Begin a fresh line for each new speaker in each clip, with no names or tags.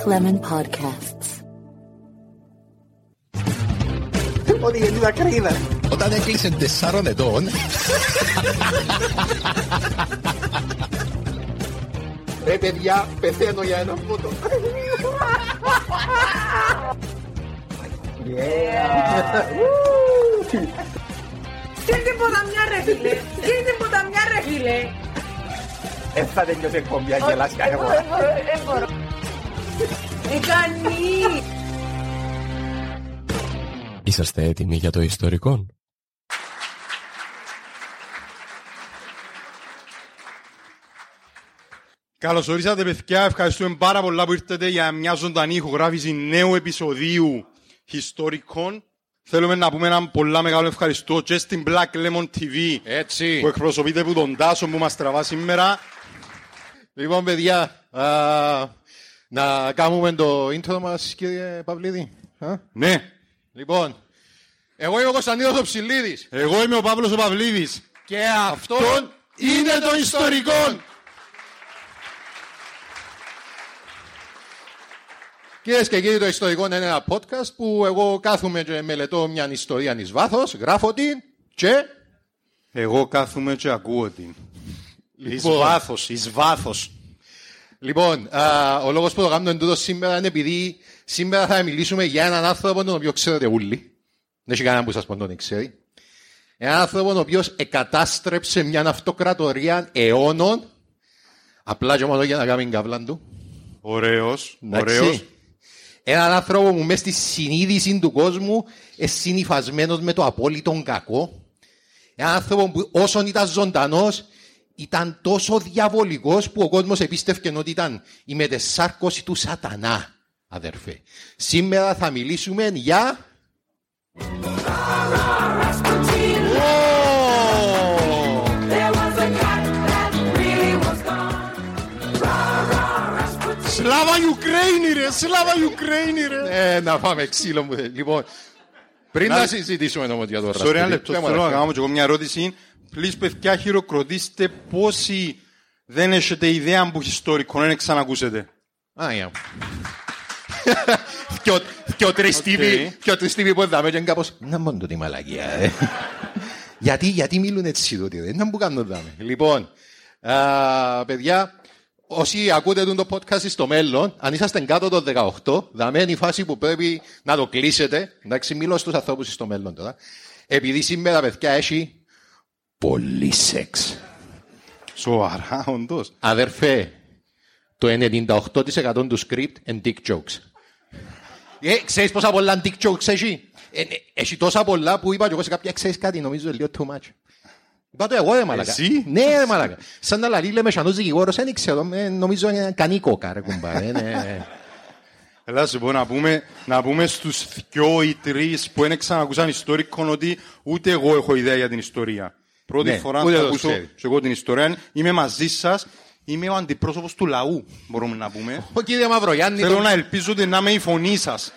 Black Lemon Podcasts.
Ότι γιατί τα κρύδα.
Όταν έκλεισε τεσσάρων ετών,
Ρε παιδιά, πεθαίνω για ένα φώτο.
Σκέφτε ποταμιά ρε φίλε. Σκέφτε ποταμιά ρε φίλε.
Ε, θα τελειώσει η εκπομπή, αν γελάς κάθε φορά.
Δεν μπορώ. Ικανή.
Είσαστε έτοιμοι για το ιστορικό;
Καλώς ορίσατε παιδιά, ευχαριστούμε πάρα πολλά που ήρθατε για μια ζωντανή ηχογράφηση νέου επεισοδίου ιστορικών. Θέλουμε να πούμε ένα πολλά μεγάλο ευχαριστώ και στην Black Lemon TV
έτσι.
που εκπροσωπείται από τον Τάσο που μας τραβά σήμερα.
Λοιπόν, παιδιά, α, να κάνουμε το intro μας, κύριε Παυλίδη. Α;
Ναι,
Λοιπόν, εγώ είμαι ο Κωνσταντίνος ο Ψηλίδης
εγώ είμαι ο Παύλος ο Παυλίδης.
και αυτόν είναι το ιστορικό. Κυρίες και κύριοι, το ιστορικό είναι ένα podcast που εγώ κάθομαι και μελετώ μια ιστορία εις βάθος, γράφω την και
Εγώ κάθομαι και ακούω την. Εις
Λοιπόν.
βάθος, εις βάθος.
Λοιπόν, α, ο λόγος που το κάνουμε τούτο σήμερα είναι επειδή σήμερα θα μιλήσουμε για έναν άνθρωπο τον οποίο ξέρετε όλοι. Δεν έχει κανέναν που σας πω τον ξέρει. Έναν άνθρωπο ο οποίος εκατάστρεψε μια αυτοκρατορία αιώνων απλά και μόνο για να κάνει καύλαν του.
Ωραίος,
Εντάξει.
ωραίος.
Έναν άνθρωπο που μέσα στη συνείδηση του κόσμου είναι συνυφασμένος με το απόλυτο κακό. Έναν άνθρωπο που όσον ήταν ζωντανός ήταν τόσο διαβολικός που ο κόσμος επίστευκε ότι ήταν η μετεσάρκωση του σατανά, αδερφέ. Σήμερα θα μιλήσουμε για...
Σλάβα Ιουκραίινη ρε, Σλάβα Ιουκραίινη ρε.
Ε, να πάμε ξύλο μου. Λοιπόν, πριν
Να-
να συζητήσουμε όμως για το
Sorry, ένα
Ρασπούτιν,
λεπτός.
πες μου,
Θέλω να
αδερφέ.
κάνω και εγώ μια ερώτηση. Please, παιδιά, χειροκροτήστε πόσοι δεν έχετε ιδέα που ιστορικό είναι ξανακούσετε.
Α, για. Δυο- δυο τρεις τύποι, δυο τρεις τύποι που έδαμε και είναι κάπως, να μόνο τη μαλακία, ε. γιατί, γιατί μιλούν έτσι τότε, δεν να που κάνουν δάμε. Λοιπόν, α, παιδιά, όσοι ακούτε τον το podcast στο μέλλον, αν είσαστε κάτω το 18, δάμε είναι η φάση που πρέπει να το κλείσετε, εντάξει, μιλώ στους ανθρώπους στο μέλλον τώρα, επειδή σήμερα, παιδιά, έχει πολύ σεξ.
Σοβαρά, όντως.
Αδερφέ, το 98% του script είναι dick jokes. Ε, ξέρεις πόσα πολλά dick jokes έχει; Ε, ε, έχει τόσα πολλά που είπα και εγώ σε κάποια, ξέρεις κάτι, νομίζω λίγο too much. Είπα το εγώ, ρε μαλακα.
Εσύ;
Ναι, ρε μαλακα. Σαν να λαλεί, λέμε, σανός δικηγόρος, δεν ξέρω, ε, νομίζω είναι κανεί κόκα, ρε κουμπά. ε, ναι.
Έλα σου πω να πούμε, να πούμε στους δυο ή τρεις που δεν ξανακούσαν ιστορικό ότι ούτε εγώ έχω ιδέα για την ιστορία. Πρώτη
Ναι,
φορά
ούτε
να
το
ακούσω
ξέρεις.
και εγώ την ιστορία. Είμαι μαζί σας. Είμαι ο αντιπρόσωπος του λαού, μπορούμε να πούμε.
Ο κύριε Μαυρογιάννη,
Θέλω
τον,
να ελπίζω ότι να είμαι η φωνή σας.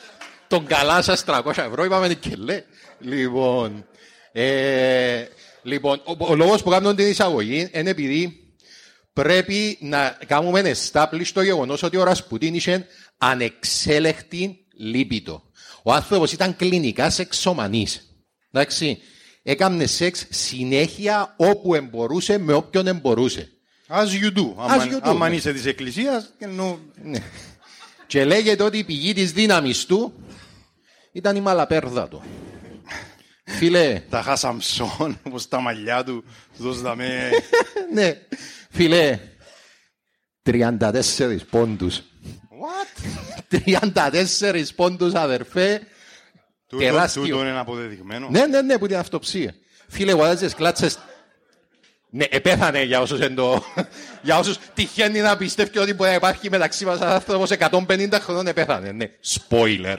τον καλά σας 300 ευρώ, είπαμε και λέει. Λοιπόν, Ε, λοιπόν, ο, ο λόγος που κάνω την εισαγωγή είναι επειδή πρέπει να κάνουμε establish το γεγονός ότι ο Ρασπουτίν είχε ανεξέλεκτη λίπητο. Ο άνθρωπος ήταν κλινικά σεξομανής. Εντάξει, έκανε σεξ συνέχεια όπου εμπορούσε με όποιον εμπορούσε.
As you do.
As
Άμα-
you do,
Άμα
ναι.
είσαι της εκκλησίας, ενώ...
Ναι. Και λέγεται ότι η πηγή της δύναμης του ήταν η μαλαπέρδα του. Φίλε,
Τα χάσαμψόν, όπως τα μαλλιά του, του δώσαμε...
ναι, φίλε, 34 πόντους.
What?
34 πόντους αδερφέ.
Τούτο
Τεράστιο.
τούτο είναι αποδεδειγμένο.
Ναι, ναι, ναι, που την αυτοψία. Φίλε, εγώ άδειες κλάτσες. Ναι, επέθανε για όσους εν το... για όσους τυχαίνει να πιστεύει ότι μπορεί να υπάρχει μεταξύ μας ένας άνθρωπος 150 χρονών επέθανε. Ναι, spoiler.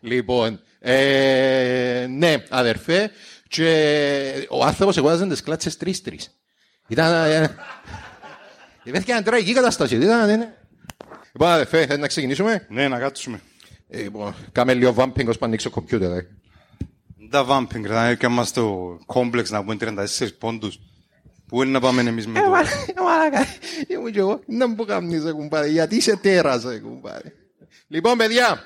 λοιπόν, ε, ναι, αδερφέ, και ο άνθρωπος εγώδαζε τις κλάτσες τρεις-τρεις. Ήταν... Ε, Υπήρχε μια τραγική κατάσταση. Ήταν, ναι, ναι. Λοιπόν, αδερφέ, θέλει να ξεκινήσουμε.
Ναι, να κάτσουμε.
Ε, λοιπόν, κάμε λίγο vamping ως που ανοίξει ο κομπιούτερ. ε.
Τα βάμπινγκ, δηλαδή και μας το κόμπλεξ να πούμε 34 πόντους. Πού είναι να πάμε εμείς με
Ε,
το...
μα- ε, μαλάκα, ήμουν κι εγώ. Να μου κάνεις, ρε κουμπάρε, γιατί είσαι τέρας, ρε κουμπάρε. Λοιπόν, παιδιά,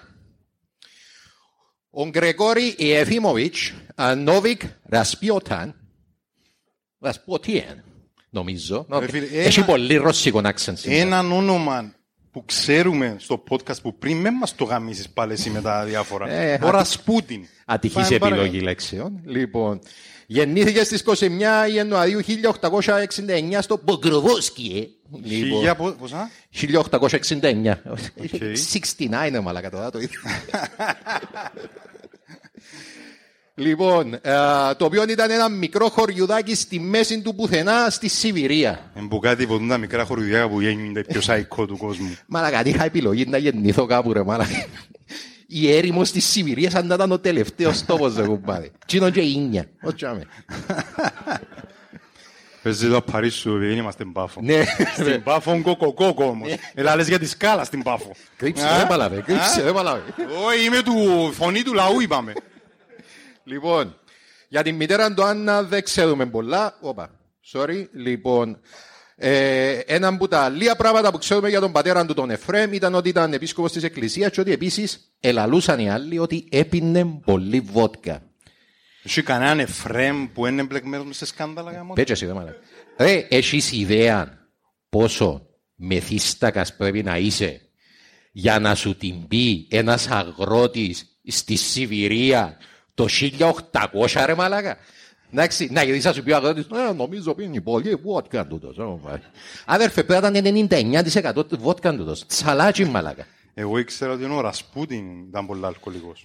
ο Γκρεγόρη Ιεφίμοβιτς Νόβικ Ρασπιόταν, Ρασπιούτιν, νομίζω.
Ρε φίλε,
Έχει
ένα-
πολύ ρωσικό accent. σήμερα.
Έναν όνομα που ξέρουμε στο podcast που πριν με μας το γαμήσεις πάλι εσύ με τα διάφορα.
Ε,
Ο
ατι-
Ρασπούτιν.
Ατυχής
Πάμε παρακάτω.
επιλογή λέξεων. Λοιπόν, γεννήθηκε στις 29 Ιανουαρίου 1869 στο Ποκρόβσκογιε. Λοιπόν,
Χιλιά πο- πόσα;
1869.
Οκ.
69 είναι μαλάκα τώρα το ίδιο. Λοιπόν, ε, το οποίο ήταν ένα μικρό χωριουδάκι στη μέση του πουθενά στη Σιβηρία.
Εν που κάτι από τα μικρά χωριουδιά που γίνονται πιο σαϊκό του κόσμου.
Μαλάκα, αν είχα επιλογή να γεννηθώ κάπου ρε μαλάκα. Η έρημος της Σιβηρίας αν ήταν ο τελευταίος τόπος ρε κουμπάρε. Τι είναι και η ίνια. Ως τσάμε.
Παίζει το Παρίσι επειδή είμαστε μπάφο.
Ναι,
Στην Πάφο κοκοκόκο όμως. Έλα λες για τη σκάλα στην Πάφο.
Κρύψε,
Α;
δεν παλαβέ, κρύψε,
Α;
δεν παλαβέ.
Όχι, είμαι του φωνή του λαού είπαμε.
Λοιπόν, για την μητέρα του Άννα δεν ξέρουμε πολλά. Όπα, sorry. Λοιπόν, ε, ένα από τα λίγα πράγματα που ξέρουμε για τον πατέρα του τον Εφρέμ ήταν ότι ήταν επίσκοπος της Εκκλησίας και ότι επίσης ελαλούσαν οι άλλοι ότι έπινε πολύ βότκα.
Έχει κανέναν Εφρέμ που είναι εμπλεκμένος μες σε σκάνδαλα γάμο.
Πέτσε εσύ, δεν μάλλον. Ρε, έχεις ιδέα πόσο μεθύστακας πρέπει να είσαι για να σου την πει ένας αγρότης στη Σιβηρία το 1800 ρε μαλάκα; Εντάξει, να γιατί θα σου πει ο αγρότης, ε, νομίζω πίνει πολύ βότκα τούτος. ε, μα». Αδέρφε, πρέπει να ήταν 99% βότκα τούτος. Τσαλάτσι μαλάκα.
Εγώ ήξερα ότι ο Ρασπούτιν ήταν πολύ αλκοολικός.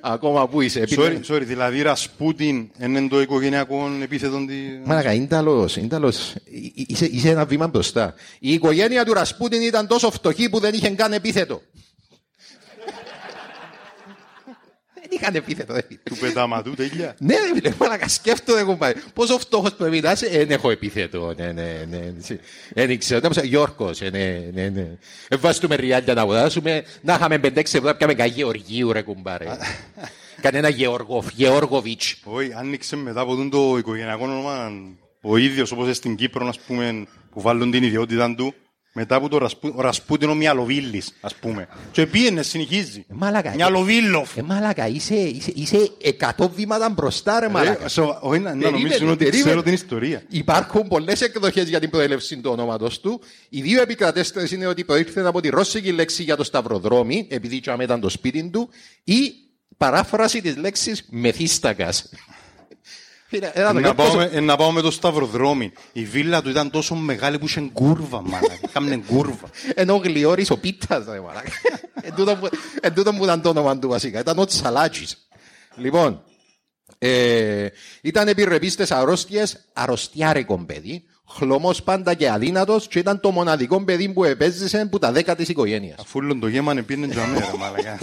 Ακόμα που είσαι. έπινε-
Sorry, sorry, δηλαδή Ρασπούτιν είναι το οικογενειακό επίθετο τη...
Μαλάκα, είναι τέλος, είναι τέλος. Εί- Είσαι, είσαι ένα βήμα μπροστά. Η οικογένεια του Ρασπούτιν ήταν τόσο φτωχή που δεν είχε καν επίθετο. δεν είχαν επίθετο. ρε φίλε.
του πετάματου, τέλεια.
Ναι, ρε φίλε, μαλάκα, σκέφτομαι εγώ πάει. Πόσο φτωχός πρέπει να είσαι, δεν έχω επίθετο. Ναι, ναι, ναι. ναι. Δεν ξέρω, δεν ξέρω, Γιώργος, ε, ναι, ναι, ναι. Ε, βάζουμε ριάλια να αγοράσουμε, να είχαμε 5-6 ευρώ, πιάμε κανένα Γεωργίου, ρε κουμπάρε. Κανένα Γεωργοφ, Γεωργοβιτς.
Όχι, άνοιξε μετά από τον το οικογενειακό όνομα ο ίδιος όπως στην Κύπρο, ας πούμε, που βάλουν την ιδιότητα του, μετά από το Ρασπού, ο Ρασπούτιν ο Μιαλοβίλης, ας πούμε. Και πήγαινε, συνεχίζει.
Μαλάκα.
Μιαλοβίλοφ.
Ε, μαλάκα, είσαι, είσαι, είσαι 100 βήματα μπροστά, ρε μαλάκα.
Ε, σο- όχι, να- να
Περίμενε,
νομίζουν ότι
περίμενε.
ξέρω την ιστορία.
Υπάρχουν πολλές εκδοχές για την προέλευση του ονόματος του. Οι δύο επικρατέστερε είναι ότι προήλθε από τη ρώσικη λέξη για το σταυροδρόμι, επειδή τσάμε ήταν το σπίτι του, ή παράφραση της λέξης μεθύστακας.
Να πάω, με, ε, να πάω με το σταυροδρόμι. Η βίλα του ήταν τόσο μεγάλη που είχε κούρβα, μάνα. Κάμνε κούρβα.
Ενώ γλιόρης ο πίτας, ρε μαλάκα. Εν τούτο που- Εν τούτο που ήταν το όνομα του βασικά. Ήταν ο Τσαλάτσης. Λοιπόν, ε, ήταν επιρρεπής στις αρρώστιες, αρρωστιάρικο παιδί, χλωμός πάντα και αδύνατος και ήταν το μοναδικό παιδί που επέζησε που τα δέκα της οικογένειας.
Αφού όλο το γέμανε πήγαινε για μέρα, μάλακα.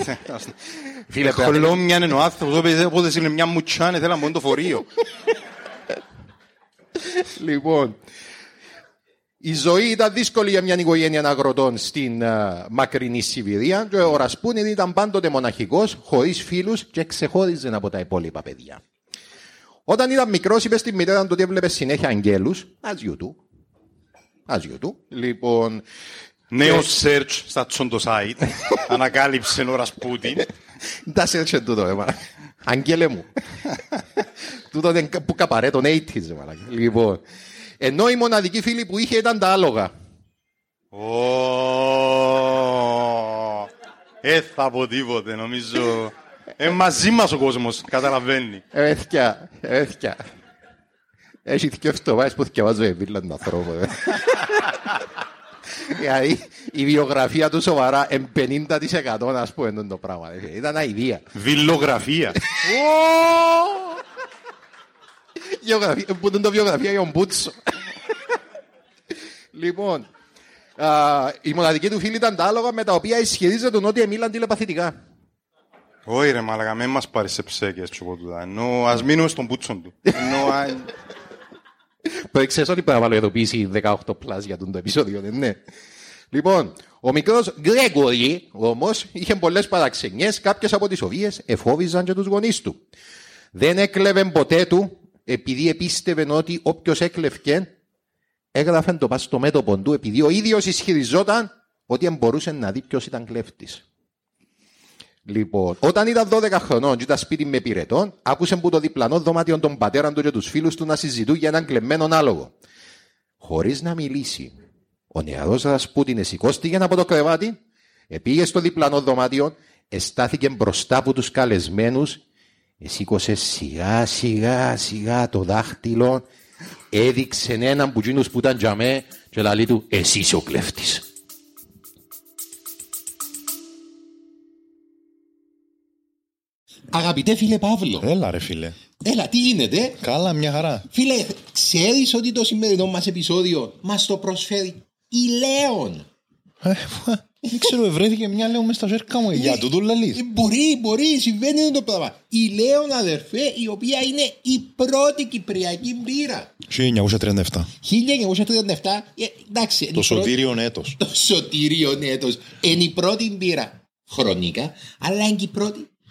Φίλε, πρέπει να-
Χολόμια είναι ο άνθρωπος, όποτε- όποτε είναι μια μουτσάνε, θέλα μόνο το φορείο.
Λοιπόν, Η ζωή ήταν δύσκολη για μια οικογένεια αγροτών στην α, μακρινή Σιβηρία και ο Ρασπούνιν ήταν πάντοτε μοναχικός, χωρίς φίλους και ξεχώριζε από τα υπόλοιπα παιδιά. Όταν ήταν μικρός είπες στη μητέρα του ότι έβλεπες συνέχεια αγγέλους, as you do. As you do. Λοιπόν,
Νέο search στα τσόντο site. Ανακάλυψε ο Ρασπούτιν.
τα σέρτσε τούτο, ε, μαλάκα. Αγγέλε μου. τούτο είναι που καπαρέ τον 80s, ε, μαλάκα. Λοιπόν, ενώ η μοναδική φίλη που είχε ήταν τα άλογα.
Ω, Ε, θα πω τίποτε, νομίζω. Ε, μαζί μας ο κόσμος, καταλαβαίνει.
Έθια, έθια. Έχει δυο εβδομάδες που θυκευάζω η βίλα του ανθρώπου. ε. Δηλαδή, η βιογραφία του σοβαρά εν 50% ας πούμε είναι το πράγμα. ε. Ήταν αηδία.
Βιλογραφία.
Βιογραφία, που ήταν το βιογραφία για τον Μπούτσο. λοιπόν, α, η μοναδική του φίλη ήταν τα άλογα με τα οποία ισχυρίζεται ότι μίλαν τηλεπαθητικά.
Όχι ρε μαλακα, μην μας πάρεις σε ψέκες τσοπό τούτα. Ενώ ας μείνουμε στον πούτσον του. Ενώ αν...
Που ξέρεις ότι πρέπει να βάλω ειδοποίηση 18 plus για τον το επεισόδιο, δεν ναι. Λοιπόν, ο μικρός Γκρέγκορη όμως είχε πολλές παραξενιές, κάποιες από τις οποίες εφόβιζαν και τους γονείς του. Δεν έκλεβε ποτέ του, επειδή επίστευε ότι όποιος έκλευκε, έγραφε το πας στο μέτωπο του, επειδή ο ίδιος ισχυριζόταν ότι δεν μπορούσε να δει ποιος ήταν κλέφτης. Λοιπόν, όταν ήταν 12 χρονών και ήταν σπίτι με πυρετών, άκουσε που το διπλανό δωμάτιο των πατέρων του και τους φίλους του να συζητούν για έναν κλεμμένο άλογο. Χωρίς να μιλήσει, ο νεαρός Ρασπούτιν σηκώστηκε από το κρεβάτι, επήγε στο διπλανό δωμάτιο, εστάθηκε μπροστά από τους καλεσμένους, σήκωσε σιγά σιγά σιγά το δάχτυλο, έδειξε έναν που εκείνους που ήταν τζαμέ και λαλεί του «Εσύ είσαι ο κλέφτης».
Αγαπητέ φίλε Παύλο,
Έλα ρε φίλε.
έλα τι γίνεται;
Καλά, μια χαρά.
Φίλε, ξέρεις ότι το σημερινό μας επεισόδιο μας το προσφέρει η Λέων;
Ε, Δεν ξέρω, ευρέθηκε μια λέω μες στα ζέρκα μου. Για τούτο λαλείς.
Ε, Μπορεί, μπορεί, συμβαίνει το πράγμα. Η Λέων αδερφέ, η οποία είναι η πρώτη κυπριακή μπύρα.
1937.
1937, ε, εντάξει. είναι
Το
η πρώτη-
σωτήριον έτος.
Το σωτήριο έτος. Είναι η πρώτη μπύρα χρονικά, αλλά είναι και η πρώτη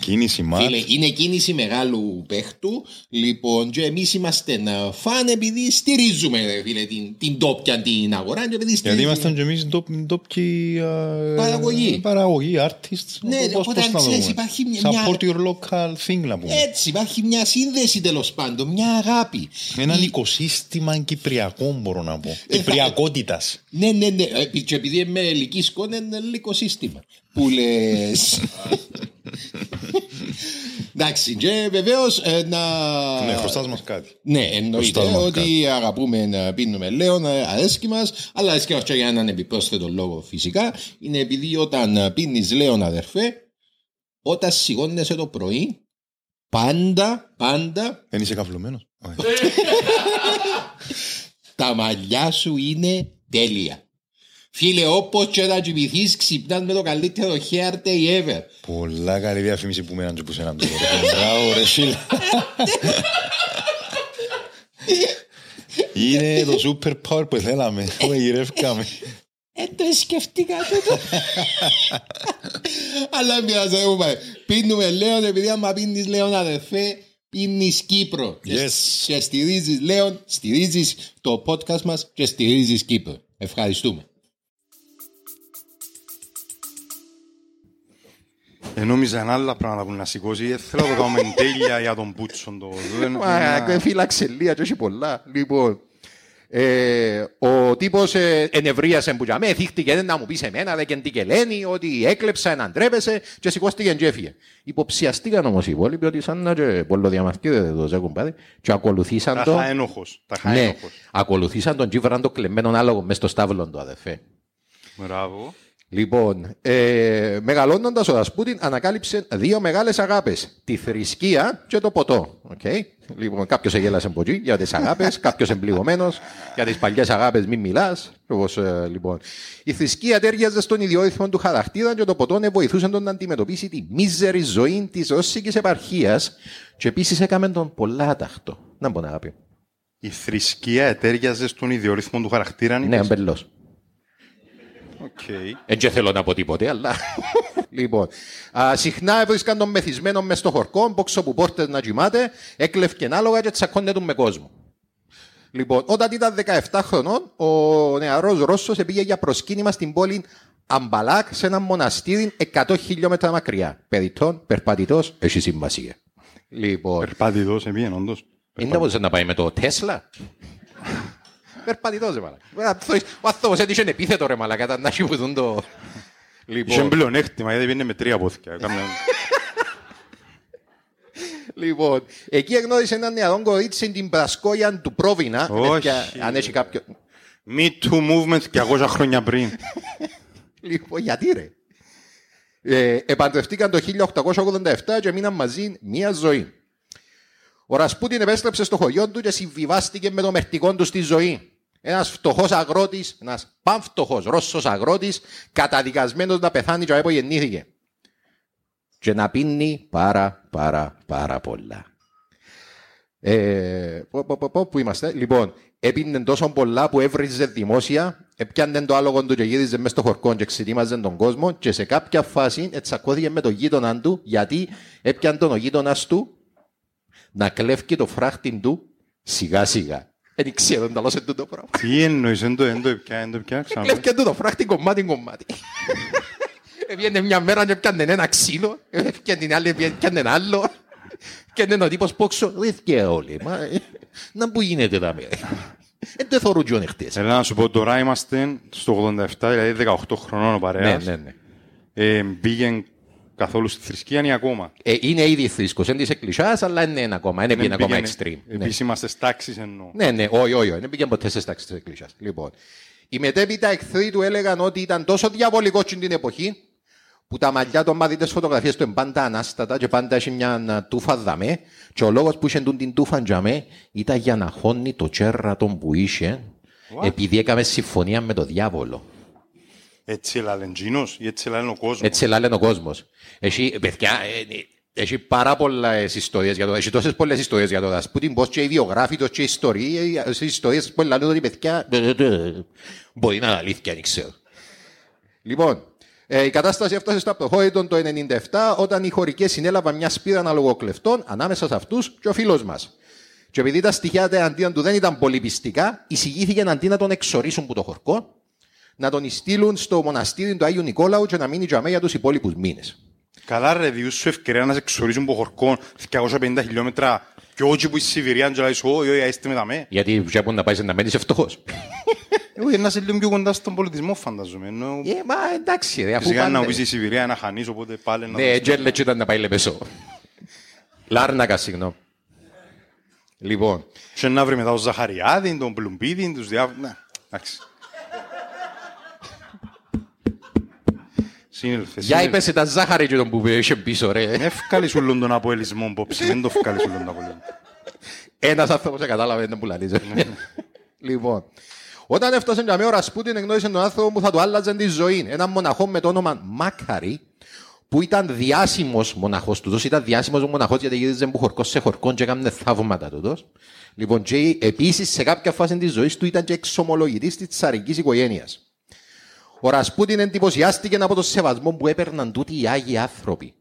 Κίνηση μάτς.
Φίλε, είναι κίνηση μεγάλου παίχτου. Λοιπόν, και εμείς είμαστε ε, φαν επειδή στηρίζουμε ρε φίλε, την, την τόπια την αγορά. Και επειδή
Γιατί
στηρίζουμε-
ήμασταν και εμείς ντόπιοι
Παραγωγή.
Παραγωγή, artists.
Ναι,
Πώς-
οπότε,
πώς να
ξέρεις,
δούμε.
υπάρχει μια-
Support your local thing να πούμε.
Έτσι, υπάρχει μια σύνδεση τέλος πάντων, μια αγάπη.
Έναν
Η-
οικοσύστημα κυπριακό μπορώ να πω.
θα-
Κυπριακότητας.
Ναι, ναι, ναι. Ε, Και επειδή είμαι ελική σκόνη, είναι ελληνικό σύστημα. Που λες. Εντάξει, και βεβαίως να.
Ναι, χρωστάς μας κάτι.
Ναι, εννοείται
Χρωστάς μας
ότι αγαπούμε να πίνουμε λέον, ε, αρέσκει μας, αλλά αρέσκει μας και για έναν επιπρόσθετο λόγο φυσικά. Είναι επειδή όταν πίνεις λέον, αδερφέ, όταν σηκώνεσαι το πρωί, πάντα, πάντα
Δεν είσαι καυλωμένος. Όχι.
τα μαλλιά σου είναι τέλεια. Φίλε, όπως και να κοιμηθείς, ξυπνάς με το καλύτερο hair day ever.
Πολλά καλή διαφήμιση που μέναν και που σέναν τώρα. Μπράβο ρε φίλε. Είναι το super power που θέλαμε. Το γυρεύκαμε.
Ε, το σκεφτήκα τούτο. Αλλά μοιάζει, δεν μου πάει. Πίνουμε Λέον, επειδή άμα πίνεις Λέον αδερφέ, πίνεις Κύπρο. Και-
Yes.
Και στηρίζεις Λέον, στηρίζεις το podcast μας και στηρίζεις Κύπρο. Ευχαριστούμε.
Ε, νόμιζα ένα άλλα πράγματα που να σηκώσει. Ε, θέλω να το κάνουμε τέλεια για τον Πούτσον. Το... Δεν-
Μα
να-
φύλαξε λίγα και όχι πολλά. Λοιπόν, ε, ο τύπος ε, ενευρίασε που για με, θύχτηκε δεν να μου πεις εμένα, δεν και τι και λένε, ότι έκλεψα έναν τρέπεσε και σηκώστηκε και έφυγε. Υποψιαστήκαν όμως οι υπόλοιποι ότι σαν να και πολλοδιαμαρτύρεται το ζέκουν πάδι και ακολουθήσαν
Τα
το...
χαένοχος. Τα
Ναι,
χαένοχος.
ακολουθήσαν τον Τζίβραν το κλεμμένο άλογο μες στο στάβλο του αδερφέ.
Μπράβο.
Λοιπόν, ε, μεγαλώνοντας ο Ρασπούτιν ανακάλυψε δύο μεγάλες αγάπες. Τη θρησκεία και το ποτό. Okay? Λοιπόν, κάποιος εγέλασε από εκεί για τις αγάπες, κάποιος εμπληγωμένος, για τις παλιές αγάπες μην μιλάς. λοιπόν. Η θρησκεία τέριαζε στον ιδιόρυθμο του χαρακτήρα και το ποτό ναι, βοηθούσε τον να αντιμετωπίσει τη μίζερη ζωή της ρώσικης επαρχίας και επίσης έκαμε τον πολλά τάχτο. Να μπορεί αγάπη.
Η θρησκεία ετέριαζε στον ιδιορυθμό του χαρακτήρα.
Ναι, αμπελό.
Okay.
Δεν θέλω να πω τίποτε, αλλά. λοιπόν, α, συχνά έβρισκαν τον μεθυσμένο μες στο χορκό, μπόξο που πόρτες να κοιμάται, έκλευκε άλογα και τσακώνε του με κόσμο. Λοιπόν, όταν ήταν 17 χρονών, ο νεαρός Ρώσος πήγε για προσκύνημα στην πόλη Αμπαλάκ σε ένα μοναστήρι 100 χιλιόμετρα μακριά. Περιττών, περπατητός, έχει σημασία. Λοιπόν,
Περπάτητος, επίγεν, όντως.
είναι να μπορούσε να πάει με το Τέσλα. Περπατητός, ρε μαλάκα. Ο άνθρωπος έτυχε επίθετο, ρε μαλάκα, ήταν να χειβουδούν το...
Είχε
Λοιπόν,
πλεονέκτημα, γιατί πήγαινε με τρία πόθηκια. Κάμια-
λοιπόν, εκεί εγνώρισε έναν νεαρό κορίτσι την Πρασκόια του Πρόβινα.
Όχι.
Παιδιά, Αν έχει κάποιο...
Me Too Movement 200 χρόνια πριν.
Λοιπόν, γιατί ρε. Ε, επαντρευτήκαν το 1887 και μείναν μαζί μία ζωή. Ο Ρασπούτιν επέστρεψε στο χωριό του και συμβιβάστηκε με το μερτικό του στη ζωή. Ένας φτωχός αγρότης, ένας πανφτωχός Ρώσος αγρότης, καταδικασμένος να πεθάνει και από γεννήθηκε. Και να πίνει πάρα πάρα πάρα πολλά. Ε, πω, πω, πω, πω, πού είμαστε; Λοιπόν, έπινε τόσο πολλά που έβριζε δημόσια, έπιανε το άλογο του και γύριζε μέσα στο χορκό και ξετοίμαζε τον κόσμο και σε κάποια φάση ετσακώθηκε με τον γείτονα του γιατί έπιανε τον ο γείτονα του να κλέφει το φράχτη του σιγά σιγά. Δεν ξέρω να λώσαι τούτο πράγμα.
Τι εννοείς, δεν το δεν το πια, δεν το πια, ξανά.
Κλέφει του το φράχτη κομμάτι κομμάτι. Έβγαινε μια μέρα και έπιανε ένα ξύλο, έπιανε την άλλη, έπιανε ένα άλλο. Και είναι ο τύπος πόξο, ρε όλοι, μα, ε, να που γίνεται εδώ μέρα. Δεν το θωρούν τζόνι χτες.
Θέλω να σου πω, τώρα είμαστε στο 87, δηλαδή 18 χρονών ο
Ναι,
παρέας.
ναι, ναι.
Ε, Πήγαινε καθόλου στη θρησκεία ή ακόμα.
Ε, είναι ήδη θρήσκος, είναι της εκκλησιάς, αλλά είναι ένα ακόμα, είναι πήγαινε ακόμα extreme. Ναι.
Επίσης είμαστε στάξεις εννοώ.
Ναι, ναι, όχι, όχι, όχι, δεν πήγαινε ποτέ σε στάξη της εκκλησιάς. Λοιπόν, οι μετέπειτα εχθροί του έλεγαν ότι ήταν τόσο διαβολικός στην εποχή, που τα μαλλιά των μαθητές φωτογραφίες του είναι πάντα ανάστατα και πάντα έχει μια α, τούφα δαμέ και ο λόγος που είχε τούν την τούφα τζαμέ ήταν για να χώνει το τσέρατον που είχε επειδή έκαμε συμφωνία με το διάβολο.
Έτσι έλα Τζίνος ή έτσι έλα ο κόσμος.
Έτσι λένε ο κόσμο. Έχει, παιδιά, ε, ε, έχει πάρα πολλές ιστορίες για το. Έχει τόσες πολλές ιστορίες για το Ρασπούτιν, πώς και οι βιογράφοι και οι ιστορίε, οι ιστορίες που λένε ότι παιδιά. Μπορεί να είναι αλήθεια, δεν ξέρω. Λοιπόν, ε, η κατάσταση έφτασε στο απτοχώρητο το 1997 όταν οι χωρικές συνέλαβαν μια σπήρα αναλογοκλευτών ανάμεσα σε αυτούς και ο φίλος μας. Και επειδή τα στοιχεία εναντίον του δεν ήταν πολύ πιστικά, εισηγήθηκε αντί να τον εξορίσουν που το χορκό, να τον στείλουν στο μοναστήρι του Άγιου Νικόλαου και να μείνει τζαμέ για τους υπόλοιπους μήνες.
Καλά ρε, διούς σου ευκαιρία να σε εξορίζουν από χορκόν 250 χιλιόμετρα και όχι που η Σιβηρία και λες, όχι, όχι, είστε με τα με.
Γιατί βλέπουν να πάει να μένει φτωχός.
Εγώ να σε λίγο πιο κοντά στον πολιτισμό φανταζομαι. Ενώ
Ε, μα εντάξει, ρε, αφού
Φυσικά να
πάνε.
μου πεις η Σιβηρία να χανείς, οπότε πάλι να...
Ναι,
δώσεις-
τζέλε ήταν να πάει λεπεσό. Λάρνακα, συγγνώμη. Λοιπόν,
Και να βρει μετά τον Ζαχαριάδη, τον Πλουμπίδη, τους διάφορους... Ναι, εντάξει. Σύνελφε,
για είπες τα ζάχαρη και τον που είχε πίσω, ρε.
Εύκαλη σου όλον τον αποελισμό, πόψη, δεν το ευκάλει σου όλον τον αποελισμό.
Ένας άνθρωπος κατάλαβε δεν πουλαλίζει. Λοιπόν, όταν έφτασε για μέρα ο Ρασπούτιν εγνώρισε τον άνθρωπο που θα του άλλαζε τη ζωή. Έναν μοναχό με το όνομα Μάκαρη, που ήταν διάσημος μοναχός του. Ήταν διάσημος μοναχός γιατί γύριζε που χορκό σε χορκό και έκανε θαύματα του. Λοιπόν, και επίσης σε κάποια φάση της ζωής του ήταν και εξομολογητής της τσαρικής οικογένειας. Ο Ρασπούτιν εντυπωσιάστηκε από το σεβασμό που έπαιρναν τούτοι οι άγιοι άνθρωποι.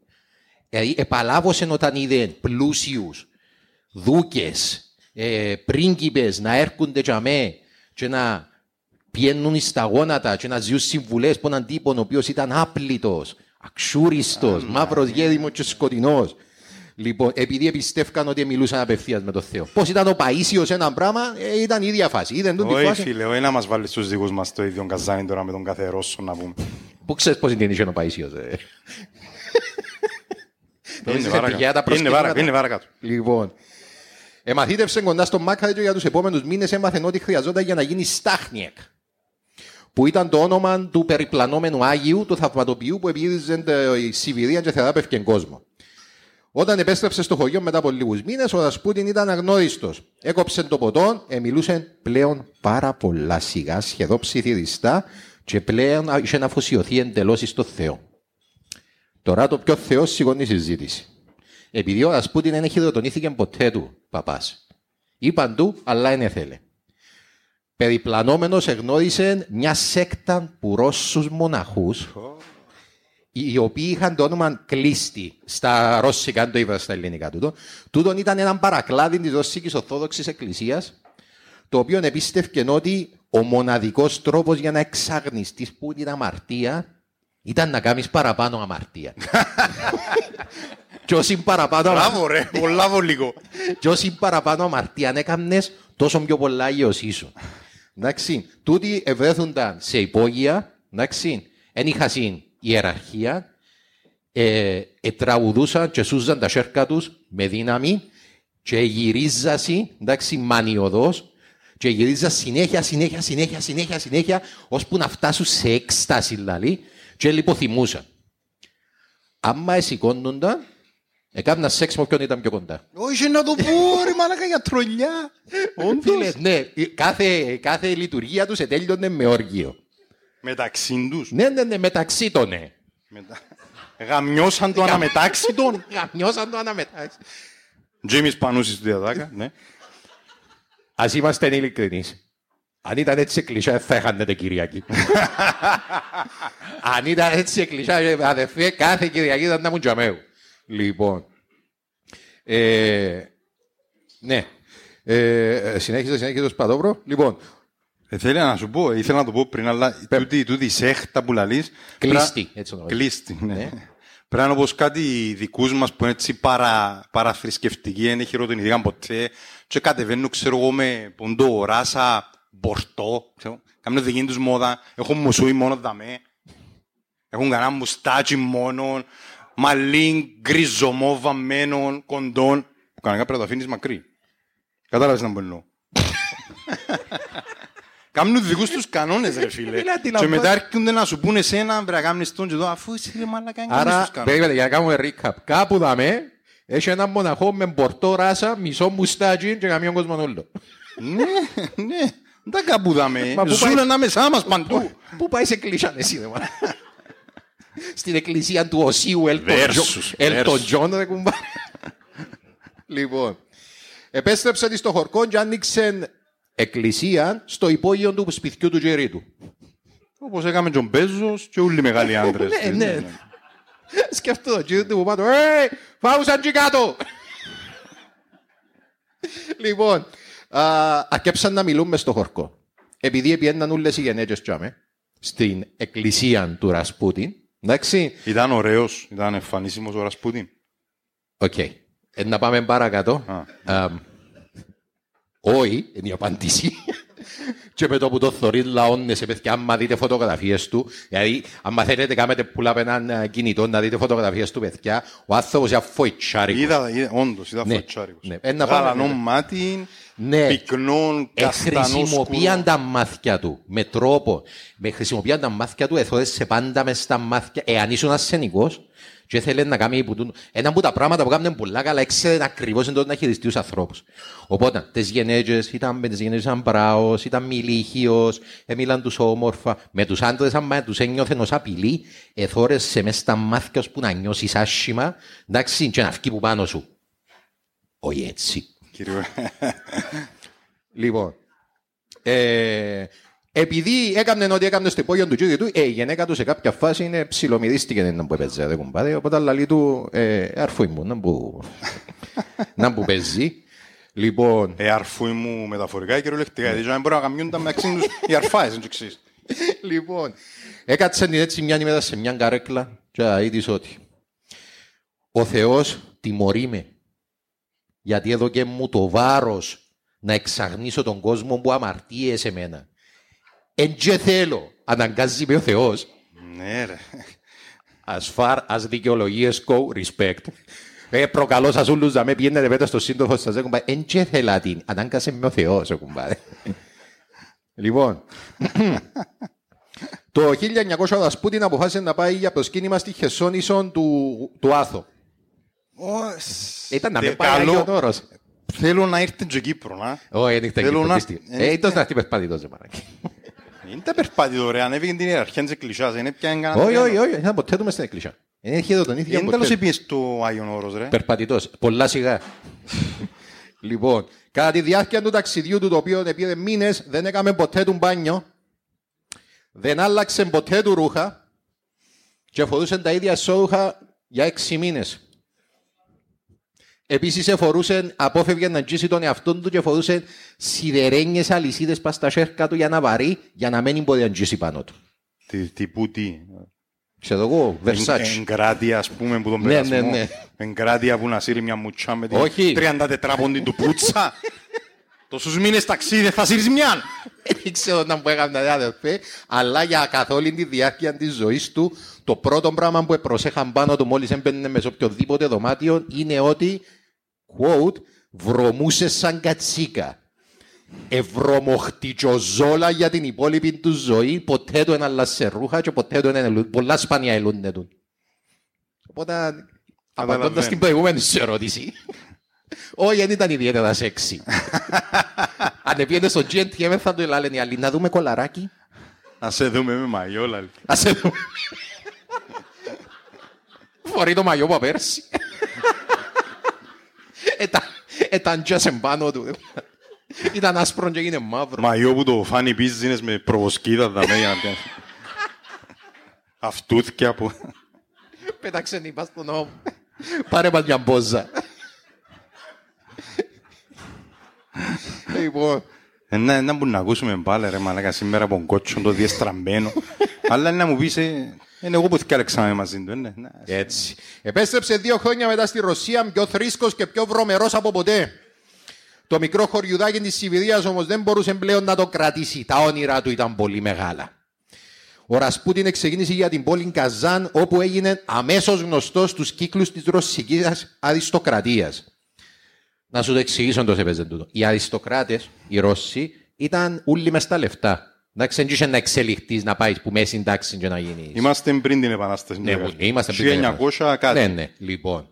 Δηλαδή, επαλάβωσε όταν είδε πλούσιους, δούκες, ε, πρίγκιπες να έρχονται για μέ και να πιένουν στα γόνατα και να ζουν συμβουλές που έναν τύπο ο οποίος ήταν άπλητος, αξούριστος, μαύρος γέδιμος και σκοτεινός. Λοιπόν, επειδή εμπιστεύκαν ότι μιλούσαν απευθείας με τον Θεό. Πώς ήταν ο Παίσιο ένα πράγμα, ε, ήταν η ίδια φάση. Είδαν τον τη
Όχι
φάση.
φίλε, όχι να μας βάλεις τους δικούς μας το ίδιο καζάνι τώρα με τον κάθε Ρώσο να πούμε.
Πού ξέρεις πώς είναι ο Παίσιο. Ε;
Είναι
Νομίζεις
παρακάτω.
τυχαία τα
Είναι
προσκυνήματα;
παρακάτω, είναι παρακάτω.
Λοιπόν, εμαθήτευσε κοντά στον Μάκαρη και για τους επόμενους μήνες έμαθε ότι χρειαζόταν για να γίνει Στάχνιεκ. που ήταν το όνομα του περιπλανόμενου Άγιου, του θαυματοποιού που επίδειζε η Σιβηρία και θεράπευκε κόσμο. Όταν επέστρεψε στο χωριό μετά από λίγους μήνες, ο Ρασπούτιν ήταν αγνώριστος. Έκοψε το ποτό, ε, μιλούσε πλέον πάρα πολλά σιγά, σχεδόν ψιθυριστά, και πλέον είχε να αφοσιωθεί εντελώς στο Θεό. Τώρα το πιο Θεό σηκώνει η συζήτηση. Επειδή ο Ρασπούτιν δεν χειροτονήθηκε ποτέ του παπάς. Είπαν του, αλλά δεν ήθελε. Περιπλανόμενος εγνώρισε μια σέκτα που Ρώσους μοναχούς οι οποίοι είχαν το όνομα κλείστη στα ρώσικα, αν το είπα στα ελληνικά τούτο. Τούτον ήταν ένα παρακλάδι της Ρώσικης Ορθόδοξης Εκκλησίας, το οποίο επίστευκε ότι ο μοναδικός τρόπος για να εξαγνιστείς που την αμαρτία ήταν να κάνεις παραπάνω αμαρτία. Και όσοι παραπάνω,
Μπράβο ρε, πολλά βολικό.
και όσοι παραπάνω αμαρτία έκανε, τόσο πιο πολλά αγιωσήσουν. Εντάξει, τούτοι ευρέθονταν σε υπόγεια, εντάξει, δεν είχαν ιεραρχία, ε, ε, τραγουδούσαν και σούζαν τα σέρκα τους με δύναμη και γυρίζασαν, εντάξει, μανιωδώς και γυρίζαν συνέχεια, συνέχεια, συνέχεια, συνέχεια, συνέχεια, ώσπου να φτάσουν σε έκσταση, δηλαδή, και λιποθυμούσαν. Άμα εσηκώνονταν, έκαναν σεξ με όποιον ήταν πιο κοντά.
Όχι να το πω ρε μαλάκα για τρολιά.
Φίλε,
Όντως.
ναι, κάθε, κάθε λειτουργία τους ετέλειωνε με όργιο.
Μεταξύ τους.
Ναι, ναι, ναι, μεταξύ των, ναι.
Μετα- Γαμιώσαν το αναμετάξι των.
Γαμιώσαν το αναμετάξι.
Τζίμις Πανούσης του Διαδάκα, ναι.
Ας είμαστε ειλικρινείς. Αν ήταν έτσι κλεισιά, θα έχανετε Κυριακή. Αν ήταν έτσι κλεισιά, αδερφέ, κάθε Κυριακή ήταν να μου τζαμέου. Λοιπόν. Ε, ναι. Ε, συνέχιζε, συνέχιζε το Σπαδόβρο. Λοιπόν,
Ε, Θέλει να σου πω, ήθελα να το πω πριν, αλλά τούτη, τούτη η σέχτα που λαλείς...
Κλείστη,
πρά-
έτσι το λέω.
Κλείστη, ναι. Πρέπει να πω κάτι δικούς μας που είναι έτσι παρα, παραθρησκευτικοί, δεν χειροτονηθήκαν ποτέ και κατεβαίνουν, ξέρω εγώ, με ποντό, ράσα, μπορτό, ξέρω, κάνουν δική τους μόδα, έχουν μουσούι μόνο δαμέ, έχουν κανένα μουστάτσι μόνο, μαλλί γκριζωμό, βαμμένο, κοντών, που κανένα πρέπει να το αφήνεις μακρύ. Κατάλαβες να μπορώ. Κάνουν δικούς τους κανόνες ρε φίλε.
Φίλε,
Και
αντιλαμβάνεσαι.
μετά έρχονται να σου πούνε εσένα πρέπει να κάνεις τον και εδώ αφού εσύ ρε μαλάκα δεν κάνεις
άρα,
τους κανόνες.
περίμενε, για να κάνουμε recap. Κάπου δαμε, έχει ένα μοναχό με μπορτό ράσα, μισό μουστάκι και καμιόν κόσμο όλο.
Ναι, ναι. Δεν τα κάπου δάμε.
Μα πού
Ζουν
πάει-
ανάμεσά μας παντού.
Πού πάει σε εκκλησία εσύ, ρε μάνα. Στην εκκλησία του Οσίου Ελτον
Versus,
Ελτον
versus.
Τζον, ρε κουμπά. Λοιπόν, επέστρεψε της στο χορκό και άνοιξε εκκλησία στο υπόγειο του σπιτιού του Τζερί του.
Όπως έκαμε και ο Μπέζος και όλοι οι μεγάλοι άντρες.
Ναι, ναι. Σκέφτομαι το κύριο του που πάνω. Ε, φάουσαν και κάτω. λοιπόν, α, αρκέψαν να μιλούν μες στο χορκό. Επειδή επιέναν όλες οι γενέτες τζάμε, στην εκκλησία του Ρασπούτιν, εντάξει,
Ήταν ωραίος, ήταν εμφανίσιμος ο Ρασπούτιν.
οκ. Ε, να πάμε παρακάτω.
Α.
Α, Όχι, είναι η απάντηση. και με το που το θωρεί λαώνεσαι, παιδιά, άμα δείτε φωτογραφίες του, δηλαδή, άμα θέλετε κάνετε πουλά από έναν ε, κινητό να δείτε φωτογραφίες του, παιδιά, ο άνθρωπος είναι αφοητσάρικος.
Είδα, είδα, όντως, είδα
Ναι,
φωτσάρικος.
ναι. Ε, να πάμε,
Γαλανό
ναι.
μάτι,
Ναι.
πυκνό, καστανό,
Εχρησιμοποιάν
σκούρο.
τα μάτια του με τρόπο. Με χρησιμοποιάν τα μάτια του, εθώρεσαι πάντα με στα μάτια. Εάν ήσουν ασθενικός και θέλει να κάνει που του- ένα από τα πράγματα που κάνουν πολλά καλά, έξερε ακριβώς εντός να χειριστεί τους ανθρώπους. Οπότε, τις γενέτες, ήταν με τις γενέτες ήταν πράος, ήταν μιλήχιος, έμιλαν τους όμορφα. Με τους άντρες, άμα τους ένιωθεν ως απειλή, εθώρεσαι μες στα μάτια ώσπου να νιώσεις άσχημα, εντάξει, και να βγει που πάνω σου. Όχι έτσι.
Κύριο.
Λοιπόν, ε, επειδή έκανε ό,τι έκανε στο υπόγειο του κύριου του, ε, η γυναίκα του σε κάποια φάση είναι ψιλομυρίστηκε να που έπαιζε, δεν κουμπάρε, οπότε λαλεί του, ε, αρφούι μου, να που, να που παίζει. Λοιπόν,
Ε, αρφούι μου μεταφορικά και κυριολεκτικά. Γιατί δεν μπορεί να καμιούνταν μεταξύ τους οι αρφάες, δεν το ξέρεις.
λοιπόν, έκατσε την έτσι μια ημέρα σε μια καρέκλα και είδες ότι ο Θεός τιμωρεί με γιατί έδωκε μου το βάρος να εξαγνίσω τον κόσμο που αμαρτύε σε μένα. Εν και θέλω, αναγκάζει με ο Θεός,
Ναι ρε.
as far as δικαιολογίες go, respect. Ε, προκαλώ σας όλους να με πιένετε πέτα στο σύντοφο σας, κουμπάρε. Εν και θέλα την, ανάγκασε με ο Θεός, ε, κουμπάρε. λοιπόν, Το 1900 ο Δασπούτιν αποφάσισε να πάει για προσκύνημα στη Χεσόνησον του, του Άθο. Ήταν να
Τε-
με πάει
καλό.
Άγιον Όρος.
Θέλω να έρθει και Κύπρο, να.
Όχι, δεν ήταν
Θέλω
Κύπρο,
να-
πίστη.
ε,
Ε, ήταν να έρθει περπάτητος, ρε μαλάκα.
Είναι τα περπάτητο, ρε. Ανέβηκε την ιεραρχία της εκκλησιάς. Είναι πια εγκανα.
Όχι, όχι, όχι, ήταν ποτέ του μες στην εκκλησιά. Δεν είχε εδώ τον ίδιο
Είναι τέλος
ποτέ.
επίες στο Άγιον Όρος, ρε.
Περπατητός, πολλά σιγά. λοιπόν, κατά τη διάρκεια του ταξιδιού του, το οποίο επήρε μήνες, δεν έκαμε ποτέ του μπάνιο, δεν άλλαξε ποτέ του ρούχα και φορούσε τα ίδια σόρουχα για έξι μήνες. Επίσης εφορούσε, απόφευγε να τζίσει τον εαυτό του και φορούσε σιδερένιες αλυσίδες πας στα σέρκα του για να βαρύ, για να μην μπορεί να τζίσει πάνω του.
Τι, τι, πού, τι.
Ξέρω εγώ, Versace.
Εγκράτεια, ας πούμε, που τον
Ναι,
περασμό.
ναι, ναι.
Εγκράτεια που να σύρει μια μουτσά με την
Όχι.
34 πόντι του πούτσα. Τόσους μήνες ταξίδι δεν θα σύρεις μιαν.
Δεν ξέρω να μου έκανε τα αδερφέ, αλλά για καθ' όλη τη διάρκεια της ζωής του, το πρώτο πράγμα που προσέχαν πάνω του μόλις έμπαινε με σε οποιοδήποτε δωμάτιο είναι ότι, quote, βρωμούσε σαν κατσίκα. Ευρωμοχτιτζοζόλα για την υπόλοιπη του ζωή, ποτέ του ένα σε ρούχα και ποτέ του ένα πολλά σπάνια ελούνται του. Οπότε, απαντώντας την προηγούμενη σου ερώτηση, όχι, δεν ήταν ιδιαίτερα σεξι. Αν πήγαινε στο GNTM θα του λένε οι άλλοι να δούμε κολαράκι.
Να σε δούμε με μαγιόλα. λε.
Ας σε δούμε. Φορεί το μαγιό από πέρσι. Ήταν- Ήταν τζας εμπάνω του. Ήταν άσπρο και έγινε μαύρο.
Μαγιό που το φάνει business με προβοσκίδα δαμέ για να πιάσει. Αυτούθκια που...
Πέταξε νύπα στον νόμο. Πάρε μας μια μπόζα. Λοιπόν,
Ε, Να, να μπορούμε να ακούσουμε πάλι ρε μαλάκα σήμερα από τον κότσο το διεστραμμένο. Αλλά να μου πεις, ε, είναι εγώ που θυκάλεξαμε μαζί του. ε, ναι, ναι.
Έτσι. Επέστρεψε δύο χρόνια μετά στη Ρωσία, πιο θρήσκος και πιο βρωμερός από ποτέ. Το μικρό χωριουδάκι της Σιβηρίας όμως δεν μπορούσε πλέον να το κρατήσει. Τα όνειρά του ήταν πολύ μεγάλα. Ο Ρασπούτιν ξεκίνησε για την πόλη Καζάν, όπου έγινε αμέσως γνωστός στους κύκλους της ρωσικής αριστοκρατίας. Να σου το εξηγήσω το έπαιζε τούτο. Οι αριστοκράτες, οι Ρώσοι, ήταν όλοι μες στα λεφτά. Εντάξει, δεν είχε να εξελιχθείς, να πάει που μέση τάξη και να γίνεις.
Είμαστε πριν την Επανάσταση.
Ναι, μου, είμαστε πριν την
1900 κάτι.
Ναι, ναι, λοιπόν.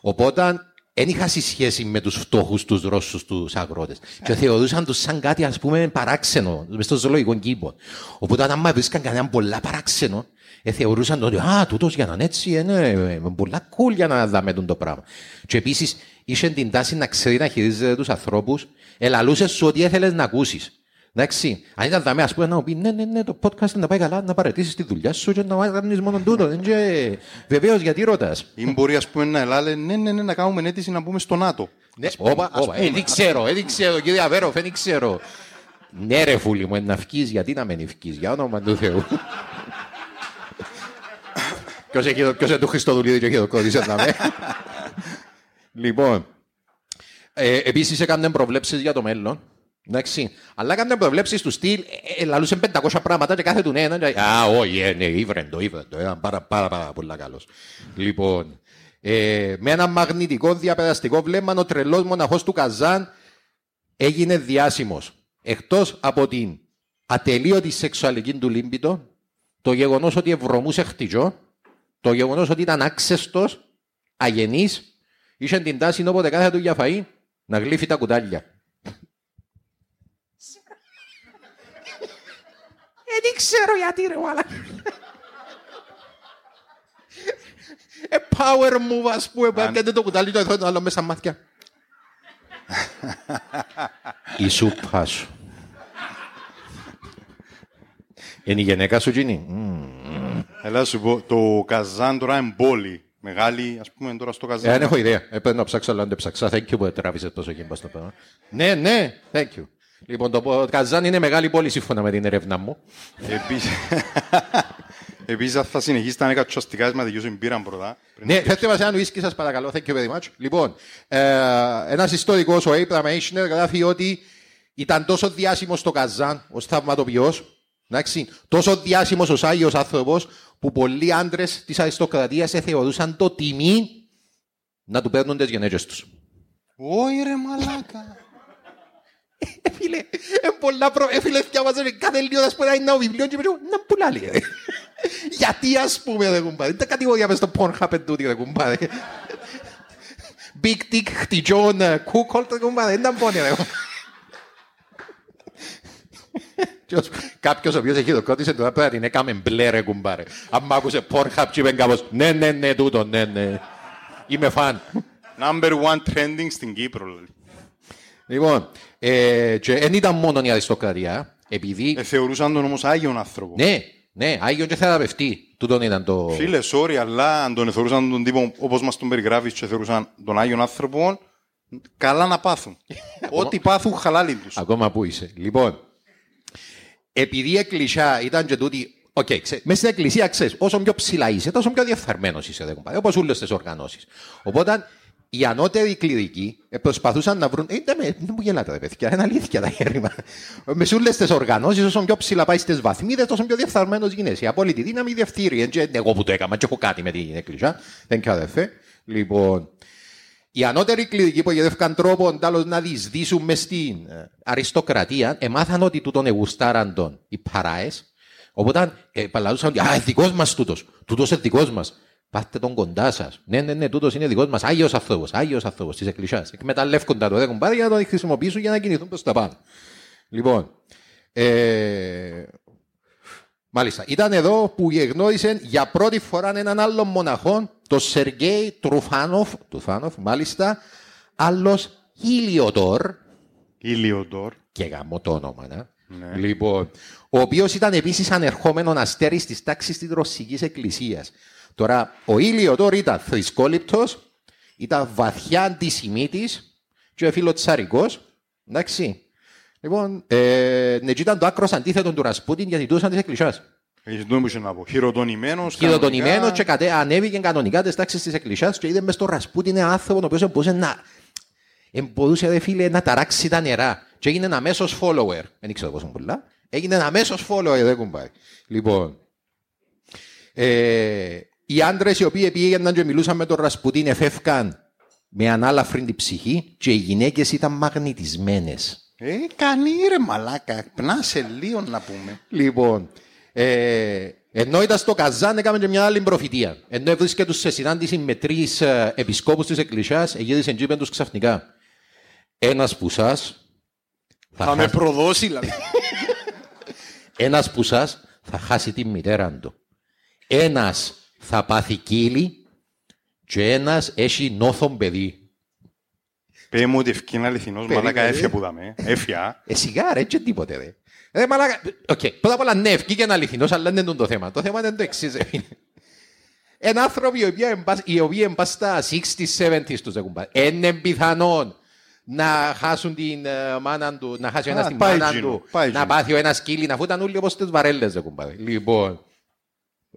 Οπότε δεν είχα σχέση με τους φτώχους, τους Ρώσους, τους αγρότες. Και θεωρούσαν τους σαν κάτι, ας πούμε, παράξενο, μες στο ζωολογικό κήπο. Οπότε αν άμα βρίσκαν κανέναν πολλά παράξενο, ε, θεωρούσαν ότι «Α, τούτος για να είναι έτσι, είναι ε, πολλά cool για να δάμε τον το πράγμα». Και επίσης, είχε την τάση να ξέρει να χειρίζεται τους ανθρώπους, ελαλούσε σου ότι ήθελες να ακούσεις. Εντάξει, αν ήταν δαμέ, ας πούμε, να μου πει ναι, ναι, ναι, το podcast να πάει καλά, να παρετήσεις τη δουλειά σου και να κάνεις μόνο τούτο. Δεν και... Βεβαίως, γιατί ρωτάς.
Ή μπορεί ας πούμε να ελάλε, ναι, ναι, ναι, να κάνουμε αίτηση να μπούμε στο ΝΑΤΟ.
Ναι, όπα, όπα, ε, δεν ξέρω, ε, δεν ξέρω, κύριε Αβέροφ, δεν ξέρω. Ναι ρε φούλη μου, να φκείς, γιατί να μην φκείς, για όνομα του Θεού. Ποιος έχει- Ποιος είναι του Χριστοδουλίδη και έχει το κόδισε να με. Λοιπόν, ε, επίσης έκαναν προβλέψεις για το μέλλον. Εντάξει. Αλλά έκαναν προβλέψεις του στυλ, ε, ε, λαλούσαν 500 πράγματα και κάθε του ναι, ένα. και- Α, όχι, ε, ναι, ήβρεντο, ήβρεντο. Ήταν πάρα, πάρα, πάρα πολύ καλός. Λοιπόν, ε, με ένα μαγνητικό διαπεραστικό βλέμμα, ο τρελός μοναχός του Καζάν έγινε διάσημος. Εκτός από την ατελείωτη σεξουαλική του λίμπητο, το γεγονός ότι ευρωμούσε χτυκιό, το γεγονός ότι ήταν άξεστος, αγενής, είχε την τάση όποτε κάθε του για φαΐ να γλύφει τα κουτάλια. Ε, δεν ξέρω γιατί ρε μάλα. Ε, power move ας πούμε, που έπαιρνε το κουτάλι του εθώ το άλλο μέσα μάτια. Η σούπα σου. Είναι η γυναίκα σου γίνει.
Έλα σου πω, το Καζάν τώρα είναι πόλη. Μεγάλη, ας πούμε, τώρα στο Καζάν.
Δεν έχω ιδέα. Έπρεπε να ψάξω, αλλά δεν το ψάξα. Thank you που τράβησε τόσο γύμπα στο πράγμα. Ναι, ναι, thank you. Λοιπόν, το Καζάν είναι μεγάλη πόλη σύμφωνα με την έρευνα μου.
Επίσης, επίσης αν θα συνεχίσει τα ανεκατσοστικά της μαθηκιούς την πήραν πρώτα. Πριν
Ναι,
να
φέρτε μας έναν ουίσκι σας παρακαλώ. Thank you very much. Λοιπόν, ε, ένας ιστορικός, ο Abraham Eichner, γράφει ότι ήταν τόσο διάσημος στο Καζάν, ως θαυματοποιός, εντάξει, τόσο διάσημος ως Άγιος άνθρωπος, που πολλοί άντρες της αριστοκρατίας θεωρούσαν το τιμή να του παίρνουν τις γενέτσες τους.
Όχι ρε μαλάκα.
φίλε, ε, πολλά προ... Ε, φίλε, θυκιάβαζε κάθε λίγο να σπουδάει ένα βιβλίο και λέω, να πουλά λέει. ρε». Γιατί ας πούμε, ρε κουμπάρε. Δεν τα κατηγορία μες στο Pornhub εν τούτη, ρε κουμπάρε. Big Dick χτιτζόν κούκολ, ρε κουμπάρε. Δεν τα πόνοι, ρε κουμπάρε. Και ως- Κάποιος ο οποίος έχει δοκότησε τώρα πέρα την έκαμε μπλε ρε κουμπάρε. Αν μ' άκουσε Pornhub και είπε κάπως ναι ναι ναι τούτο ναι ναι. Είμαι φαν.
Number one trending στην Κύπρο. δηλαδή.
Λοιπόν, ε, και δεν ήταν μόνο η αριστοκρατία, επειδή...
Ε, θεωρούσαν τον όμως Άγιον άνθρωπο.
ναι, ναι, Άγιον και θεραπευτή. Τούτον ήταν το...
Φίλε, sorry, αλλά αν τον θεωρούσαν τον τύπο όπως μας τον περιγράφεις και θεωρούσαν τον Άγιον άνθρωπο, καλά να πάθουν. Ό,τι πάθουν, χαλάλι τους.
Ακόμα που είσαι. Λοιπόν, επειδή η εκκλησιά ήταν και τούτη. OK, okay, μέσα στην εκκλησία ξέρεις, όσο πιο ψηλά είσαι, τόσο πιο διεφθαρμένος είσαι. Δεν Όπως όλες τις οργανώσεις. Οπότε οι ανώτεροι κληρικοί ε, προσπαθούσαν να βρουν. Ε, δεν με- δεν μου γελάτε, ρε παιδιά, είναι αλήθεια τα χέρια. Με όλες τις οργανώσεις, όσο πιο ψηλά πάει στις βαθμίδες, τόσο πιο διεφθαρμένος γίνεσαι. Η απόλυτη δύναμη διαφθείρει. Ε, και Εγώ που το έκανα, και έχω κάτι με την εκκλησιά. Δεν και αδερφέ. Λοιπόν, οι ανώτεροι κληρικοί που γεδεύκαν τρόπο τέλος να διεισδύσουν μες στην ε, αριστοκρατία, εμάθαν ότι τούτον εγουστάραν τον οι παράες, οπότε ε, παλαδούσαν ότι «Α, δικός μας τούτος, τούτος είναι δικός μας». Πάτε τον κοντά σας. Ναι, ναι, ναι, τούτος είναι δικός μας. Άγιος άνθρωπο. Άγιος άνθρωπο της Εκκλησιά. Εκμεταλλεύκονται το δέκον πάρει για να τον χρησιμοποιήσουν για να κινηθούν προς τα πάνω. Λοιπόν. Ε, Μάλιστα. Ήταν εδώ που γνώρισε για πρώτη φορά έναν άλλο μοναχό, τον Σεργέη Τρουφάνοφ, Τρουφάνοφ μάλιστα, άλλος Ήλιοτορ,
Ηλιοντόρ.
και γαμώ το όνομα, να. Λοιπόν, ο οποίος ήταν επίσης ανερχόμενος αστέρι τη τάξη της Ρωσικής Εκκλησίας. Τώρα, ο Ήλιοτορ ήταν θρησκόληπτος, ήταν βαθιά αντισημίτης και φιλοτσαρικός. Εντάξει. Λοιπόν, ε, ναι, και ήταν το άκρος αντίθετο του Ρασπούτιν γιατί τούσαν τη Εκκλησία.
Έχει το που να πω. Χειροτονημένος.
Χειροτονημένος
κανονικά.
και κατε, ανέβηκε κανονικά τις τάξεις της Εκκλησία και είδε μες στο Ρασπούτιν ένα άνθρωπο ο οποίο μπορούσε να. εν μπορούσε, ρε φίλε, να ταράξει τα νερά. Και έγινε ένα αμέσω follower. Δεν ξέρω πόσο πολλά. Έγινε ένα αμέσω follower, δεν κουμπάει. Λοιπόν. Ε, οι άντρες οι οποίοι πήγαιναν και μιλούσαν με τον Ρασπούτιν εφεύκαν με ανάλαφρη ψυχή και οι γυναίκες ήταν μαγνητισμένες.
Ε, κανεί ρε μαλάκα. Πνάσε λίγο να πούμε.
Λοιπόν, ε, ενώ ήταν στο Καζάν, έκαμε και μια άλλη προφητεία. Ενώ βρίσκεται σε συνάντηση με τρεις επισκόπους της Εκκλησίας, γύρισε και είπε τους ξαφνικά. Ένας που σας.
Θα με προδώσει, δηλαδή.
Ένας που σας θα χάσει τη μητέρα του. Ένας θα πάθει κύλι και ένας έχει νόθον παιδί.
Πέ μου ότι ευκεί αληθινός μαλάκα
Περίμενε.
έφια που δαμε. Έφια.
Ε, σιγά ρε, και τίποτε ρε. Ρε μαλάκα, οκ, πρώτα απ' όλα ναι, ευκήκε ένα αληθινός, αλλά δεν είναι το θέμα. Το θέμα είναι το εξής. ρε φίλε. Ένα άνθρωπο οι οποίοι εμπα- οι οποίοι εμπα στα 60s, 70s τους έχουν πάει. Είναι πιθανόν να χάσουν την ε, μάνα του, να χάσει ο ένας
Α,
την
πάει
μάνα
γίνο,
του,
πάει
να
γίνο.
πάθει ο ένας σκύλι, να φούταν όλοι όπως τις βαρέλες έχουν πάει. Λοιπόν,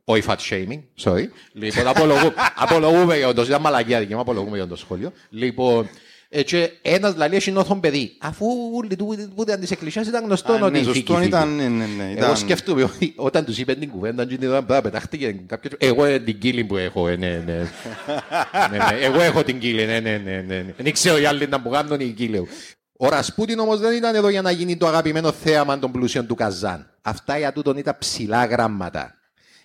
όχι fat shaming, sorry. Λοιπόν, απολογού, απολογούμε για όντως, ήταν μαλακία δική μου, απολογούμε για το σχόλιο. Λοιπόν, ε, και ένας δηλαδή έχει νόθον παιδί. Αφού όλοι του που ήταν της εκκλησιάς ήταν γνωστό
Α,
ότι
ναι,
φύγει,
σωστό
φύγει.
ήταν, ναι, ναι, ναι,
Εγώ
ήταν-
σκέφτομαι ότι όταν τους είπε την κουβέντα και την ώρα πετάχτηκε κάποιος εγώ ε, την κύλη που έχω, ε, ναι, ναι. ναι, ναι. Εγώ έχω την κύλη, ναι, ναι, ναι, ναι. ναι. Δεν ξέρω οι άλλοι να μου κάνουν η κύλη. Ο Ρασπούτιν όμως δεν ήταν εδώ για να γίνει το αγαπημένο θέαμα των πλούσιων του Καζάν. Αυτά για τούτον ήταν ψηλά γράμματα.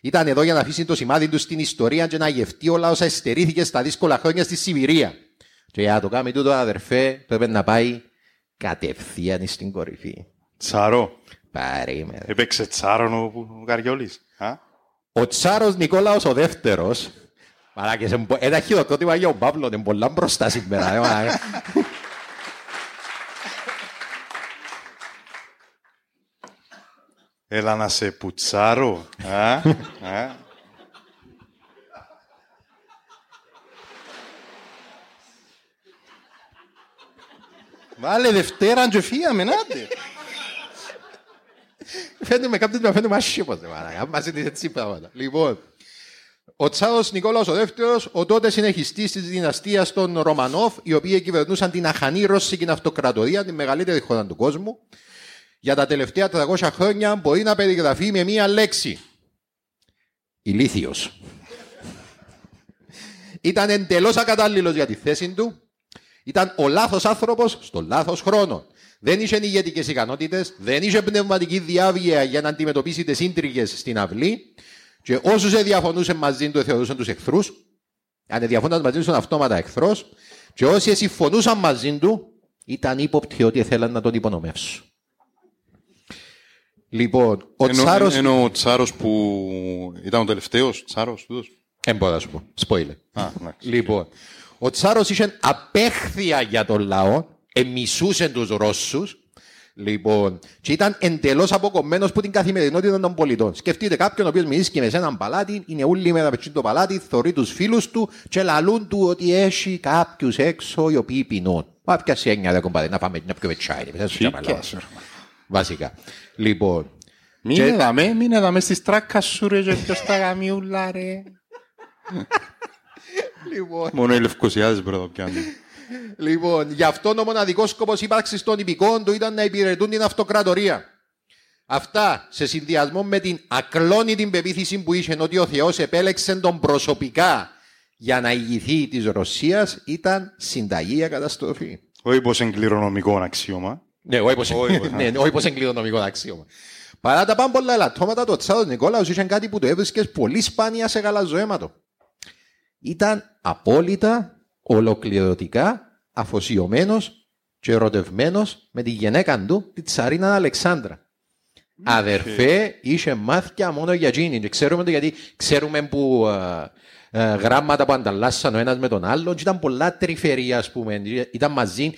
Ήταν εδώ για να αφήσει το σημάδι τους στην ιστορία και να γευτεί όλα όσα εστερήθηκε στα δύσκολα χρόνια στη Σιβηρία. Και για να το κάνει τούτο, αδερφέ, πρέπει να πάει κατευθείαν στην κορυφή.
Τσαρό.
Παρήμερε.
Έπαιξε τσάρον ο, ο Καριόλης. Α;
Ο Τσάρος Νικόλαος ο δεύτερος, μαλάκες, εμπο- ένα χειροκρότημα για ο Παύλο, είναι πολλά μπροστά σήμερα. ε, μαλάκα.
Έλα να σε πουτσάρω. Α; Α; Βάλε Δευτέρα και φύγαμε, νάτε.
Φαίνεται κάποιος με φαίνεται άσχημος, ρε μαλάκα, μας είναι έτσι πράγματα. Λοιπόν, ο Τσάρος Νικόλαος ο δεύτερος, ο τότε συνεχιστής της δυναστείας των Ρωμανόφ, οι οποίοι κυβερνούσαν την αχανή Ρώσικη αυτοκρατορία, τη μεγαλύτερη χώρα του κόσμου, για τα τελευταία 300 χρόνια μπορεί να περιγραφεί με μία λέξη. Ηλίθιος. Ήταν εντελώς ακατάλληλος για τη θέση του. Ήταν ο λάθος άνθρωπος στο λάθος χρόνο. Δεν είχε ηγετικές ικανότητες, δεν είχε πνευματική διάβγεια για να αντιμετωπίσει τις ίντριγε στην αυλή. Και όσους διαφωνούσε μαζί του, θεωρούσαν τους εχθρούς. Αν διαφωνούσαν μαζί του, ήταν αυτόματα εχθρός. Και όσοι συμφωνούσαν μαζί του, ήταν ύποπτοι ότι θέλαν να τον υπονομεύσουν. Λοιπόν, ο
Ενώ,
Τσάρος...
ενώ ο Τσάρος που ήταν ο τελευταίος Τσάρος τούτος.
Δεν μπορώ να σου πω. Spoiler.
Α, εντάξει.
Λοιπόν, ο Τσάρος είχε απέχθεια για τον λαό, εμισούσε τους Ρώσους, λοιπόν, και ήταν εντελώς αποκομμένος από την καθημερινότητα των πολιτών. Σκεφτείτε κάποιον ο οποίος μιλήσει σε έναν παλάτι, είναι όλη μέρα με το παλάτι, θωρεί τους φίλους του και λαλούν του ότι έχει κάποιους έξω οι οποίοι πεινούν. Μα ποια σε έννοια δεν κομπάτε, να πάμε να πιούμε τσάι. Δεν σου τσαμαλάω. Βασικά. Λοιπόν,
Μην
Και-
έδαμε, μην έδαμε στις τράκας σου ρε και ποιος τα γαμιούλα ρε.
λοιπόν,
Μόνο οι λευκοσιάδες μπορεί να το πιάνουν.
Λοιπόν, γι' αυτόν ο μοναδικός σκοπός ύπαρξης των υπηκών του ήταν να υπηρετούν την αυτοκρατορία. Αυτά σε συνδυασμό με την ακλόνητη πεποίθηση που είχε ότι ο Θεός επέλεξε τον προσωπικά για να ηγηθεί της Ρωσίας ήταν συνταγή για καταστροφή.
Όχι πως είναι κληρονομικό αξίωμα.
Ναι, όχι πως,
Όχι πως,
ναι, όχι πως είναι κληρονομικό αξίωμα. Παρά τα πάνω πολλά ελαττώματα, το Τσάδος Νικόλαος είχε κάτι που το έβρισκες πολύ σπάνια σε γαλαζοαίματο. Ήταν απόλυτα, ολοκληρωτικά αφοσιωμένος και ερωτευμένος με τη γυναίκα του, τη Τσαρίνα Αλεξάνδρα. Αδερφέ, είχε μάθηκια μόνο για εκείνη. Και ξέρουμε το γιατί ξέρουμε που ε, ε, γράμματα που ανταλλάσσαν ο ένας με τον άλλον και ήταν πολλά τρυφερία, ας πούμε. Ήταν μαζί,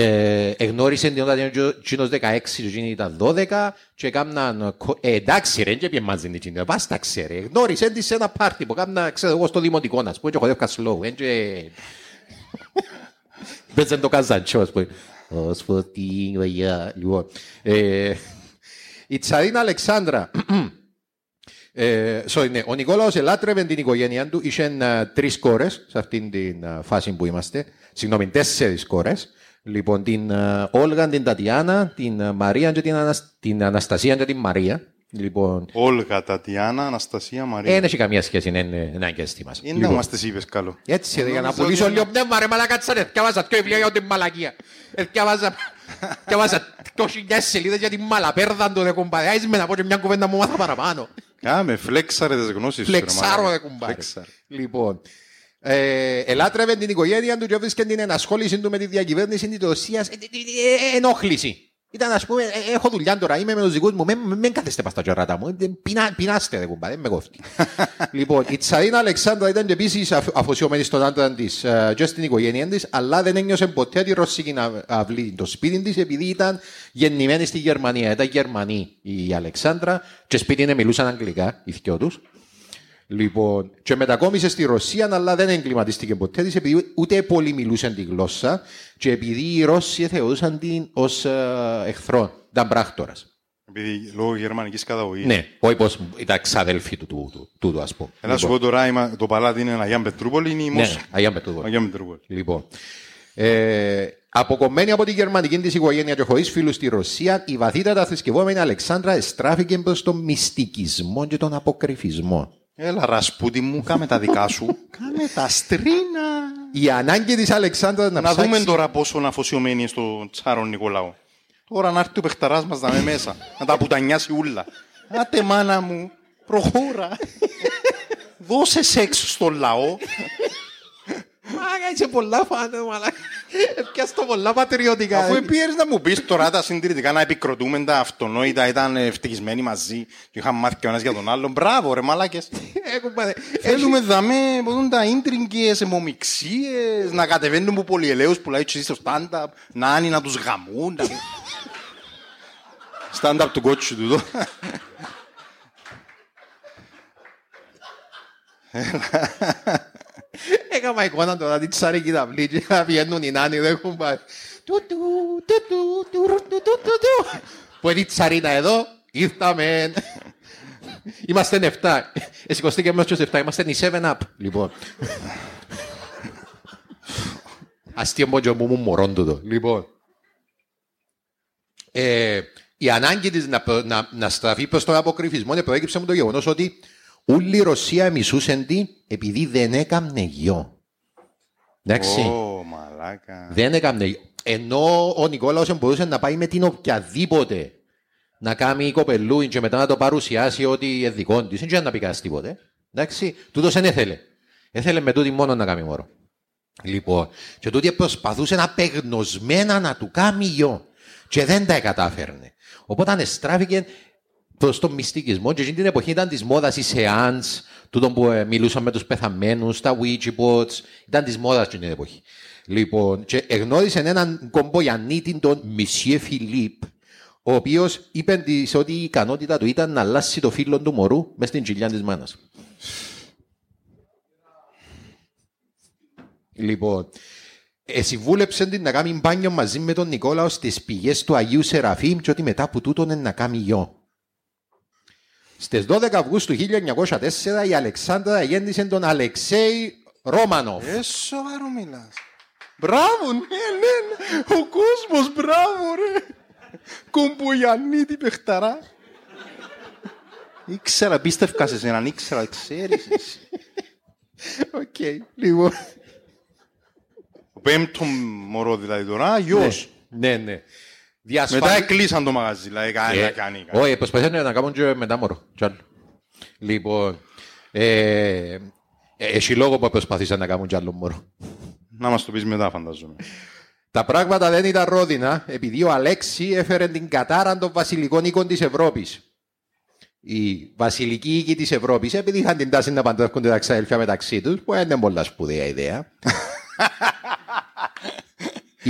ε, εγνώρισε την όταν ήταν εκείνος 16 και εκείνη ήταν 12 και έκαναν, κο- ε, εντάξει ρε, και πήγε μαζί την εκείνη, πας τα ξέρει. Εγνώρισε τη σε ένα πάρτι που έκανα, ξέρω εγώ, στο δημοτικό, ας πούμε, και χωρεύκα slow. ε, και- Παίζαν το καζαντσό, ας πούμε. Ως φωτί, βαγιά. Λοιπόν, ε, η Τσαρίνα Αλεξάνδρα, ε, sorry, ναι, ο Νικόλαος ελάτρευε την οικογένειά του, είχε ε, τρεις κόρες σε αυτήν την ε, φάση που είμαστε, συγγνώμη, τέσσερις κόρες. Λοιπόν, την ε, Όλγα, την Τατιάνα, την ε, Μαρία και την, Ανασ- την Αναστασία και την Μαρία. Λοιπόν,
Όλγα, Τατιάνα, Αναστασία,
δεν
Μαρία.
έχει καμία σχέση, είναι είναι ένα αγκέστη μας.
Είναι να μας τις είπες καλό.
Έτσι, ρε, για να
Νόμιζα
πουλήσω
ότι-
λίγο πνεύμα, ρε μαλάκα τσάνε. Διάβαζα δύο βιβλία για την μαλακία. Ε, Διάβαζα, διάβαζα δύο χιλιάδες σελίδες για την μαλαπέρδα του, ρε κουμπάρε. Άις με να πω και μια κουβέντα μου μάθα παραπάνω.
Κάμε, φλέξαρε τις γνώσεις σου. ρε
Φλεξάρω,
μαλάκα.
ρε κουμπάρε.
Φλεξάρε.
Λοιπόν, ε, ελάτρευε την οικογένεια του και έβρισκε την ενασχόληση του με τη διακυβέρνηση της Ρωσίας. Ε, ε, ε, ε, Ενόχληση. Ήταν ας πούμε, ε, έχω δουλειά τώρα, είμαι με τους δικούς μου, μην μην κάθεστε πας στα κεράτα μου, ε, πεινά- πεινάστε ρε κουμπάρε, δεν με κόφτει. λοιπόν, η Τσαρίνα Αλεξάνδρα ήταν και επίσης αφ- αφοσιωμένη στον άντρα της ε, και στην οικογένεια της, αλλά δεν ένιωσε ποτέ τη ρωσική να- αυλή το σπίτι της, επειδή ήταν γεννημένη στη Γερμανία. Ήταν Γερμανή η Αλεξάνδρα και σπίτι είναι μιλούσαν αγγλικά, οι δυο τους. Λοιπόν, και μετακόμισε στη Ρωσία, αλλά δεν εγκληματίστηκε ποτέ της, επειδή ούτε πολύ μιλούσαν τη γλώσσα και επειδή οι Ρώσοι θεωρούσαν την ως εχθρό. Ήταν πράκτορας.
Επειδή λόγω γερμανικής καταγωγής.
Ναι, όχι πω ήταν ξαδέλφοι του τούτου, τούτου ας πούμε.
Έλα σου πω τώρα, είμαι- το παλάτι είναι Αγία Πετρούπολη, είναι η
Ναι,
Μόσχα.
Αγία Πετρούπολη.
Αγία Πετρούπολη.
Λοιπόν. Ε, αποκομμένη από τη γερμανική της οικογένεια και χωρίς φίλους στη Ρωσία, η βαθύτατα θρησκευόμενη Αλεξάνδρα εστράφηκε προς τον μυστικισμό και τον αποκρυφισμό.
Έλα Ρασπούτι μου, κάμε τα δικά σου. κάμε τα στρίνα.
Η ανάγκη της Αλεξάνδρας να,
Να
ψάξει...
δούμε τώρα πόσο αφοσιωμένοι είναι στο Τσάρο Νικολάου. Τώρα να έρθει ο παιχταράς μας να με μέσα. να τα πουτανιάσει ούλα. Άτε μάνα μου, προχώρα. Δώσε σεξ στο λαό.
Μάγα, είσαι πολλά φάνε, μαλάκα. Πιάσ' το πολλά πατριωτικά.
Αφού πιέρες να μου πεις τώρα τα συντηρητικά να επικροτούμε τα αυτονόητα, ήταν ευτυχισμένοι μαζί και είχαν μάθει και ο ένας για τον άλλον. Μπράβο ρε μαλάκες.
Ε, κουμπάρε,
Θέλουμε δαμέ, μπορούν τα ίντριγκες, αιμομιξίες, να κατεβαίνουν που πολυελαίους που λέει και στο stand-up, να είναι να τους γαμούν. να- Stand-up του κότσου του εδώ.
Έκανα εικόνα τώρα τη τσαρική τα πλήτσι να βγαίνουν οι νάνοι δεν έχουν πάει. Που είναι η τσαρίνα εδώ, ήρθαμε. Είμαστε 7. Εσηκωστεί και μέσα 7. Είμαστε οι 7-up. Λοιπόν. Αστείο μόνο μου μου μωρόν τούτο. Λοιπόν. Ε, η ανάγκη της να, να, να στραφεί προς τον αποκρυφισμό προέκυψε μου το γεγονός ότι όλη η Ρωσία μισούσαν την επειδή δεν έκαμνε γιο. Εντάξει.
Ω, μαλάκα.
Δεν έκαμνε γιο. Ενώ ο Νικόλαος μπορούσε να πάει με την οποιαδήποτε να κάνει κοπελούιν και μετά να το παρουσιάσει ότι είναι δικό της. Δεν να πει κανένας τίποτε. Εντάξει, τούτος δεν έθελε. Έθελε με τούτη μόνο να κάνει μωρό. Λοιπόν, και τούτη προσπαθούσε απεγνωσμένα να του κάνει γιο. Και δεν τα κατάφερνε. Οπότε ανεστράφηκε προς τον μυστικισμό και εκείνη την εποχή ήταν της μόδας οι σεάνς, τούτο που ε, μιλούσαν με τους πεθαμένους, τα Ouija boards, ήταν της μόδας εκείνη την εποχή. Λοιπόν, και εγνώρισε έναν κομπογιανίτη, τον Μισιέ Φιλίπ, ο οποίος είπε της ότι η ικανότητα του ήταν να αλλάξει το φίλο του μωρού μες στην κοιλιά της μάνας. Λοιπόν, ε, συμβούλεψε την να κάνει μπάνιο μαζί με τον Νικόλαος στις πηγές του Αγίου Σεραφείμ και ότι μετά από τούτον να κάνει γιο. Στις 12 Αυγούστου 1904 η Αλεξάνδρα γέννησε τον Αλεξέη Ρόμανοφ.
Ε, σοβαρό μιλάς. Μπράβο, ναι, ναι, ναι. Ο κόσμος, μπράβο, ρε. Κομπογιανίτη παιχταρά. Ήξερα, πίστευκας σε έναν, ήξερα, ξέρεις εσύ.
Οκ, λοιπόν.
Ο πέμπτο μωρό δηλαδή τώρα, γιος.
Ναι, ναι.
Μετά
Διασφάλι...
εκλείσαν το μαγαζί, δηλαδή κάνει να κάνει. κάνει.
Όχι, προσπαθούν να κάνουν και μετά μωρό. Κι άλλο. Λοιπόν, ε, έχει λόγο που προσπαθήσαν να κάνουν κι άλλο μωρό.
Να μας το πεις μετά φανταζόμαι.
Τα πράγματα δεν ήταν ρόδινα, επειδή ο Αλέξη έφερε την κατάρα των βασιλικών οίκων της Ευρώπης. Οι βασιλικοί οίκοι της Ευρώπης, επειδή είχαν την τάση να παντρεύονται τα ξαδέλφια μεταξύ τους, που δεν είναι πολλά σπουδαία ιδέα,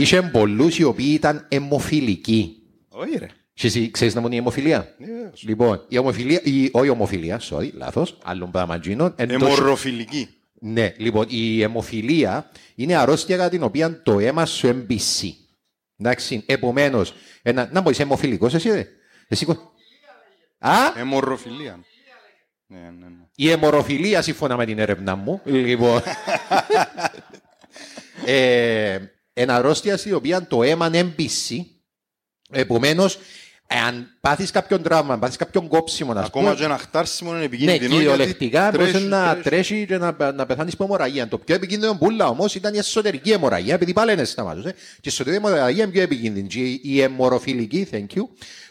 είχε πολλούς οι οποίοι ήταν αιμοφιλικοί.
Όχι ρε.
Και εσύ ξέρεις να μου είναι η αιμοφιλία. Λοιπόν, η ομοφιλία, η, όχι η ομοφιλία, sorry, λάθος, άλλον πράγμα γίνον. εν το-
Εμορροφιλική.
ναι, λοιπόν, η αιμοφιλία είναι αρρώστια κατά την οποία το αίμα σου εμπισεί. Εντάξει, επομένως, να μπορεί αιμοφιλικός, εσύ ρε. Εσύ, κο- Α,
Εμορροφιλία. Ναι, ναι, ναι.
η αιμορροφιλία σύμφωνα με την έρευνά μου. Λοιπόν. ε, ένα αρρώστια η οποία το αίμα εμπισεί. Επομένως, αν πάθεις κάποιον τραύμα, αν πάθεις κάποιον κόψιμο, να
Ακόμα και ένα χτάρσιμο είναι
Ναι,
επικίνδυνο.
κυριολεκτικά
γιατί
μπορούσε
τρέχεις,
να
τρέχεις.
τρέχει και να, να πεθάνεις από αιμορραγία. Το πιο επικίνδυνο πουλά όμως ήταν η εσωτερική αιμορραγία, επειδή πάλι δεν σταματούσε. Και η εσωτερική αιμορραγία είναι πιο επικίνδυνη. Και η- η αιμορροφιλική, thank you,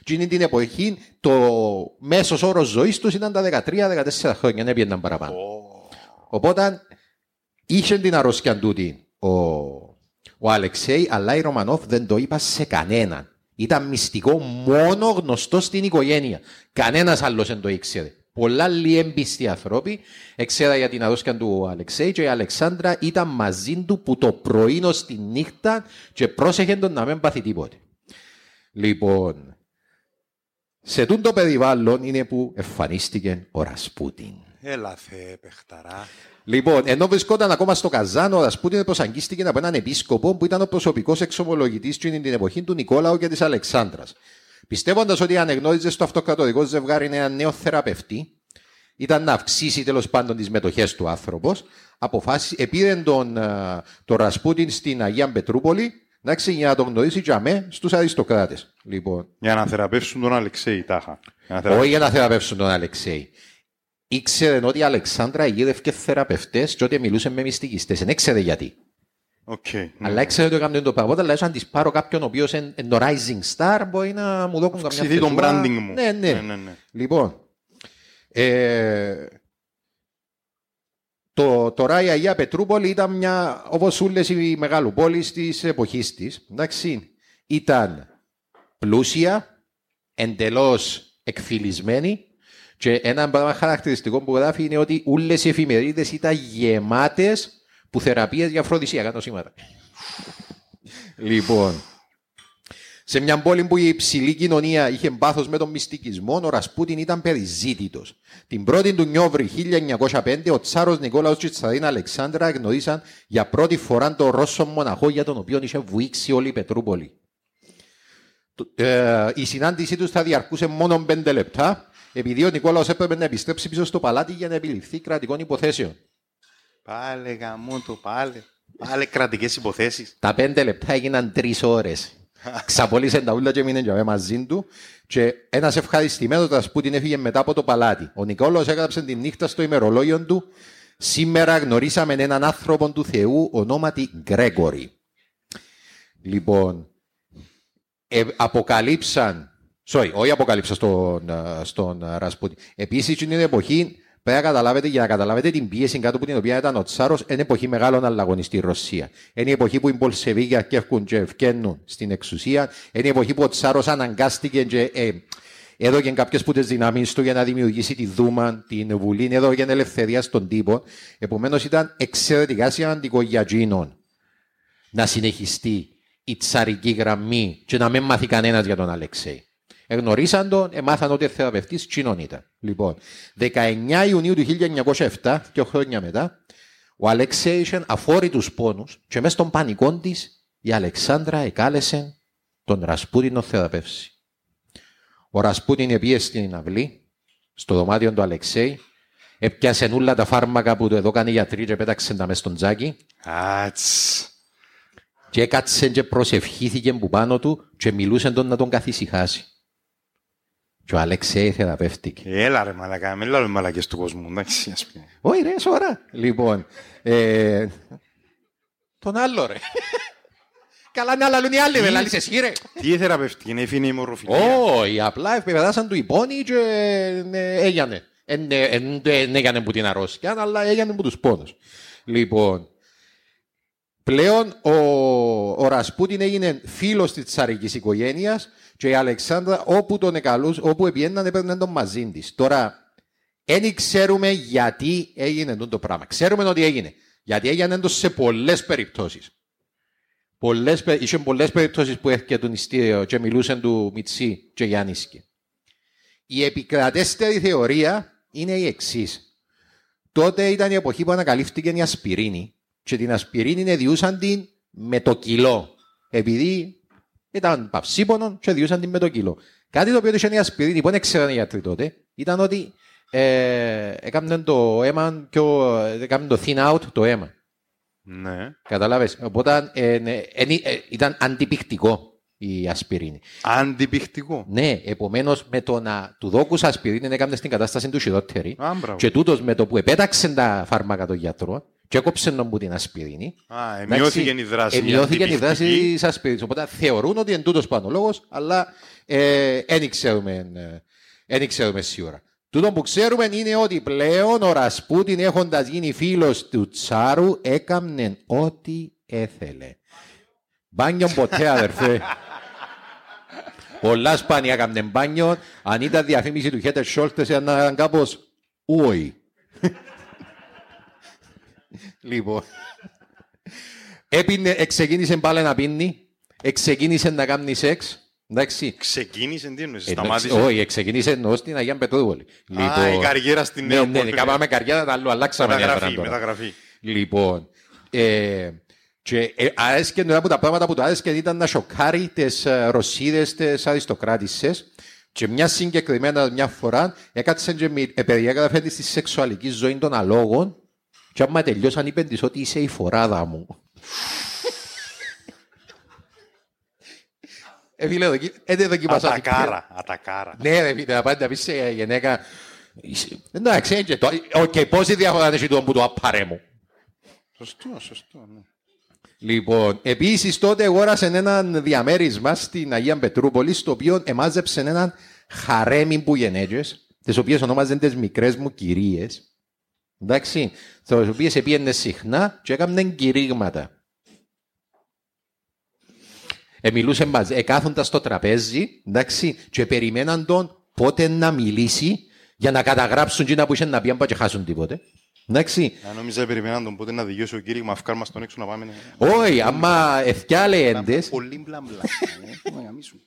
και είναι την εποχή το μέσος όρος ζωής τους ήταν τα 13-14 χρόνια, δεν πήγαιναν παραπάνω. Οπότε είχε την αρρώστια τούτη ο, ο Αλεξέη, αλλά η Ρωμανόφ δεν το είπα σε κανέναν. Ήταν μυστικό μόνο γνωστό στην οικογένεια. Κανένας άλλος δεν το ήξερε. Πολλά λίγοι έμπιστοι άνθρωποι έξερα για την αρρώστια του Αλεξέη και η Αλεξάνδρα ήταν μαζί του που το πρωί ως τη νύχτα και πρόσεχε τον να μην πάθει τίποτε. Λοιπόν, σε τούτο περιβάλλον είναι που εμφανίστηκε ο Ρασπούτιν.
Έλα θε, παιχταρά.
Λοιπόν, ενώ βρισκόταν ακόμα στο Καζάνο, ο Ρασπούτιν προσαγγίστηκε από έναν επίσκοπο που ήταν ο προσωπικός εξομολογητής την εποχή του Νικόλαου και της Αλεξάνδρας. Πιστεύοντας ότι ανεγνώριζε στο αυτοκρατορικό ζευγάρι ένα νέο θεραπευτή, ήταν να αυξήσει τέλος πάντων τις μετοχές του άνθρωπος, αποφάσισε, επήρε τον, α, τον Ρασπούτιν στην Αγία Πετρούπολη, εντάξει, για να τον γνωρίσει για με στους αριστοκράτες. Λοιπόν,
Για να θεραπεύσουν τον Αλεξέη, τάχα. Για να θεραπεύσουν.
όχι για να θεραπεύσουν τον Αλεξέη. Ήξερε ότι η Αλεξάνδρα γύρευκε θεραπευτές και ότι μιλούσε με μυστικιστές. Δεν ήξερε γιατί.
Οκ. ναι.
Αλλά ήξερε ότι έκανε το πράγμα. Οπότε, λέει, αν της πάρω κάποιον ο οποίος είναι είναι το rising star, μπορεί να μου δώσουν καμιά
Αυξηθεί τον
θεσούρα.
branding μου.
Ναι, ναι.
Ναι, ναι, ναι.
Λοιπόν. Ε, το, τώρα η Αγία Πετρούπολη ήταν μια, όπως όλες οι μεγαλοπόλεις της εποχής της, εντάξει, ήταν πλούσια, εντελώς εκφυλισμένη και ένα πράγμα χαρακτηριστικό που γράφει είναι ότι όλες οι εφημερίδες ήταν γεμάτες που θεραπείες για αφροδισιακά νοσήματα. λοιπόν, σε μια πόλη που η υψηλή κοινωνία είχε πάθος με τον μυστικισμό, ο Ρασπούτιν ήταν περιζήτητος. Την 1η του Νιόβρη 1905, ο Τσάρος Νικόλαος και η Τσαρίνα Αλεξάνδρα γνωρίσαν για πρώτη φορά τον Ρώσο μοναχό για τον οποίο είχε βουήξει όλη η Πετρούπολη. Το- ε, η συνάντησή τους θα διαρκούσε μόνο πέντε λεπτά, επειδή ο Νικόλαος έπρεπε να επιστρέψει πίσω στο παλάτι για να επιληφθεί κρατικών υποθέσεων.
Πάλε γαμό το πάλε. Πάλε κρατικές υποθέσεις.
Τα πέντε λεπτά έγιναν τρεις ώρες. Ξαπολύσε τα ούλα και μείνε για μαζί του. Και ένας ευχαριστημένος που την έφυγε μετά από το παλάτι. Ο Νικόλαος έγραψε τη νύχτα στο ημερολόγιο του. Σήμερα γνωρίσαμε έναν άνθρωπο του Θεού ονόματι Γκρέγορη. Λοιπόν, ε, αποκαλύψαν, sorry, όχι αποκαλύψαν στον, ε, στον ε, Ρασπούτιν. Επίσης, την εποχή Πρέπει να καταλάβετε, για να καταλάβετε την πίεση κάτω από την οποία ήταν ο Τσάρος, είναι εποχή μεγάλων αλλαγών στη Ρωσία. Είναι η εποχή που οι Πολσεβίγια κέφκουν και ευκαινούν στην εξουσία. Είναι η εποχή που ο Τσάρος αναγκάστηκε και ε, έδωκε κάποιες που τι δυνάμεις του για να δημιουργήσει τη Δούμα, την Βουλή, έδωκε ελευθερία στον τύπο. Επομένως ήταν εξαιρετικά σημαντικό για εκείνον να συνεχιστεί η τσαρική γραμμή και να μην μάθει κανένας για τον Αλεξέη. Εγνωρίσαν τον, εμάθαν ότι ο θεραπευτής Τσίνον ήταν. Λοιπόν, 19 Ιουνίου του 1907, δύο χρόνια μετά, ο Αλεξέη είχε αφόρητους πόνους και μέσα στον πανικό της η Αλεξάνδρα εκάλεσε τον Ρασπούτιν να θεραπεύσει. Ο Ρασπούτιν επίεσε στην αυλή, στο δωμάτιο του Αλεξέη, έπιασε όλα τα φάρμακα που του έδωκαν οι γιατροί και πέταξε τα μέσα στον τζάκι
Άτς.
και έκατσε και προσευχήθηκε που πάνω του και μιλούσε τον να τον καθησυχάσει. Και ο Αλεξέη θεραπεύτηκε.
Έλα ρε μαλακά, μην λέμε μαλακές του κόσμου, εντάξει, ας πούμε.
Όχι ρε, σοβαρά. Λοιπόν, ε, τον άλλο ρε. Καλά να λαλούν οι άλλοι, με λαλείς εσύ ρε.
Τι θεραπευτική, είναι η ημορροφιλία.
Όχι, απλά επεπεδάσαν του οι πόνοι και ε, έγινε. Δεν έγινε που την αρρώστια, αλλά έγινε που τους πόνους. Λοιπόν, πλέον ο, ο Ρασπούτιν έγινε φίλος της τσαρικής οικογένειας και η Αλεξάνδρα όπου τον εκαλούς, όπου επιέναν έπαιρνε τον μαζί της. Τώρα, δεν ξέρουμε γιατί έγινε τούτο το πράγμα. Ξέρουμε ότι έγινε. Γιατί έγινε το σε πολλές περιπτώσεις. Πολλές, πε- είχε πολλές περιπτώσεις που έρχεται τον ιστήριο και μιλούσαν του Μιτσί και Γιάννησκη. Η επικρατέστερη θεωρία είναι η εξής. Τότε ήταν η εποχή που ανακαλύφθηκε η ασπιρίνη και την ασπιρίνη διούσαν την με το κιλό. Επειδή ήταν παυσίπονο και διούσαν την με το κιλό. Κάτι το οποίο είχε η ασπιρίνη που δεν ξέραν οι γιατροί τότε ήταν ότι ε, έκαναν το αίμα πιο, έκαναν το thin out το αίμα.
Ναι.
Καταλάβες. Οπότε ε, ναι, ε, ε, ήταν αντιπικτικό η ασπιρίνη.
Αντιπιχτικό.
Ναι, επομένως με το να του δόκου ασπιρίνη έκανε στην κατάσταση του χειρότερη.
Α, μπράβο.
Και τούτος με το που επέταξε τα φάρμακα των γιατρών και έκοψε τον που την ασπιρίνη.
Α, εμειώθηκε η δράση.
Εμειώθηκε η δράση
αντιπιχτική.
της ασπιρίνης. Οπότε θεωρούν ότι είναι τούτος πάνω λόγος, αλλά δεν ξέρουμε, ε, εν ξέρουμε σίγουρα. Τούτο που ξέρουμε είναι ότι πλέον ο Ρασπούτιν έχοντας γίνει φίλος του Τσάρου έκαμνε ό,τι έθελε. Μπάνιο ποτέ, αδερφέ. Πολλά σπάνια έκαμνε μπάνιο. Αν ήταν διαφήμιση του Χέτερ Σόλτες, ήταν κάπως ούι. Λοιπόν. Έπινε, εξεκίνησε πάλι να πίνει. Εξεκίνησε να κάνει σεξ. Εντάξει.
Ξεκίνησε, τι εννοείς,
Ε, εντάξει,
σταμάτησε.
Όχι, ξεκίνησε εννοώς στην Αγία Πετρόπολη.
Α, η καριέρα στην
ναι,
Νέα
ναι, ναι,
Πόρτο.
κάμαμε καριέρα, αλλά αλλάξαμε νέα
Μεταγραφή,
τώρα.
μεταγραφή.
Λοιπόν, ε, και ε, άρεσκε ένα από τα πράγματα που του άρεσκε ήταν να σοκάρει τις ε, Ρωσίδες, τις αριστοκράτισσες και μια συγκεκριμένα μια φορά έκατσε και μι- ε, περιέγραφε τη σεξουαλική ζωή των αλόγων και άμα τελειώσαν είπε της ότι είσαι η φοράδα μου. Ε, φίλε, δοκι- ε, δεν δοκιμάσα.
Ατακάρα, ατακάρα.
Ναι, ρε φίλε, να πάει να πεις σε γυναίκα. είσαι- Εντάξει, έτσι, το- οκ, πόση διαφορά έχεις το που το απαρέ μου.
Σωστό, σωστό. ναι.
Λοιπόν, επίσης τότε αγόρασε έναν διαμέρισμα στην Αγία Πετρούπολη, στο οποίο εμάζεψε έναν χαρέμι που γενέτζε, τις οποίες ονόμαζαν τις μικρές μου κυρίες. Εντάξει, τι οποίες επίενε συχνά και έκαναν κηρύγματα. Εμιλούσε μαζί, εκάθοντα στο τραπέζι, εντάξει, και περιμέναν τον πότε να μιλήσει για να καταγράψουν τι που είχε να πει, αν πάει και χάσουν τίποτε. Εντάξει,
Αν νόμιζα περιμέναν τον πότε να δικαιώσει ο κήρυγμα, αυκάρ μας τον έξω να πάμε. να-
όχι, άμα εθιάλε έντες,
Πολύ μπλα μπλα. Ε, να γαμίσουν.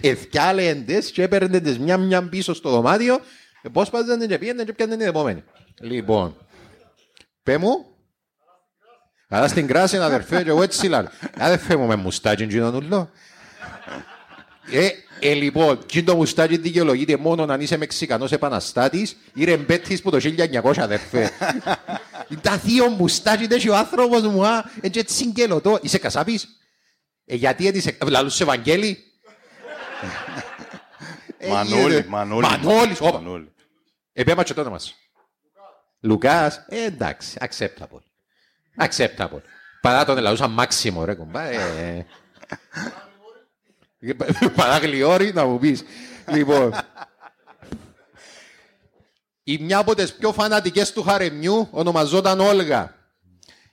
εθιάλε έντες και έπαιρνε τις μια μια πίσω στο δωμάτιο, πώς πάζανε και πήγαινε και πιάνε την επόμενη. Λοιπόν, πέ μου, αλλά στην κράση αδερφέ και εγώ έτσι λέω, αδερφέ μου με μουστάκι γίνον ούλο. Ε, ε, λοιπόν, και το μουστάκι δικαιολογείται μόνο αν είσαι Μεξικανός επαναστάτης ή ρεμπέτης που το 1900 αδερφέ. Τα θείο μουστάκι τέτοιο ο άνθρωπος μου, α, έτσι έτσι συγκελωτό. Είσαι κασάπης; Ε, γιατί έτσι είσαι, λαλούς Ευαγγέλη; Ε,
Μανώλη,
γίνεται.
Μανώλη.
Μανώλης, όπα.
Μανώλη.
Επέμα και το όνομα σου. Λουκάς, ε, εντάξει, acceptable. Acceptable. Παρά τον ελαούσα μάξιμο, ρε κομπά. Ε, Παραγλιόρι να μου πεις. λοιπόν, η μια από τις πιο φανατικές του χαρεμιού ονομαζόταν Όλγα,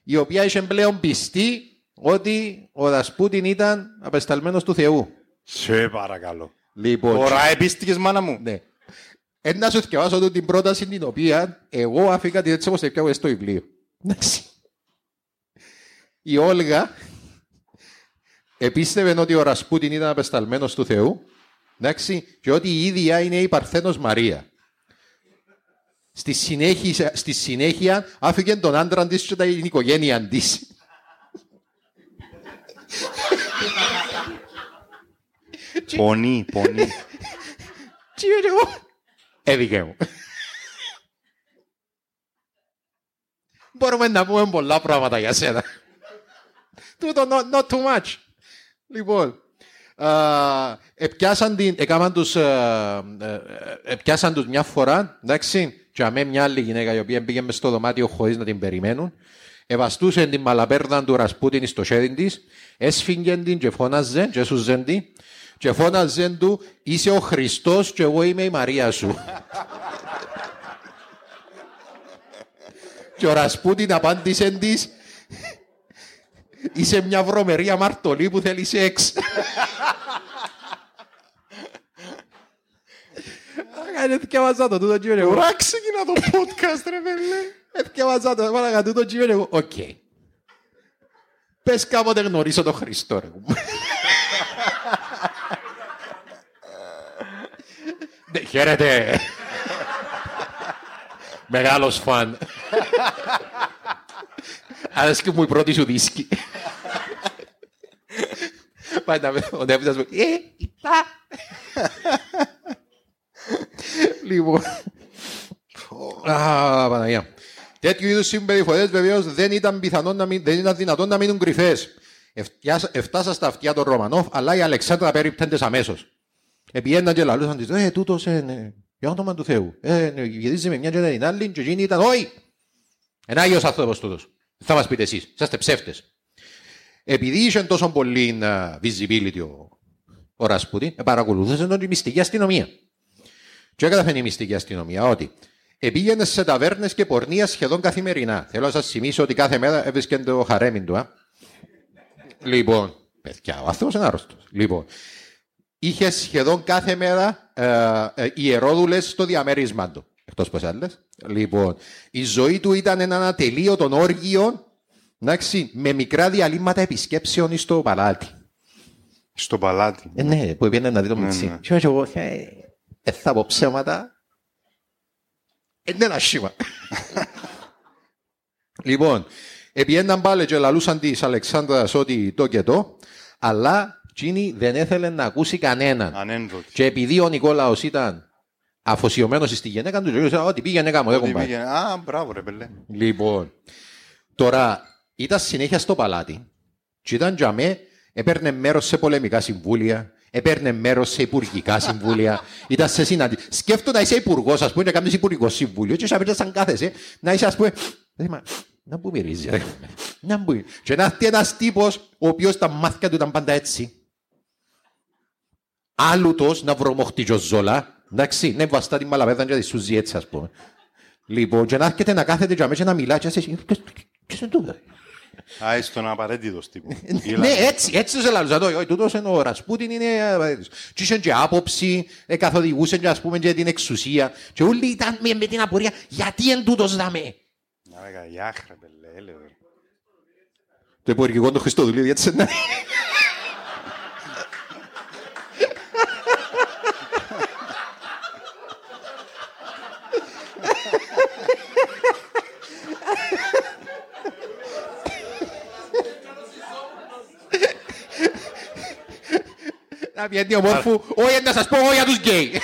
η οποία είχε πλέον πιστεί ότι ο Ρασπούτιν ήταν απεσταλμένος του Θεού.
Σε παρακαλώ.
Λοιπόν,
Τώρα επίστηκες μάνα μου.
ναι. Ε, να σου διαβάσω εδώ την πρόταση την οποία εγώ αφήκα την έτσι όπως την πιάω στο βιβλίο. Εντάξει. Η Όλγα επίστευε ότι ο Ρασπούτιν ήταν απεσταλμένος του Θεού εντάξει, και ότι η ίδια είναι η Παρθένος Μαρία. Στη συνέχεια, στη συνέχεια άφηκε τον άντρα της και την οικογένεια της.
Πονή, πονή.
Τι είναι εγώ. Έδικε μου. Μπορούμε να πούμε πολλά πράγματα για σένα. Τούτο not, not too much. Λοιπόν, α, επιάσαν, την, έκαναν τους, α, ε, ε, επιάσαν τους μια φορά, εντάξει, και αμέ μια άλλη γυναίκα η οποία πήγε μες στο δωμάτιο χωρίς να την περιμένουν, ευαστούσε την μαλαπέρδα του Ρασπούτιν στο χέρι της, έσφυγγε την και φώναζε και έσουζε την και φώναζε του είσαι ο Χριστός και εγώ είμαι η Μαρία σου. και ο Ρασπούτιν απάντησε της είσαι μια βρωμερή αμαρτωλή που θέλεις σεξ. Έκανε θυκευάζα το τούτο κύριο εγώ.
Τώρα ξεκινά το podcast ρε πέλε.
Θυκευάζα το, έβαλα κατά τούτο κύριο εγώ. Οκ. Πες κάποτε γνωρίσω τον Χριστό ρε. Ναι, χαίρετε. Μεγάλος φαν. Άρεσε μου η πρώτη σου δίσκη. Πάντα με ο Ντέβιτας μου. Ε, υπά. Λοιπόν. Α, Παναγία. Τέτοιου είδους συμπεριφορές βεβαίως δεν ήταν, πιθανόν να μην, δεν ήταν δυνατόν να μείνουν κρυφές. Εφτιάσα- Εφτάσα στα αυτιά των Ρωμανόφ, αλλά η Αλεξάνδρα περίπτεντες αμέσως. Επιέναν και λαλούσαν της, ε, τούτος, ε, ναι, για όνομα του Θεού. Ε, ναι, γυρίζει με μια και την άλλη και εκείνη ήταν, όχι, ένα Άγιος άνθρωπος τούτος. Θα μας πείτε εσείς, είσαστε ψεύτες. Επειδή είχε τόσο πολύ uh, visibility ο, ο Ρασπούτιν, ε, παρακολουθούσε τον η μυστική αστυνομία. Και έκαταφε η μυστική αστυνομία ότι επήγαινες σε ταβέρνες και πορνεία σχεδόν καθημερινά. Θέλω να σας θυμίσω ότι κάθε μέρα έβρισκε το χαρέμιν του. Α. Λοιπόν, παιδιά, ο άνθρωπος είναι άρρωστος. Λοιπόν, είχε σχεδόν κάθε μέρα ε, ε, ιερόδουλε στο διαμέρισμά του. Εκτός πω άλλε. Λοιπόν, η ζωή του ήταν ένα ατελείωτο όργιο εντάξει, με μικρά διαλύματα επισκέψεων στο παλάτι.
Στο παλάτι.
Ε, ναι, που πήγαινε να δει το
Ναι,
μουτσί.
ναι.
Και εγώ, ε, ε, θα πω ψέματα. Ε, είναι ένα σήμα. λοιπόν, επιέναν πάλι και λαλούσαν της Αλεξάνδρας ότι το και το, αλλά εκείνη δεν έθελε να ακούσει κανέναν.
Ανένδοτη.
Και επειδή ο Νικόλαος ήταν αφοσιωμένος στη γυναίκα του, και ό,τι πήγαινε κάμω, δεν
Ότι
κομπάει.
πήγαινε- Α, μπράβο ρε πέλε.
Λοιπόν, τώρα ήταν συνέχεια στο παλάτι και ήταν για με, έπαιρνε μέρος σε πολεμικά συμβούλια, έπαιρνε μέρος σε υπουργικά συμβούλια, ήταν σε συναντή. Σκέφτομαι να είσαι υπουργός, ας πούμε, να κάνεις υπουργικό συμβούλιο, και σαν σαν κάθεσαι, να είσαι, ας πούμε, «Ε, μα, να που μυρίζει, ρε. Να που. Και να έρθει ένας τύπος, ο οποίος τα μάθηκα του ήταν πάντα έτσι. Άλλουτο να βρωμοχτεί ο Ζόλα, εντάξει, ναι, βαστά την μαλαβέδα και τη σουζί έτσι, ας πούμε. Λοιπόν, και να έρχεται να κάθεται για μέσα να μιλά και να είσαι ποιος είναι τούτος.
Α, είσαι τον απαραίτητος τύπου.
Ναι, έτσι, έτσι σε λαλούσα το. Όχι, τούτος είναι ο Ρασπούτιν, είναι απαραίτητος. Και είχε και άποψη, ε, καθοδηγούσε και ας πούμε και την εξουσία. Και όλοι ήταν με, με την απορία, γιατί εν τούτος δαμε.
Να λέγα, γιάχ ρε πέλε, έλεος. ρε.
Το υπουργικό του Χριστοδουλίδη, έτσι είναι. Να πιένει ομόρφου, όχι να σας πω, όχι για τους γκέι.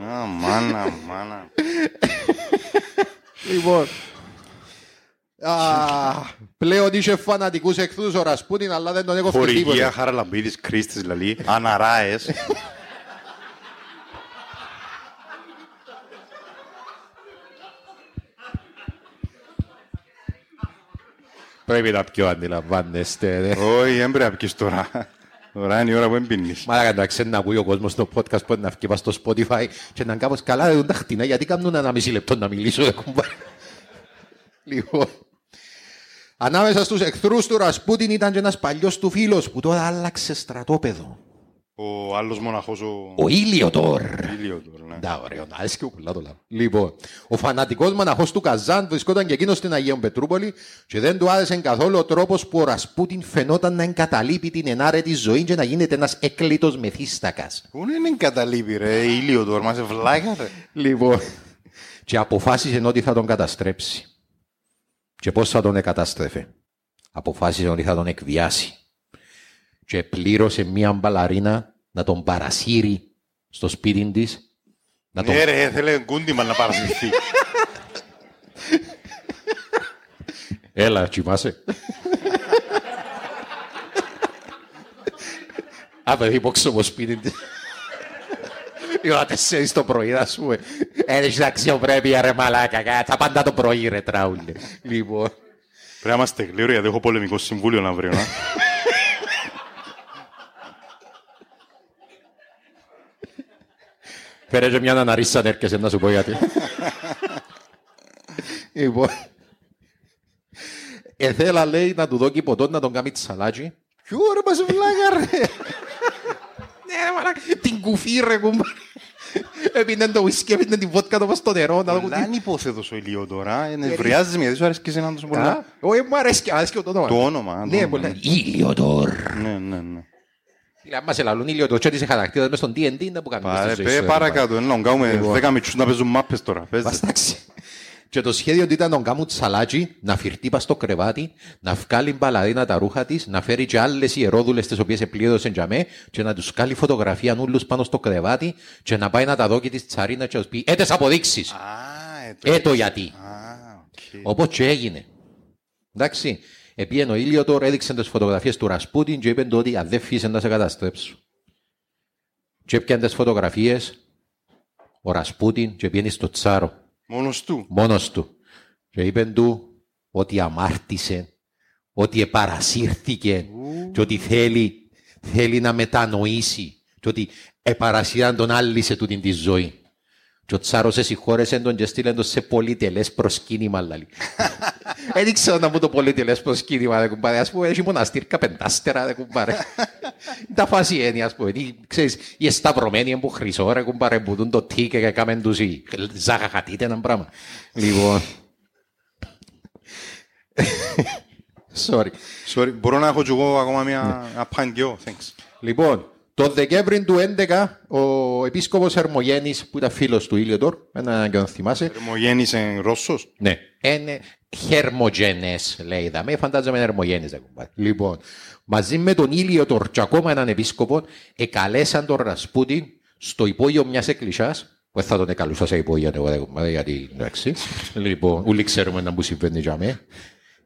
Α, μάνα, μάνα.
Λοιπόν. Α, πλέον είχε φανατικούς εχθρούς ο Ρασπούτιν, αλλά δεν τον έχω
Χορηγία
τίποτα.
Χαραλαμπίδης Κρίστης λαλή, αναράες.
Πρέπει να πιο αντιλαμβάνεστε. ρε.
Όχι, δεν πρέπει να πιεις τώρα. Τώρα είναι η ώρα που εμπίνεις.
Μα να ξέρει να ακούει ο κόσμος στο podcast που να βγει στο Spotify και να είναι κάπως καλά δεν τα χτίνα γιατί κάνουν ένα μισή λεπτό να μιλήσω. ρε κουμπάρε. Λοιπόν, ανάμεσα στους εχθρούς του Ρασπούτιν ήταν και ένας παλιός του φίλος που τώρα άλλαξε στρατόπεδο.
Ο άλλος μοναχός, ο...
Ο Ήλιοτορ.
Ήλιο τώρα, ναι.
Ναι, ωραίο, να άρεσε και πολλά το λάβω. Λοιπόν, ο φανατικός μοναχός του Καζάν βρισκόταν και εκείνος στην Αγία Πετρούπολη και δεν του άρεσε καθόλου ο τρόπος που ο Ρασπούτιν φαινόταν να εγκαταλείπει την ενάρετη ζωή και να γίνεται ένας έκλειτος μεθύστακας.
Πού είναι εγκαταλείπει ρε, ήλιο τώρα, μας ευλάγα ρε.
Λοιπόν, και αποφάσισε ότι θα τον καταστρέψει. Και πώς θα τον εκαταστρέφε. Αποφάσισε ότι θα τον εκβιάσει. Και πλήρωσε μία μπαλαρίνα να τον παρασύρει στο σπίτι της. Να τον...
Ναι ρε, θέλει κούντιμα να παρασυρθεί.
Έλα, κοιμάσαι. Α, παιδί, πόξω από σπίτι της. Η ώρα τέσσερις το πρωί, ας πούμε. Έχεις αξιοπρέπεια ρε μαλάκα, κάτσα πάντα το πρωί ρε τράουλε. Λοιπόν,
Πρέπει να είμαστε γλύρω γιατί έχω πολεμικό συμβούλιο να βρει. να.
Φέρε και μια αναρίσα να έρχεσαι να σου πω γιατί. Λοιπόν, εθέλα λέει να του δώσει ποτό να τον κάνει τσαλάτσι. Ποιο ρε μας βλάκα ρε. Ναι ρε μαλάκα, την κουφή ρε κουμπά. Έπινε το ουίσκι, έπινε την βότκα το πας στο νερό. να το
Πολλά είναι υπόθετος ο ήλιο τώρα. Νευριάζεις με γιατί σου αρέσει και εσένα τόσο
Α,
πολλά.
Όχι, μου αρέσει και αρέσει και το όνομα.
Το όνομα. το
Ναι,
όνομα.
πολλά. Ήλιοτορ.
Ναι, ναι, ναι.
Αν μας ελαλούν ήλιοτορ και ότι είσαι χαρακτήρας μες στον D&D να που κάνουμε
Πάρε,
στη ζωή
πέ
σου, ρε,
παρακάτω. Ένα να κάνουμε
Λοιπόν.
δέκα μητσούς να παίζουν μάπες τώρα. Παίζε.
Βαστάξει. Και το σχέδιο του ήταν να τον κάνουν τσαλάτσι, να φυρτεί πας στο κρεβάτι, να βγάλει μπαλαδίνα τα ρούχα της, να φέρει και άλλες ιερόδουλες τις οποίες επλήδωσαν για μέ και να τους κάνει φωτογραφία νουλούς πάνω στο κρεβάτι και να πάει να τα δω και της τσαρίνα και να τους πει «Έτες αποδείξεις».
Α, ε, το-
Ε, το γιατί.
Α, οκ.
Όπως και έγινε. Εντάξει. Επίεν ο Ήλιοτορ έδειξε τις φωτογραφίες του Ρασπούτιν και είπε του ότι αν δεν φύσαι να σε καταστρέψω. Και έπιαν τις φωτογραφίες ο Ρασπούτιν και πήγαινε στο τσάρο.
Μόνος του.
μόνος του. Και είπε του ότι αμάρτησε, ότι επαρασύρθηκε και ότι θέλει, θέλει να μετανοήσει και ότι επαρασύραν τον άλλη σε τούτη τη ζωή. Και ο Τσάρος εσυγχώρεσε τον και στείλε τον σε πολυτελές προσκύνημα. λαλή. Δεν ήξερα να μου το πολυτελές προσκύνημα, ρε κουμπάρε. Ας πούμε, έχει μοναστήρκα πεντάστερα, ρε κουμπάρε. Τα φάση είναι, ας πούμε. Τι, Ξέρεις, οι εσταυρωμένοι που χρυσό, ρε κουμπάρε, που δουν το τι και έκαμε τους οι ζαχαχατείτε ένα πράγμα. Λοιπόν... Sorry.
Sorry, μπορώ να έχω και εγώ ακόμα μια απάντιο. Thanks.
Λοιπόν, το Δεκέμβρη του 2011, ο επίσκοπος Ερμογέννης, που ήταν φίλος του Ήλιοτορ, ένα και τον θυμάσαι,
Θερμογέννησε Ρώσος;
Ναι. Είναι χερμογενές, λέει δαμέ. Φαντάζομαι ερμογέννης. δεν κουμπάρε. Λοιπόν, μαζί με τον Ήλιο τον και ακόμα έναν επίσκοπο, εκαλέσαν τον Ρασπούτιν στο υπόγειο μιας εκκλησιάς, που δεν θα τον εκαλούσα σε υπόγειο, εγώ δεν κουμπάρε, γιατί εντάξει. λοιπόν, όλοι ξέρουμε να μου συμβαίνει για μέ.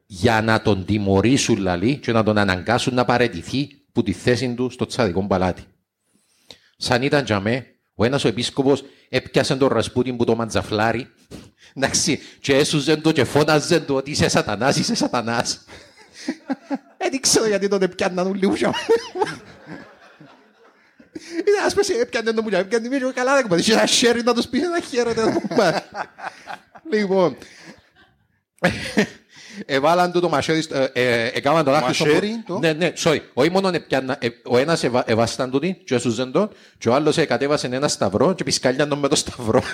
Για να τον τιμωρήσουν, λαλή, και να τον αναγκάσουν να παραιτηθεί που τη θέση του στο τσαδικό παλάτι. Σαν ήταν για μέ, ο ένας ο επίσκοπος έπιασε τον Ρασπούτιν που το μαντζαφλάρι Εντάξει, και έσουζε το και φώναζε το ότι είσαι σατανάς, είσαι σατανάς. Δεν ξέρω γιατί τον έπιαναν όλοι ούσια. Είναι ας πες έπιανε το μουλιά, έπιανε μίλιο καλά δεν κουμπάρε. Είχε ένα χέρι να τους πει ένα χέρι να κουμπάρε. Λοιπόν, εβάλαν του το μαχαίρι, στο- ε, ε, έκαναν τον άκρη στο
Μαχαίρι,
πο-
το;
Ναι, ναι, sorry. Όχι μόνο έπιανα, ε, ο ένας εβα- εβάσταν του και έσουζε τον και ο άλλος κατέβασε ένα σταυρό και πισκάλιαν τον με το σταυρό.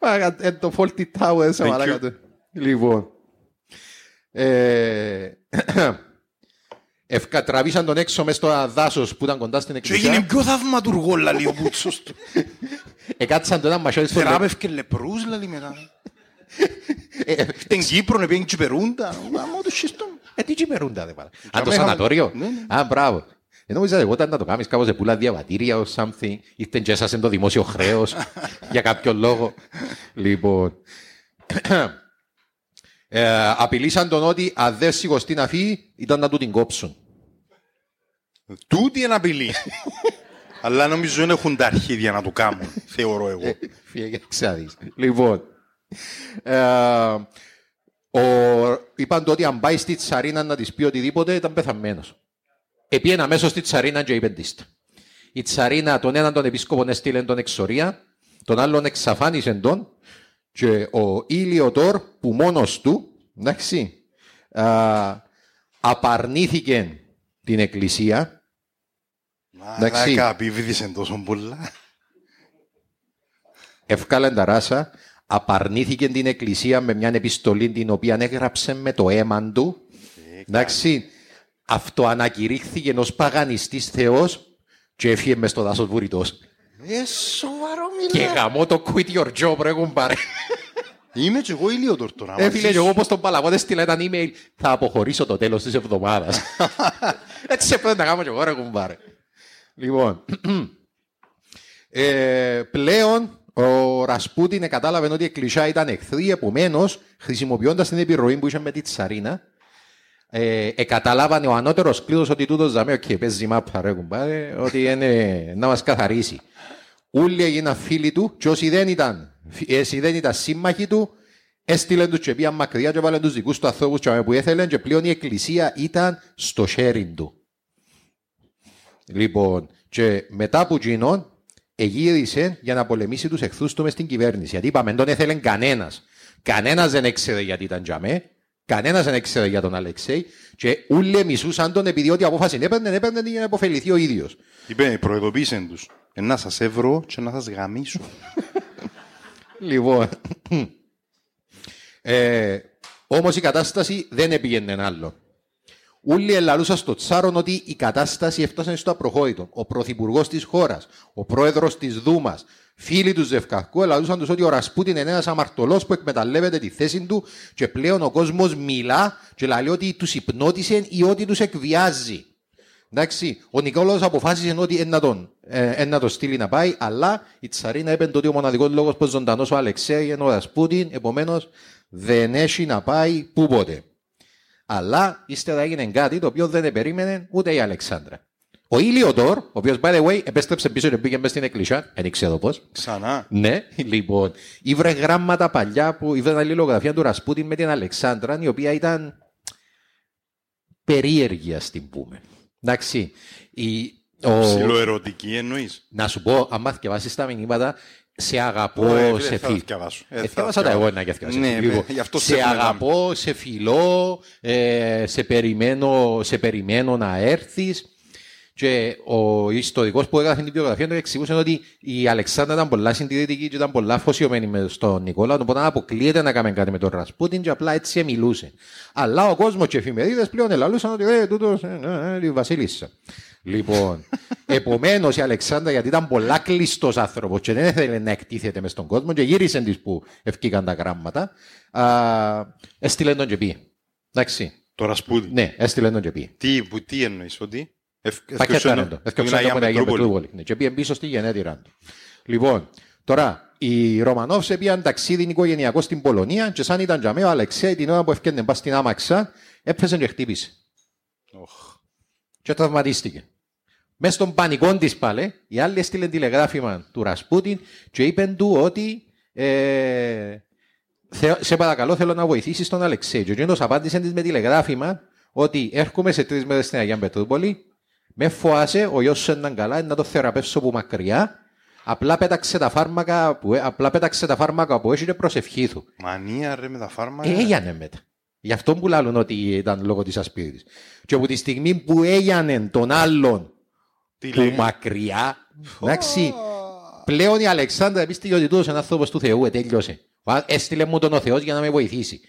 Μάγα, ε, το Faulty Towers,
Thank
μαλάκα
you.
του. Λοιπόν. Ε, ευκα- τραβήσαν τον έξω μέσα στο δάσος που ήταν κοντά στην
Και έγινε
εκκλησία.
πιο θαυματουργό, λαλεί ο Μπούτσος του.
Εκάτσαν τον ένα μαχαίρι στο
Θεράπευκε λεπρούς, λαλεί μετά. Στην Κύπρο, να πήγαινε Κυπερούντα. Άμα το σχιστό.
Ε, τι τσιμερούντα, δε πάρα. Αν το
είχαμε-
σανατόριο.
Ναι, ναι.
Α, μπράβο. Ε, νόμιζα εγώ όταν να το κάνεις κάπως σε πουλά διαβατήρια or something. Ήρθεν και έσασεν το δημόσιο χρέος για κάποιο λόγο. Λοιπόν. Ε, απειλήσαν τον ότι αν δεν σηκωστεί να φύγει ήταν να του την κόψουν.
Τούτη είναι απειλή. Αλλά νομίζω δεν έχουν τα αρχίδια να το κάνουν, θεωρώ εγώ.
Φύγε και ξέρεις. Λοιπόν. Ε, ο, είπαν το ότι αν πάει στη Τσαρίνα να της πει οτιδήποτε ήταν πεθαμένος. Επίεν αμέσως στη Τσαρίνα και είπε της. Η Τσαρίνα τον έναν τον επίσκοπο έστειλε τον εξορία, τον άλλον εξαφάνισε τον και ο Ήλιοτορ που μόνος του, εντάξει, α, απαρνήθηκε την εκκλησία. Εντάξει.
Μαλάκα, απίβδησεν τόσο πολλά.
Εύκαλε τα ράσα, απαρνήθηκε την εκκλησία με μια επιστολή την οποία έγραψε με το αίμα του. Εντάξει, αυτοανακηρύχθηκε ως παγανιστής θεός και έφυγε μες στο δάσος βουρητός.
Ε, σοβαρό
Και
μιλά.
γαμώ το quit your job ρε κουμπάρε.
Είμαι και εγώ ηλίοτορ τώρα.
Ε,
μαζί
φίλε, και
σου.
εγώ όπως τον Παλαβό έστειλα ένα email, θα αποχωρήσω το τέλος της εβδομάδας. Έτσι έπρεπε να κάνω και εγώ ρε κουμπάρε. Λοιπόν, ε, πλέον ο Ρασπούτιν κατάλαβε ότι η εκκλησιά ήταν εχθρή, επομένως, χρησιμοποιώντας την επιρροή που είχε με τη Τσαρίνα, ε, ε, καταλάβανε ο ανώτερος κλήρος ότι τούτος ζαμέ, οκ, παίζει μάπα, ρε κουμπάρε, ότι είναι να μας καθαρίσει. Όλοι έγιναν φίλοι του, και όσοι δεν ήταν, ε, όσοι δεν ήταν σύμμαχοι του, έστειλαν τους και πήγαν μακριά και βάλαν τους δικούς του ανθρώπους που ήθελαν και πλέον η εκκλησία ήταν στο sharing του. Λοιπόν, και μετά από εκείνον, εγύρισε για να πολεμήσει τους εχθρούς του μες στην κυβέρνηση. Γιατί είπαμε, δεν ήθελε κανένας. Κανένας δεν έξερε γιατί ήταν τζαμέ. Κανένας δεν έξερε για τον Αλεξέη. Και όλοι μισούσαν τον επειδή ό,τι απόφαση έπαιρνε, έπαιρνε για να αποφεληθεί ο ίδιος.
Είπε, προειδοποίησεν τους. Ε, να σας εύρω και να σας γαμίσω.
Λοιπόν. ε, Όμως η κατάσταση δεν επήγαινε άλλο. Όλοι ελαλούσαν στο Τσάρον ότι η κατάσταση έφτασε στο απροχώρητο. Ο πρωθυπουργός της χώρας, ο πρόεδρος της Δούμας, φίλοι του Ζευκαρκού ελαλούσαν τους ότι ο Ρασπούτιν είναι ένας αμαρτωλός που εκμεταλλεύεται τη θέση του και πλέον ο κόσμος μιλά και λέει ότι τους υπνώτισε ή ότι τους εκβιάζει. Εντάξει, ο Νικόλαος αποφάσισε ότι είναι να τον, ε, εν να τον στείλει να πάει, αλλά η Τσαρίνα είπε ότι ο μοναδικός λόγος που ζωντανός ο Αλεξέη είναι ο Ρασπούτιν, επομένως δεν έχει να πάει πού ποτέ. Αλλά ύστερα έγινε κάτι το οποίο δεν περίμενε ούτε η Αλεξάνδρα. Ο Ήλιοτορ, ο οποίος by the way επέστρεψε πίσω και πήγε μέσα στην εκκλησία, δεν ξέρω πώς,
Ξανά.
ναι, λοιπόν, ήβρε γράμματα παλιά που ήβρε αλληλογραφία του Ρασπούτιν με την Αλεξάνδρα, η οποία ήταν περίεργη, ας την πούμε. Εντάξει. Η, ο,
Ψιλοερωτική εννοείς.
να σου πω, αν θυκευάσεις τα μηνύματα, σε αγαπώ,
Ε,
σε
δεν θα
φιλ.
θυκευάσω. Ε,
Ε,
θα
θυκευάσα τα
θυκευάσω.
εγώ να θυκευάσω.
Ναι,
λίγο.
ναι, γι' αυτό
σε
σε
αγαπώ, σε φιλώ, ε, σε, περιμένω, σε περιμένω να έρθεις. Και ο ιστορικός που έγραφε την βιογραφία του εξηγούσε ότι η Αλεξάνδρα ήταν πολλά συντηρητική και ήταν πολλά αφοσιωμένη με τον Νικόλα, οπότε αποκλείεται να κάνει κάτι με τον Ρασπούτιν και απλά έτσι μιλούσε. Αλλά ο κόσμος και οι εφημερίδες πλέον ελαλούσαν ότι ε, τούτος ε, ε, η Βασίλισσα. Λοιπόν, επομένως η Αλεξάνδρα γιατί ήταν πολλά κλειστός άνθρωπος και δεν ήθελε να εκτίθεται μες στον κόσμο και γύρισε της που ευκήκαν τα γράμματα, α, έστειλε τον και πήγε. Εντάξει.
Το Ρασπούδι.
Ναι, έστειλε τον και πήγε.
Τι, που, τι εννοείς, ότι. Ευ-
Πακέτα
ευκαιοσύνο-
είναι το.
την
Ευκαιοσύνο
Αγία
από την Αγία
Πετρούπολη.
Πετρούπολη. Ναι, και πήγε πίσω στη γενέτειρά του. Λοιπόν, τώρα, οι Ρωμανόφς έπιαν ταξίδι οικογενειακό στην Πολωνία και σαν ήταν τζαμέ, ο Αλεξέη την ώρα που έφτιανε πα στην άμαξα, έπεσε και χτύπησε.
Οχ.
Και τραυματίστηκε. Μέσα στον πανικό της πάλι, η άλλη έστειλε τηλεγράφημα του Ρασπούτιν και είπε του ότι ε, «Θε- σε παρακαλώ θέλω να βοηθήσεις τον Αλεξέη. Και ο Τζίνος απάντησε της με τηλεγράφημα ότι έρχομαι σε τρεις μέρες στην Αγία Πετρούπολη, με φοάσαι, ο γιος σου ήταν καλά, να το θεραπεύσω από μακριά, απλά πέταξε τα φάρμακα που, ε- απλά πέταξε τα φάρμακα που έχει και προσευχή του.
Μανία ρε με τα φάρμακα.
Ε, Έγινε μετά. Γι' αυτό που λάλλουν ότι ήταν λόγω της ασπίδης. Και από τη στιγμή που έγινε τον άλλον
Τι
που
λέει;
μακριά, εντάξει, πλέον η Αλεξάνδρα πίστηκε ότι τούτος είναι άνθρωπος του Θεού, ε, τέλειωσε. Ο α- Έστειλε μου τον ο Θεός για να με βοηθήσει.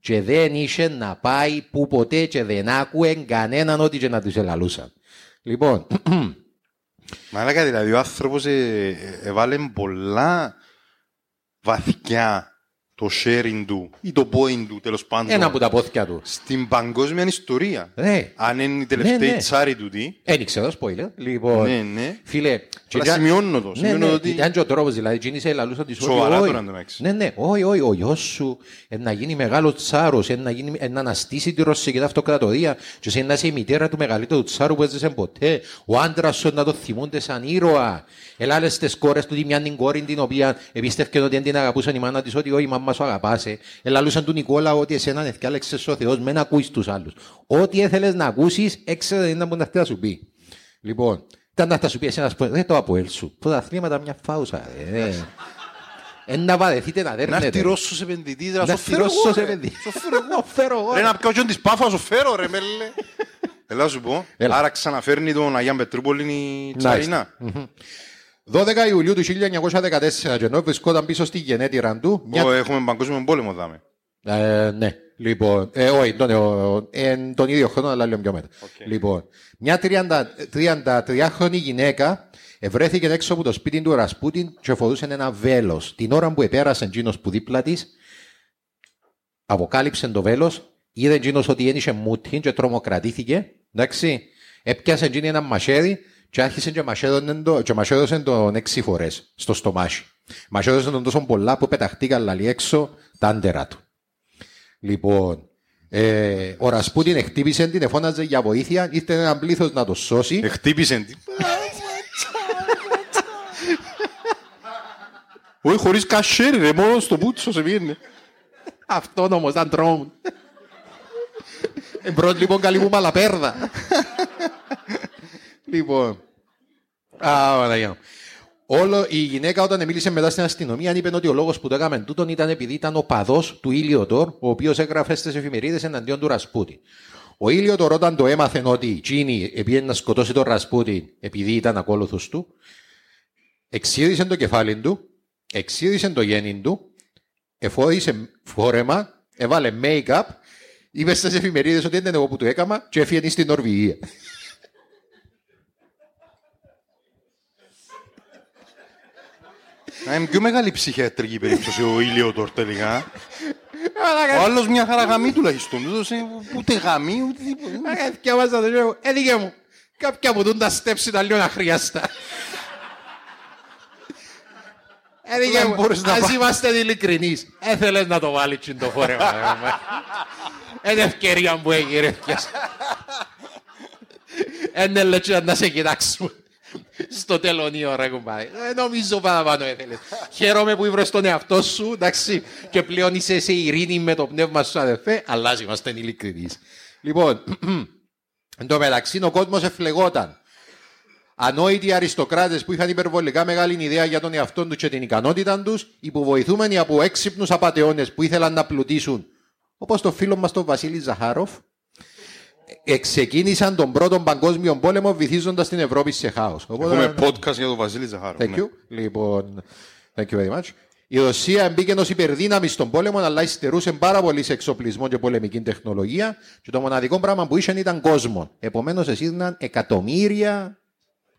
Και δεν είχε να πάει που ποτέ και δεν άκουε κανέναν ότι και να τους ελαλούσαν. Λοιπόν,
Μαλάκα δηλαδή ο άνθρωπος ε, ε, έβαλε πολλά βαθιά το sharing του ή το point του τέλος πάντων
ένα από τα πόθηκια του.
στην παγκόσμια ιστορία.
Ναι.
Αν είναι η τελευταία
Ναι, ναι.
τσάρη του τι;
Δεν ξέρω, spoiler. Λοιπόν,
Ναι, ναι.
φίλε, και
Αλλά
για-
σημειώνω το,
Ναι,
σημειώνω
ναι,
ότι-
ήταν και ο τρόπος, δηλαδή, εκείνη σε λαλούσαν της ότι
Σοβαρά
όχι.
τώρα, εν τω μεταξύ.
Ναι, ναι, όχι, όχι, ο γιος σου ε, να γίνει μεγάλο τσάρος, ε, να, γίνει, ε, να αναστήσει τη Ρωσική αυτοκρατορία και σε να είσαι η μητέρα του μεγαλύτερου τσάρου που έζησε ποτέ. Ο άντρας σου να το θυμούνται σαν ήρωα. Ελάλες στις κόρες του τη μια την κόρη την οποία επίστευκε ότι δεν την αγαπούσαν η μάνα της ότι όχι, η μαμά μας ο αγαπάσαι. Ελαλούσαν του Νικόλα ότι εσένα εθιάλεξες ο Θεός, μεν ακούεις τους άλλους. Ό,τι έθελες να ακούσεις, έξερε δεν μπορεί να έρθει να σου πει. Λοιπόν, ήταν να έρθει να σου πει εσένα, ας πούμε, δεν το αποέλ σου. Πρωταθλήματα μια φάουσα. ρε, ε. Ε, να βαδεθείτε να
Να
δέρνετε.
έρθει Ρώσος επενδυτής, να
Να
σου
έρθει
φέρω
Ρώσος
εγώ, ρε.
επενδυτής.
Σου φέρω εγώ.
Φέρω εγώ.
Ρε να πιω και της πάφας, σου φέρω ρε μέλε. Έλα σου πω,
Έλα.
άρα ξαναφέρνει τον Αγία Πετρούπολη η Τσαρίνα.
12 Ιουλίου του 1914 και ενώ βρισκόταν πίσω στη γενέτειρα του, μια
Ω, Έχουμε παγκόσμιο πόλεμο δάμε.
Ε, ναι, λοιπόν. Ε, όχι, τον, ο- ε, τον ίδιο χρόνο, αλλά λίγο πιο μετά. Λοιπόν, μια 30 33χρονη γυναίκα ευρέθηκε έξω από το σπίτι του Ρασπούτιν και φορούσε ένα βέλος. Την ώρα που επέρασε εκείνος που δίπλα της, αποκάλυψε το βέλος, είδε εκείνος ότι ένιξε μούτιν και τρομοκρατήθηκε. Εντάξει, έπιασε εκείνη ένα μαχαίρι και άρχισε και μαχαίρωσε το, και μαχαίρωσε τον έξι φορές στο στομάχι. Μαχαίρωσε τον τόσο πολλά που πεταχτήκαν λαλί έξω τα άντερα του. Λοιπόν, ε, ο Ρασπούτιν εκτύπησε την, εφώναζε για βοήθεια, ήρθε ένα πλήθος να το σώσει.
Εχτύπησε την. Όχι χωρίς κασέρι ρε, μόνο στο πούτσο σε βγαίνει.
Αυτό όμως ήταν τρόμουν. Εμπρός λοιπόν καλή μου μαλαπέρδα. λοιπόν. Α, Παναγία μου. Όλο η γυναίκα όταν μίλησε μετά στην αστυνομία είπε ότι ο λόγος που το έκαμε τούτον ήταν επειδή ήταν ο παδός του Ήλιοτορ, ο οποίος έγραφε στις εφημερίδες εναντίον του Ρασπούτιν. Ο Ήλιοτορ όταν το έμαθε ότι η Τσίνη επήγαινε να σκοτώσει τον Ρασπούτιν επειδή ήταν ακόλουθος του, εξήρισε το κεφάλι του, εξήρισε το γέννη του, εφόρησε φόρεμα, έβαλε make-up, είπε στις εφημερίδες ότι δεν είναι εγώ που το έκαμα και έφυγε στην Νορβηγία.
Να είναι πιο μεγάλη ψυχιατρική περίπτωση ο Ήλιοτορ τελικά. Ο άλλος μια χαρά γαμί τουλάχιστον. Δεν έδωσε ούτε γαμί ούτε τίποτα.
Διάβαζα το λόγο. Έδικε μου. Κάποια από τούν τα steps ήταν λίγο αχρίαστα. Έδικε
Δεν
μου.
μπορείς να
Ας
πά-
είμαστε ειλικρινείς. Έθελες να το βάλεις τσιν το φόρεμα. Είναι ευκαιρία που έγινε. Είναι λέτσι να σε κοιτάξουμε. Στο τελωνίο ρε κουμπάρι. Ε, νομίζω παραπάνω έθελες. Χαίρομαι που ήβρες τον εαυτό σου, εντάξει, και πλέον είσαι σε ειρήνη με το πνεύμα σου αδερφέ, αλλά ας είμαστε ειλικρινείς. Λοιπόν, Εν τω μεταξύ ο κόσμος εφλεγόταν. Ανόητοι αριστοκράτες που είχαν υπερβολικά μεγάλη ιδέα για τον εαυτό τους και την ικανότητα τους, υποβοηθούμενοι από έξυπνους απαταιώνες που ήθελαν να πλουτίσουν, όπως το φίλο μας τον Βασίλη Ζαχάροφ, εξεκίνησαν τον πρώτο παγκόσμιο πόλεμο βυθίζοντας την Ευρώπη σε χάος.
Έχουμε podcast για τον Βασίλη Ζαχάροφ.
Thank
ναι.
you. Λοιπόν, thank you very much. Η Ρωσία μπήκε ως υπερδύναμη στον πόλεμο, αλλά υστερούσε πάρα πολύ σε εξοπλισμό και πολεμική τεχνολογία. Και το μοναδικό πράγμα που είχε ήταν κόσμο. Επομένως, εσύρναν εκατομμύρια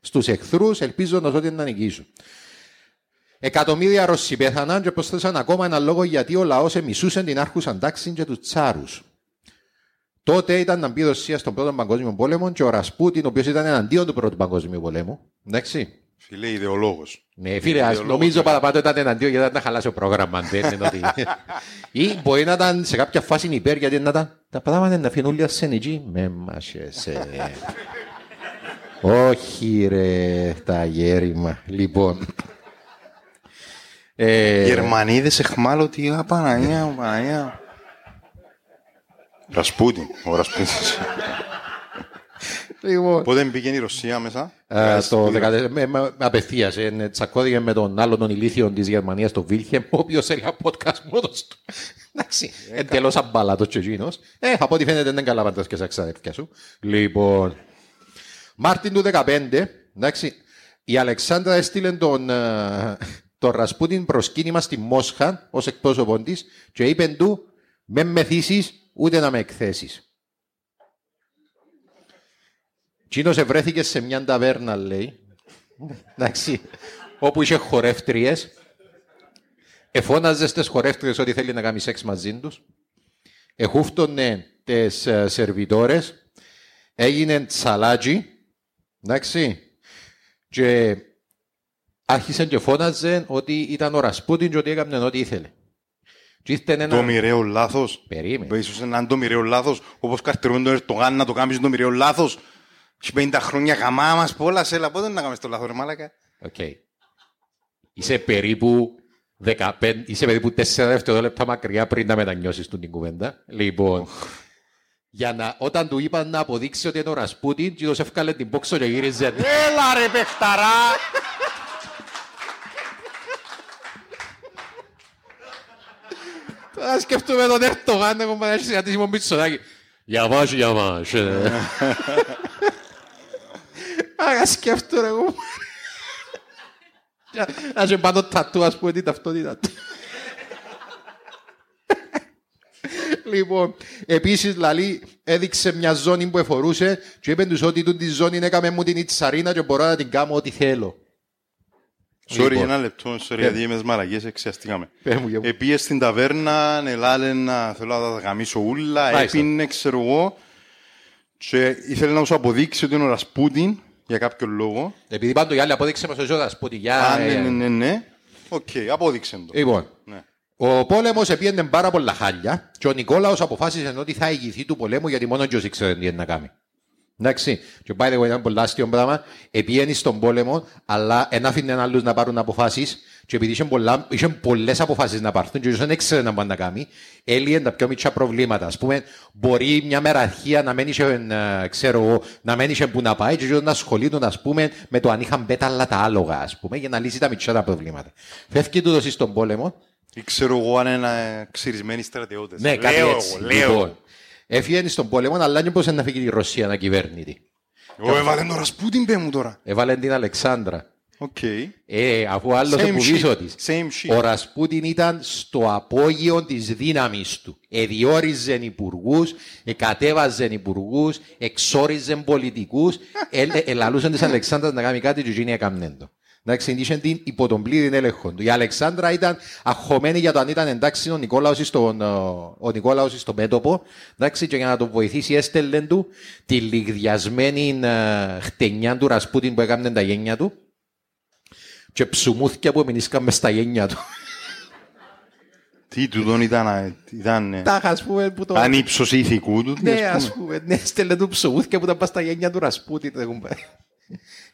στους εχθρούς, ελπίζοντας ότι να νικήσουν. Εκατομμύρια Ρώσοι πέθαναν και προσθέσαν ακόμα ένα λόγο γιατί ο λαός εμισούσε την άρχουσαν τάξη και τους τσάρους. Τότε ήταν να μπει η Ρωσία στον πρώτο παγκόσμιο πόλεμο και ο Ρασπούτιν, ο οποίος ήταν εναντίον του πρώτου παγκόσμιου πολέμου. Εντάξει.
Φίλε, ιδεολόγος.
Ναι, φίλε, ας
Ιδεολόγος,
νομίζω
ναι.
παραπάνω ήταν εναντίον γιατί ήταν να χαλάσει το πρόγραμμα. Δεν είναι ότι... Ή μπορεί να ήταν σε κάποια φάση υπέρ γιατί να ήταν τα πράγματα να φύγουν όλοι ασθενικοί. Με μασέσαι. Όχι ρε, τα γέρημα. Λοιπόν. Ε,
Γερμανίδες εχμάλωτοι, α, Παναγία, μου, Παναγία. Ρασπούτιν, ο Ρασπούτιν.
λοιπόν,
Πότε μπήκε η Ρωσία μέσα;
Ε, το
Στην-
14 με, με, απευθείας. Ε, τσακώθηκε με τον άλλον τον ηλίθιο της Γερμανίας, τον Βίλχεμ, ο οποίος έλεγε podcast μόνος του. Εντάξει, εντελώ αμπαλάτος και εκείνος. Ε, από ό,τι φαίνεται δεν είναι καλά πάντα και στα ξαδέρφια σου. Λοιπόν, Μάρτιν του 2015, εντάξει, η Αλεξάνδρα έστειλε τον, ε, τον Ρασπούτιν προσκύνημα στη Μόσχα ως εκπρόσωπο της και είπε του: Με μεθύσει ούτε να με εκθέσεις. Τσίνο ευρέθηκε σε μια ταβέρνα, λέει. Εντάξει. Όπου είχε χορεύτριες. Εφώναζε στις χορεύτριες ότι θέλει να κάνει σεξ μαζί τους. Εχούφτωνε τις σερβιτόρες. Έγινε τσαλάτζι. Εντάξει. Και άρχισε και φώναζε ότι ήταν ο Ρασπούτιν και ότι έκανε ό,τι ήθελε. Και ήρθε ένα...
Το μοιραίο λάθος.
Περίμενε.
Ίσως να είναι το μοιραίο λάθος, όπως καρτερούν τον Ερτογάν να το κάνεις το μοιραίο λάθος. Έχει 50 χρόνια γαμά μας πολλά, έλα πότε να κάνεις το λάθος ρε μάλακα.
Οκ. Είσαι περίπου 15, είσαι περίπου 4 δευτερόλεπτα μακριά πριν να μετανιώσεις του την κουβέντα. Λοιπόν, για να, όταν του είπαν να αποδείξει ότι είναι ο Ρασπούτιν, και τους έφκαλε την πόξο και γύριζε.
Έλα ρε παιχταρά!
Τώρα σκεφτούμε τον Ερτογάν, εγώ μου έρθει γιατί είμαι Μητσοτάκη. Για μας, για μας. ε. Άρα σκέφτομαι εγώ. Να σε πάνω τατού, ας πούμε, την ταυτότητα του. Λοιπόν, επίσης, λαλή, έδειξε μια ζώνη που εφορούσε και είπε τους ότι τούτη τη ζώνη έκαμε μου την Ιτσαρίνα και μπορώ να την κάνω ό,τι θέλω.
Sorry,
Λοιπόν.
ένα λεπτό, sorry, γιατί είμαι μαραγές, εξιαστήκαμε.
Πες μου, για μου.
Επίες στην ταβέρνα, ελάλε να θέλω να τα γαμίσω ούλα,
Μάλιστα.
έπινε, ξέρω εγώ, και ήθελε να σου αποδείξει ότι είναι ο Ρασπούτιν, για κάποιο λόγο.
Επειδή πάντο οι άλλοι απόδειξε μας ο Ζώδας που τη για...
Α, ναι, ναι, ναι, ναι. Οκ, απόδειξε το.
Λοιπόν,
Ναι.
ο πόλεμος επίενε πάρα πολλά χάλια και ο Νικόλαος αποφάσισε ότι θα ηγηθεί του πολέμου γιατί μόνο ο ήξερε τι είναι να κάνει. Εντάξει, και by the way, ήταν πολύ αστείο πράγμα. Επίενε στον πόλεμο, αλλά δεν άφηνε άλλου να πάρουν αποφάσεις. Και επειδή είχε, πολλά, είχε πολλές αποφάσεις να πάρθουν και δεν έξερε να πάνε να κάνει, έλυε τα πιο μικρά προβλήματα. Ας πούμε, μπορεί μια μεραρχία να μένει, ε, ξέρω εγώ, να μένει που να πάει και να ασχολείται, ας πούμε, με το αν είχαν πέταλα τα άλογα, ας πούμε, για να λύσει τα μικρά τα προβλήματα. Φεύγει τούτος στον πόλεμο,
Ή ξέρω εγώ αν είναι ξυρισμένοι στρατιώτες.
ναι, κάτι
Λέω
έτσι.
εγώ, λέω.
Λοιπόν, έφυγε στον πόλεμο, αλλά δεν μπορούσε να φύγει η Ρωσία να κυβέρνητη.
Εγώ έβαλε τον Ρασπούτιν, πέ μου τώρα.
Έβαλε την Αλεξάνδρα.
Οκ.
Ε, αφού άλλος
Same
από
shit.
πίσω της.
Same shit.
Ο Ρασπούτιν ήταν στο απόγειο της δύναμης του. Εδιόριζε υπουργούς, εκατέβαζε υπουργούς, εξόριζε πολιτικούς, ελ- ελαλούσαν της Αλεξάνδρας να κάνει κάτι και εκείνη έκαμνε το. Εντάξει, είχε την υπό τον πλήρη έλεγχο του. Η Αλεξάνδρα ήταν αχωμένη για το αν ήταν εντάξει ο Νικόλαος στον, ε, ο Νικόλαος στο μέτωπο. Εντάξει, και για να τον βοηθήσει έστελνε του τη λιγδιασμένη ε, χτενιά του Ρασπούτιν που έκαμνε τα γένια του και ψουμούθηκε που μηνίσκαν μες στα γένια του.
Τι τούτον ήταν, ε, ήταν ε,
Τα ας πούμε που το...
ανύψος ηθικού του.
Ναι,
ας
ας
πούμε.
πούμε, ναι, στέλνε του ψουμούθηκε που ήταν πας στα γένια του Ρασπούτη.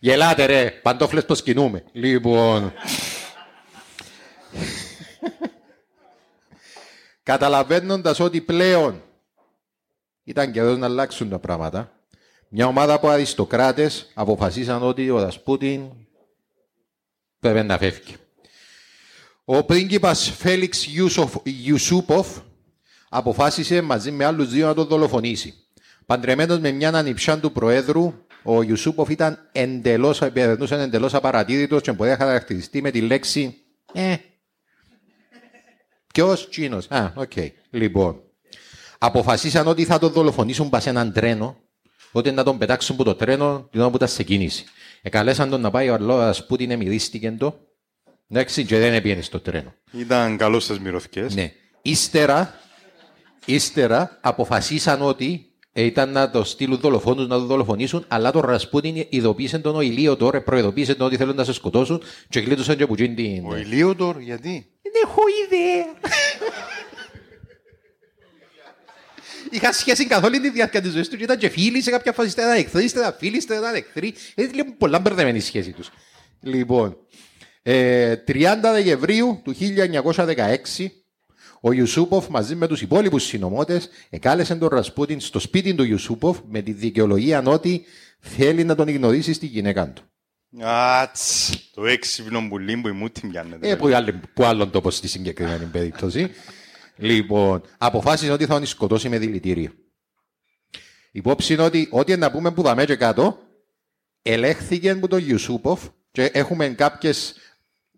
Δεν έχουν πάει. Γελάτε ρε, παντόφλες το σκηνούμε. Λοιπόν... Καταλαβαίνοντας ότι πλέον ήταν καιρός να αλλάξουν τα πράγματα, μια ομάδα από αριστοκράτες αποφασίσαν ότι ο Ρασπούτιν πρέπει να φεύγει. Ο πρίγκιπας Φέλιξ Ιουσοφ- Ιουσούποφ αποφάσισε μαζί με άλλους δύο να τον δολοφονήσει. Παντρεμένος με μια ανιψιά του Προέδρου, ο Ιουσούποφ ήταν εντελώς, περνούσε εντελώς απαρατήρητος και μπορεί να χαρακτηριστεί με τη λέξη «Ε». Ποιος τσίνος. Α, οκ. Λοιπόν. Αποφασίσαν ότι θα τον δολοφονήσουν πας σε έναν τρένο, ότι να τον πετάξουν από το τρένο την ώρα που ήταν σε κίνηση. Εκαλέσαν τον να πάει ο Αρλόας που την εμμυρίστηκε το. Εντάξει, και δεν έπιανε στο τρένο.
Ήταν καλός στις μυρωθικές.
Ναι. Ύστερα, ύστερα αποφασίσαν ότι ε, ήταν να το στείλουν δολοφόνους να τον δολοφονήσουν, αλλά τον Ρασπούτιν ειδοποίησε τον ο Ηλίο τώρα, προειδοποίησε τον ότι θέλουν να σε σκοτώσουν και γλίτωσαν και από εκείνη την...
Ο Ηλίωτορ, γιατί;
Δεν έχω ιδέα. Είχα σχέση καθ' όλη τη διάρκεια της ζωής του και ήταν και φίλοι σε κάποια φάση. Ήταν εχθροί, ήταν φίλοι, ήταν εχθροί. Έτσι λίγο πολλά μπερδεμένη η σχέση τους. Λοιπόν, ε, 30 Δεκεμβρίου του 1916, ο Ιουσούποφ μαζί με τους υπόλοιπους συνωμότες εκάλεσε τον Ρασπούτιν στο σπίτι του Ιουσούποφ με τη δικαιολογία ότι θέλει να τον γνωρίσει στη γυναίκα του.
Άτς, το έξυπνο πουλί που η μούτη πιάνεται.
Ε, που, άλλη, που άλλον τόπο στη συγκεκριμένη περίπτωση. λοιπόν, αποφάσισε ότι θα τον σκοτώσει με δηλητήριο. Υπόψη είναι ότι ό,τι να πούμε που δαμέ και κάτω, ελέγχθηκε από τον Ιουσούποφ και έχουμε κάποιες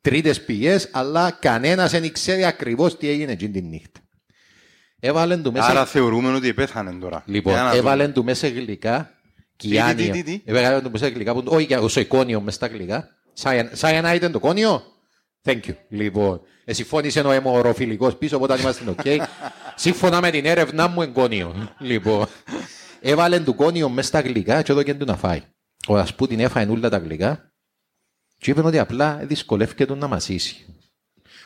τρίτες πηγές, αλλά κανένας δεν ξέρει ακριβώς τι έγινε εκείνη τη νύχτα. Έβαλε του μέσα.
Άρα θεωρούμε ότι πέθανε τώρα.
Λοιπόν,
Για να
έβαλε
δούμε.
του μέσα γλυκά.
τι,
Κιάνιο.
τι, τι;
Έβαλε του μέσα γλυκά. που- Όχι, ω εικόνιο μες στα γλυκά. Σαν να ήταν το κόνιο; Thank you. Λοιπόν, ε, συμφώνησε ο αιμορροφιλικός πίσω, οπότε είμαστε ok. Σύμφωνα με την έρευνά μου, εγκόνιο. Λοιπόν, έβαλε του κόνιο μέσα στα γλυκά και έδωκε του να φάει. Ο Ρασπούτιν έφαγε όλα τα γλυκά και είπε ότι απλά δυσκολεύεται τον να μασίσει.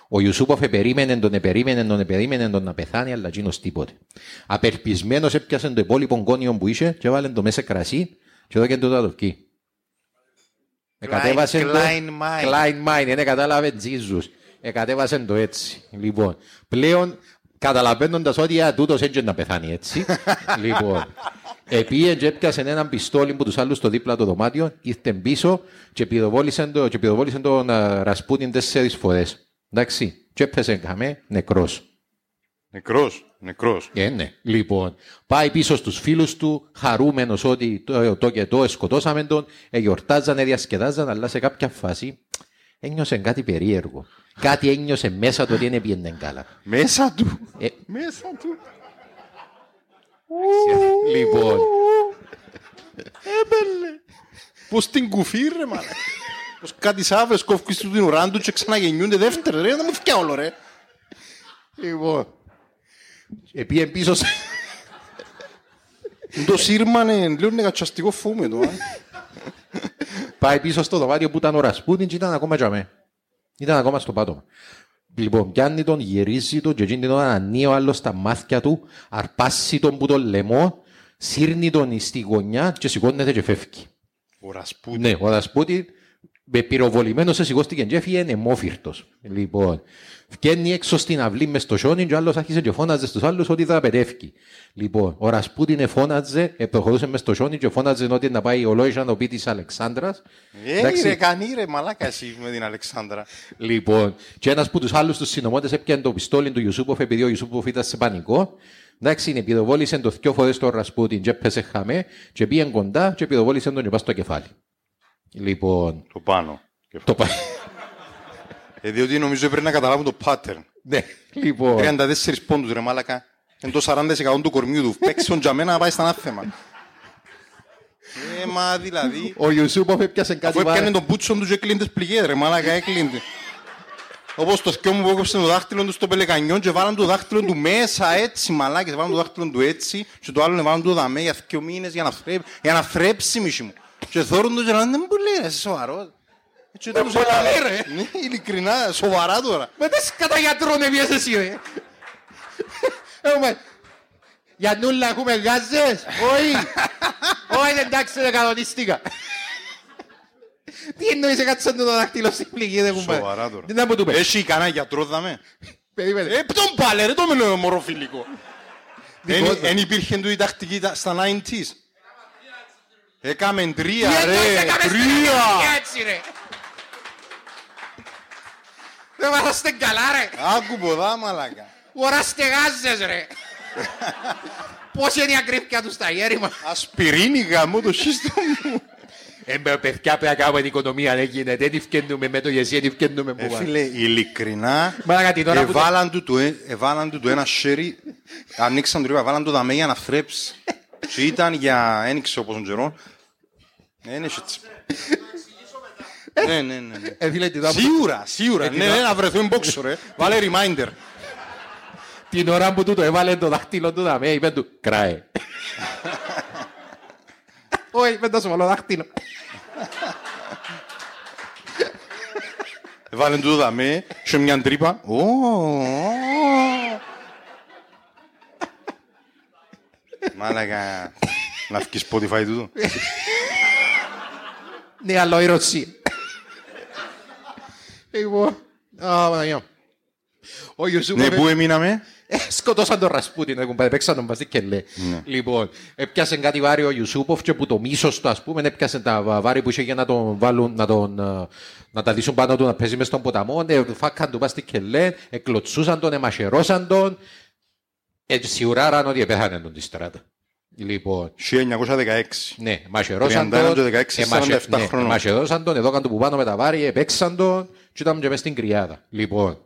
Ο Ιουσούποφ επερίμενε τον, επερίμενε τον, επερίμενε τον να πεθάνει, αλλά εκείνος τίποτε. Απερπισμένος έπιασε το υπόλοιπο κόνιο που είχε και έβαλε το μέσα κρασί και έδωκε του να το βγει. Εκατέβασε το...
Klein Mind.
Klein Mind, δεν κατάλαβε Jesus. εκατέβασε το έτσι. Λοιπόν, πλέον καταλαβαίνοντας ότι α, τούτος έτσι να πεθάνει έτσι. λοιπόν, επίε και έπιασε έναν πιστόλι που τους άλλους στο δίπλα το δωμάτιο, ήρθε πίσω και πυροβόλησε, το, και πυροβόλησε τον α, Ρασπούτιν τέσσερις φορές. Εντάξει, και έπεσε καμέ νεκρός.
Νεκρός, νεκρός.
Ε, ναι. Λοιπόν, πάει πίσω στους φίλους του, χαρούμενος ότι το, το και το σκοτώσαμε τον, ε, γιορτάζανε, διασκεδάζαν, αλλά σε κάποια φάση ένιωσε κάτι περίεργο. Κάτι ένιωσε μέσα του ότι δεν πήγαινε καλά.
Μέσα του;
Ε,
Μέσα του;
Λοιπόν,
Πώς την κουφί ρε μάνα. Πώς κάτι σάβες κόφκεις του την ουρά του και ξαναγεννιούνται δεύτερα ρε. Να μου φτιά όλο ρε.
λοιπόν, επίε πίσω σε...
Το σύρμανε λίγο νεγατσαστικό φούμε το. α.
πάει πίσω στο δωμάτιο που ήταν ο Ρασπούτιν και ήταν ακόμα τζαμέ. Ήταν ακόμα στο πάτωμα. Λοιπόν, πιάνει τον, γυρίζει τον και εκείνη την ώρα ανοίγει ο άλλος στα μάτια του, αρπάσει τον που τον λαιμό, σύρνει τον στη γωνιά και σηκώνεται και φεύγει.
Ο Ρασπούτιν.
Ναι, ο Ρασπούτιν με πυροβολημένο σε σηκώστηκε και έφυγε νεμόφυρτος. Λοιπόν, βγαίνει έξω στην αυλή μες στο σιόνι και ο άλλος άρχισε και φώναζε στους άλλους ότι θα πετεύει. Λοιπόν, ο Ρασπούτιν φώναζε, ε, προχωρούσε μες στο σιόνι και φώναζε ότι να πάει ο Λόιζαν ο πει της Αλεξάνδρας.
Ε,
Εντάξει.
ρε, κανεί ρε, μαλάκα εσύ με την Αλεξάνδρα.
Λοιπόν, και ένας από τους άλλους τους συνομότε έπιανε το πιστόλι του Ιουσούποφ επειδή ο Ιουσούποφ ήταν σε πανικό. Εντάξει, είναι, πυροβόλησε το δυο φορές τον Ρασπούτιν και έπεσε χαμέ, και πήγαινε κοντά και πυροβόλησε τον και πάει στο κεφάλι. Λοιπόν,
Το πάνω.
το πα...
Ε, διότι νομίζω πρέπει να καταλάβουν το pattern.
ναι, λοιπόν.
34 πόντους ρε μάλακα. Εν το 40% του κορμιού του. Παίξει τον τζαμένα να πάει στα άθεμα. Ε, μα δηλαδή...
Ο Ιουσούποφ έπιασε κάτι
Αφού έπιανε
βάρη.
τον πούτσο του και έκλεινε τις πληγές ρε μάλακα έκλεινε. Όπως το θκιό μου που έκοψε το δάχτυλο του στο πελεκανιό και βάλαν το δάχτυλο του μέσα έτσι μαλάκες. Βάλαν το δάχτυλο του έτσι και το άλλο βάλαν το δαμέ για θκιό μήνες για να θρέψει, για να θρέψει μισή μου. Και θόρουν το και λένε δεν μου λέει ρε είσαι σοβαρός. Έτσι δεν μου λέει ρε. Ναι, ειλικρινά, σοβαρά τώρα.
Με τις κατά γιατρών έβιες εσύ ρε. Έχουμε... Γιαννούλα έχουμε γάζες. Όχι. Όχι εντάξει δεν κανονίστηκα. Τι εννοείς έκατσαν το δάχτυλο στην πληγή δεν έχουμε.
Σοβαρά τώρα.
Τι να μου του πες.
Έχει κανένα γιατρό δαμέ.
Περίμενε.
Ε, τον πάλε ρε, το μιλώ μοροφιλικό.
Δικό του.
Εν υπήρχε του η τακτική τα- στα 90s. Έκαμε τρία
Τι
ρε,
εννοείς έκαμες την
τρία.
Ατομική έτσι ρε. Δεν βάζαστε καλά ρε.
Άκου ποδά μαλάκα.
Ωράστε γάζες ρε. Πώς είναι η ακρίβεια του στα γέρη μας.
Ασπιρίνη γαμώ το σύστημα μου.
Ε, με παιδιά πρέπει να κάνουμε την οικονομία, δεν γίνεται. Δεν ευκαινούμε με το γεσί, δεν ευκαινούμε
Ε,
που
φίλε, ειλικρινά,
Μαλάκα, την ώρα που το-
εβάλαν του το ε- εβάλαν του το ένα σέρι, ανοίξαν το ρήμα, εβάλαν το δαμέ για να θρέψει. Και ήταν για ένοιξε όπως τον καιρό. Ε, είναι έτσι. Ναι, ναι, ναι. ναι.
Ε, φίλε, την ώρα που-
Σίγουρα, σίγουρα.
Ε,
Ναι,
την
ναι,
ώρα-
να βρεθούμε μπόξο, ρε. Βάλε reminder.
Την ώρα που τούτο έβαλε το δάχτυλο του δαμέ, είπε του, κράε. Όχι, δεν τόσο βάλω δάχτυλο.
Βάλε του δαμέ, σε μια τρύπα. Ω, ω. Μάλακα, να βγει Spotify τούτο.
Ναι, αλλά η Ρωσία. Λοιπόν, α, Παναγιά. Ο Ιωσούποφ
Ναι, πού έμειναμε;
Ε, σκοτώσαν τον Ρασπούτιν, δεν κουμπάει, παίξαν τον Βασίκ λέει. Λοιπόν, έπιασε κάτι βάρη ο Ιουσούποφ και που το μίσος του, ας πούμε, έπιασε τα βα- βάρη που είχε για να τον βάλουν, να, τον, ε, να τα δείσουν πάνω του, να παίζει μες στον ποταμό, ε, φάκαν του πας στη κελέ, εκλωτσούσαν τον, εμασερώσαν τον, ε, σιουράραν ότι επέθανε τον τη στράτα. Λοιπόν,
1916.
ναι, μασερώσαν
31
τον,
και 16,
εμασε-
47
ναι,
χρονών.
εμασερώσαν τον, εδώ του που πάνω με τα βάρη, επέξαν τον και ήταν και μες στην κρυάδα. Λοιπόν,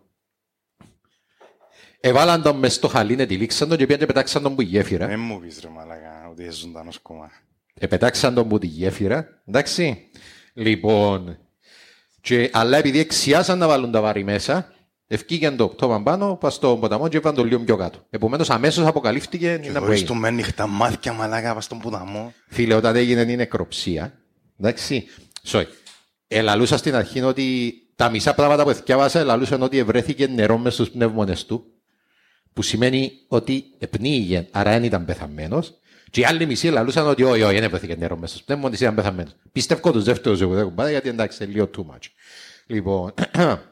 εβάλαν τον μες στο χαλί, τυλίξαν τον και πήγαν και πετάξαν τον που η γέφυρα.
Δεν μου πεις ρε μαλάκα ότι είσαι ζωντανός κόμμα.
Επετάξαν τον που τη γέφυρα, εντάξει. Λοιπόν, και, αλλά επειδή εξιάσαν να βάλουν τα βάρη μέσα, ευκήγαν το πτώμα πάνω, πας στον ποταμό και έβαλαν το λίγο πιο κάτω. Επομένως αμέσως αποκαλύφθηκε
Και
να
δωρείς
που
το με ανοιχτά μάτια μαλάκα πας στον ποταμό.
Φίλε, όταν έγινε η νεκροψία, εντάξει, sorry, ελαλούσα στην αρχή ότι τα μισά πράγματα που εθιάβασα ελαλούσαν ότι ευρέθηκε νερό μες στους πνεύμονες του, που σημαίνει ότι επνίγηκε, άρα δεν ήταν πεθαμένος, και οι άλλοι μισοί ελαλούσαν ότι όχι, όχι, δεν ευρέθηκε νερό μες στους πνεύμονες, ήταν πεθαμένος. Πιστεύω τους δεύτερους εγώ δεν κουμπάτα, γιατί εντάξει, είναι λίγο too much. Λοιπόν,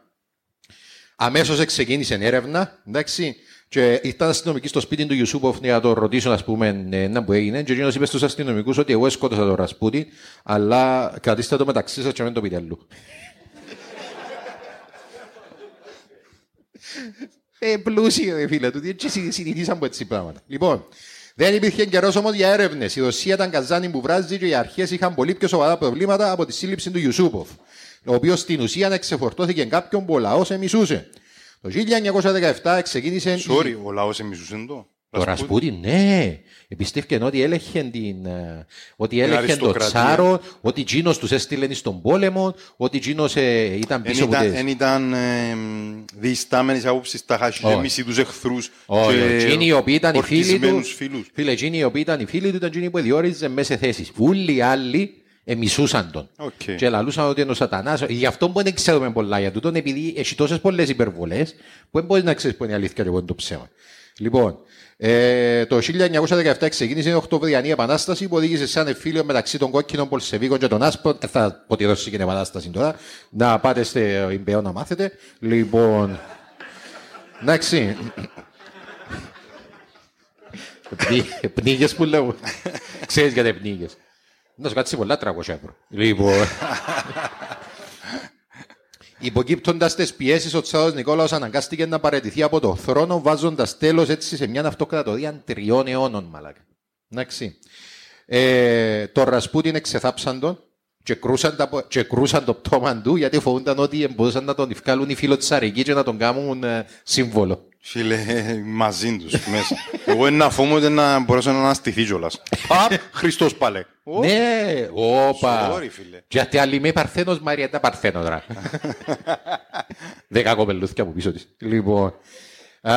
Αμέσως ξεκίνησε έρευνα, εντάξει, και ήρθαν αστυνομικοί στο σπίτι του Ιουσούποφ για να το ρωτήσουν, ας πούμε, ε, να που έγινε. Και εκείνος είπε στους αστυνομικούς ότι εγώ σκότωσα τον Ρασπούτιν, αλλά κρατήστε το μεταξύ σας και μην το πείτε αλλού. Ε, πλούσιο, ρε φίλε του. Έτσι συ- συνηθίσαν από έτσι πράγματα. Λοιπόν, δεν υπήρχε καιρός όμως για έρευνες. Η Ρωσία ήταν καζάνι που βράζει και οι αρχές είχαν πολύ πιο σοβαρά προβλήματα από τη σύλληψη του Ιουσούποφ, ο οποίος στην ουσία εξεφορτώθηκε κάποιον που ο λαός εμισούσε. Το 1917 ξεκίνησε. η-
Sorry, ο λαός εμισούσε το;
Το Ρασπούτιν, ναι. Επιστεύκαν ότι έλεγχε, την, ε, ότι έλεγχε το
αριστοκρατία.
τσάρο, ότι Τζίνος τους έστειλε στον πόλεμο, ότι Τζίνος ήταν
Εν
πίσω από
ήταν,
τις...
εν ήταν ε, διιστάμενες άποψεις τα χάσει και
Όχι.
μισή τους εχθρούς
Όχι,
και
εκείνοι οι οποίοι ήταν οι φίλοι του.
ορκισμένους φίλους.
Φίλε, εκείνοι οι οποίοι ήταν οι φίλοι του ήταν εκείνοι που διόριζε μέσα σε θέσεις. Όλοι οι άλλοι εμισούσαν τον.
Οκ.
Και λαλούσαν ότι είναι ο Σατανάς. Γι' αυτό που δεν ξέρουμε πολλά για τούτον, επειδή έχει τόσες πολλές υπερβολές, που δεν μπορείς να ξέρεις που είναι η αλήθεια και που είναι το ψέμα. Λοιπόν, ε, το 1917 ξεκίνησε η Οκτωβριανή Επανάσταση που οδήγησε σαν εμφύλιο μεταξύ των κόκκινων Μπολσεβίκων και των άσπρων. Ε, θα πω τη Ρωσική Επανάσταση τώρα. Να πάτε στο Ιμπέο να μάθετε. Λοιπόν. Εντάξει. Πνίγες που λέω. Ξέρεις γιατί πνίγες. Να σου κάτσει πολλά 300 ευρώ. Λοιπόν. Υποκύπτοντα τις πιέσεις, ο Τσάρο Νικόλαος αναγκάστηκε να παραιτηθεί από το θρόνο, βάζοντας τέλος έτσι σε μια αυτοκρατορία τριών αιώνων, μαλάκα. Εντάξει. Ε, το Ρασπούτιν εξεθάψαν τον και κρούσαν, τα, και κρούσαν το πτώμα του γιατί φοβούνταν ότι μπορούσαν να τον βγάλουν οι φιλοτσαρικοί και να τον κάνουν ε, σύμβολο.
Φίλε, μαζί τους μέσα. Εγώ ένα φόμο να μπορέσω να αναστηθεί κιόλας. Παπ, Χριστός πάλε. Ω,
Ναι, όπα.
Sorry, φίλε.
Γιατί άλλη είμαι παρθένος, Μαριέτα παρθένο τώρα. Δέκα κοπελούθια από πίσω της. Λοιπόν, α,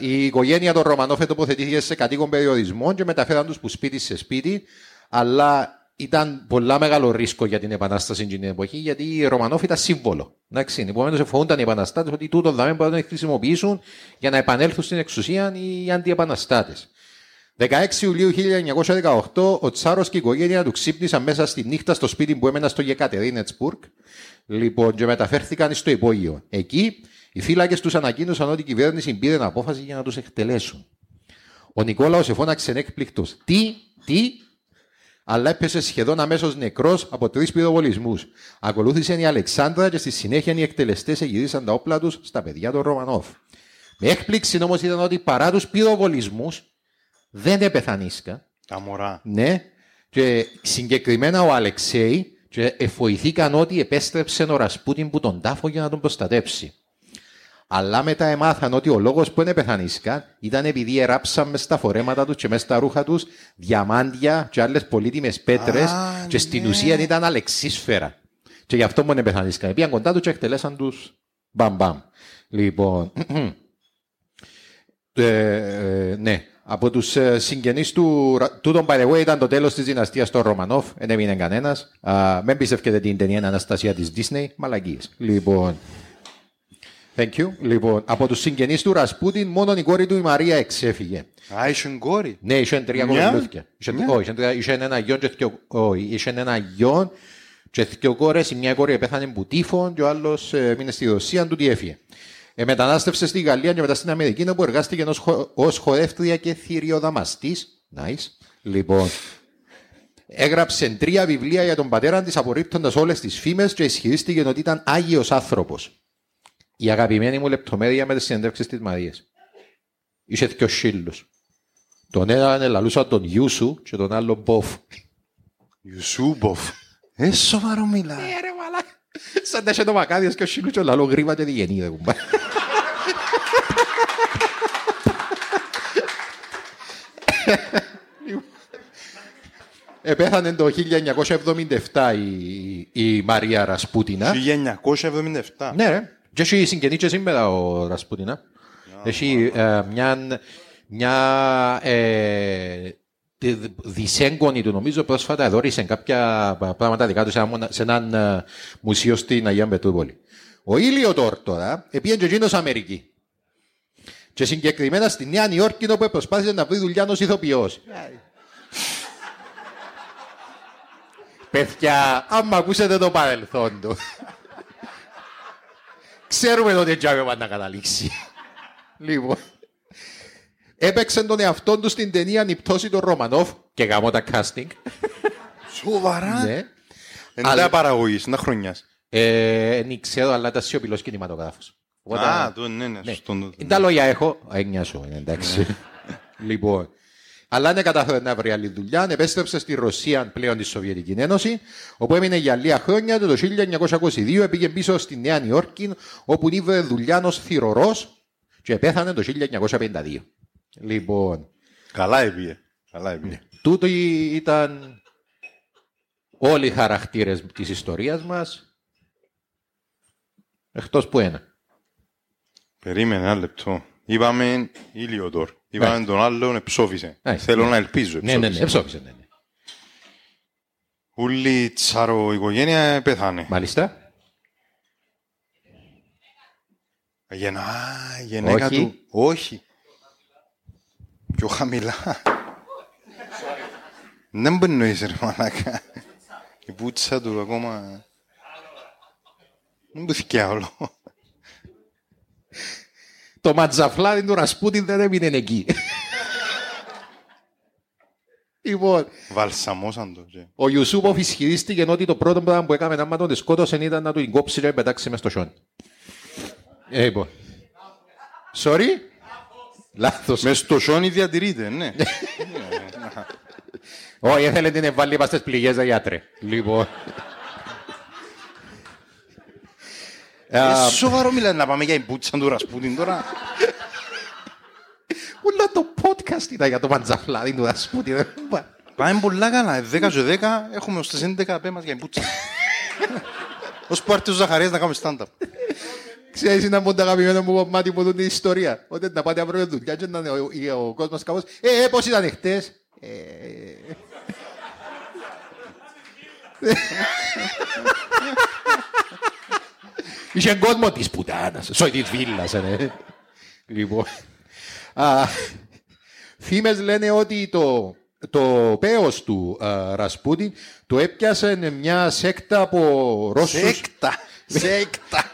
η οικογένεια των Ρωμανόφε τοποθετήθηκε σε κατοίκον περιορισμό και μεταφέραν τους που σπίτι σε σπίτι, αλλά ήταν πολλά μεγάλο ρίσκο για την επανάσταση στην εποχή, γιατί οι Ρωμανόφοι ήταν σύμβολο. Εντάξει, επομένως φοβούνταν οι επαναστάτες ότι τούτο δάμε μπορούν να το χρησιμοποιήσουν για να επανέλθουν στην εξουσία οι αντιεπαναστάτες. 16 Ιουλίου 1918, ο Τσάρος και η οικογένεια του ξύπνησαν μέσα στη νύχτα στο σπίτι που έμενα στο Γεκατερίνετσπουργκ. Λοιπόν, και μεταφέρθηκαν στο υπόγειο. Εκεί, οι φύλακες τους ανακοίνωσαν ότι η κυβέρνηση πήρε απόφαση για να τους εκτελέσουν. Ο Νικόλαος εφώναξε έκπληκτο. Τι, τι, αλλά έπεσε σχεδόν αμέσως νεκρός από τρεις πυροβολισμούς. Ακολούθησε η Αλεξάνδρα και στη συνέχεια οι εκτελεστές εγυρίσαν τα όπλα τους στα παιδιά των Ρωμανόφ. Με έκπληξη όμως ήταν ότι παρά τους πυροβολισμούς δεν έπεθανίσκα.
Τα μωρά.
Ναι, και συγκεκριμένα ο Αλεξέη και εφοηθήκαν ότι επέστρεψε ο Ρασπούτιν που τον τάφο για να τον προστατέψει. Αλλά μετά έμαθαν ότι ο λόγος που δεν πεθανίσκα ήταν επειδή εράψαν μες στα φορέματα τους και μες στα ρούχα τους διαμάντια και άλλες πολύτιμες πέτρες
Α,
και στην
ναι.
ουσία ήταν αλεξίσφαιρα. Και γι' αυτό που δεν πεθανίσκα. Πήγαν κοντά τους και εκτελέσαν τους μπαμ μπαμ. Λοιπόν, ε, ε, ναι, από τους ε, συγγενείς του. Ρα- Τούτον, by the way, ήταν το τέλος της δυναστείας των Ρωμανόφ. Δεν έμεινε κανένας. Μην πιστεύετε την ταινία Αναστασία της Disney. Μαλαγίε. Λοιπόν. Thank you. Λοιπόν, από τους συγγενείς του Ρασπούτιν, μόνο η κόρη του η Μαρία εξέφυγε.
Α, είσαι κόρη;
Ναι, είχε τρία
Μια;
κοπελούθια. Είχε-
Μια;
Όχι, είχε τρία- είχε ένα γιον και δυο- όχι, είχε ένα γιον και δυο κόρες. Η μια κόρη πέθανε που τύφων και ο άλλος ε, μείνε στη Ρωσία, του τι έφυγε. Ε, μετανάστευσε στη Γαλλία και μετά στην Αμερική όπου εργάστηκε ως, χο, ως χορεύτρια και θηριοδαμαστής. Nice. Λοιπόν, έγραψε τρία βιβλία για τον πατέρα της απορρίπτοντας όλες τις φήμες και ισχυρίστηκε ότι ήταν άγιος άνθρωπος. Η αγαπημένη μου λεπτομέρεια με τις συνεντεύξεις της Μαρίας. Είχε δυο σύλλους. Τον έναν λαλούσα τον Ιούσου και τον άλλο Μποφ.
Ιουσούμποφ. Ε, σοβαρό μιλά.
Ε, ρε μαλά. Σαν να είχε το μακάδιος και ο σύλλους και ο λαλό γρήμα και διγενή. ρε κουμπά. Επέθανε το 1977 η, η Μαρία Ρασπούτινα.
1977.
Ναι, ρε. Και έχει συγγενή και σήμερα ο Ρασπούτινα. Έχει ε, μια, μια ε, τη- δυσέγγονη του, νομίζω, πρόσφατα δόρισε κάποια πράγματα δικά του σε, ένα, μονα- σε έναν ε, μουσείο στην Αγία Πετρούπολη. Ο Ήλιο Τόρ τώρα επήγαινε και εκείνος Αμερική. Και συγκεκριμένα στη Νέα Νιόρκη όπου προσπάθησε να βρει δουλειά ως ηθοποιός. Παιδιά, άμα ακούσετε το παρελθόν του. Ξέρουμε ότι τζάμε πάντα να καταλήξει. λοιπόν. Έπαιξε τον εαυτό του στην ταινία «Η πτώση του Ρωμανόφ» και γαμώ τα casting.
Σοβαρά.
ναι.
Εν
Αλλά-
τα παραγωγής, εν τα χρονιάς.
Ε, δεν ξέρω, αλλά ήταν σιωπηλός κινηματογράφος. Οπότε-
Α, το ναι, ναι,
Ναι.
σωστό. το-
Τα λόγια έχω. Έννοια σου, είναι εντάξει. λοιπόν. Αλλά δεν κατάφερε να βρει άλλη δουλειά. Επέστρεψε στη Ρωσία πλέον τη Σοβιετική Ένωση, όπου έμεινε για λίγα χρόνια. Το 1922 πήγε πίσω στη Νέα Νιόρκη, όπου ήβρε δουλειά ω θηρορός και πέθανε το 1952. Λοιπόν,
Καλά έπιε. Καλά έπιε.
τούτο ήταν όλοι οι χαρακτήρες της ιστορίας μας, εκτός που ένα.
Περίμενε ένα λεπτό. Είπαμε Ήλιοδορ. Είπαμε τον άλλον εψόφισε.
Ναι.
Θέλω να ελπίζω.
Ναι, ναι, ναι,
εψόφισε.
εψόφισε, ναι, ναι.
Ούλη η τσάρο οικογένεια πέθανε.
Μάλιστα.
Γενά, α, η γενέκα
Όχι.
του. Όχι. Πιο χαμηλά. Δεν μπορεί να είσαι ρε μαλάκα. Η πούτσα του ακόμα... Δεν μπουθηκε όλο.
Το ματζαφλάδι του Ρασπούτιν δεν έμεινε εκεί. λοιπόν,
Βαλσαμώσαν το. και-
ο Ιουσούποφ ισχυρίστηκε ότι το πρώτο πράγμα που έκαμε άμα τον σκότωσε ήταν να του την κόψει και να πετάξει μες στο σιόν. Ε, λοιπόν. Sorry; Λάθος.
Μες στο σιόνι διατηρείται, ναι.
Όχι, έθελε την βάλει πας στις πληγές, δε γιατρέ. Λοιπόν.
Ε, Σοβαρό μιλάει να πάμε για την πούτσα του Ρασπούτιν τώρα.
Ούλα το podcast ήταν για το ματζαφλάδι του Ρασπούτιν.
Πάμε πολλά καλά. 10 και 10 έχουμε ως τις 11 πέ μας για την πούτσα. Ως που έρθει ο Ζαχαρίας να κάνουμε stand-up.
Ξέρεις, είναι από τα αγαπημένα μου κομμάτι που δουν την ιστορία. Ότι να πάτε αύριο δουλειά και να είναι ο, ο κόσμος κάπως «Ε, ε, πώς ήταν χτες» ε, Είχε κόσμο της πουτάνας, σόι της βίλας, ε, ναι. Λοιπόν, α, φήμες λένε ότι το, το πέος του α, Ρασπούτιν το έπιασε μια σέκτα από Ρώσους
Σέκτα. Σέκτα.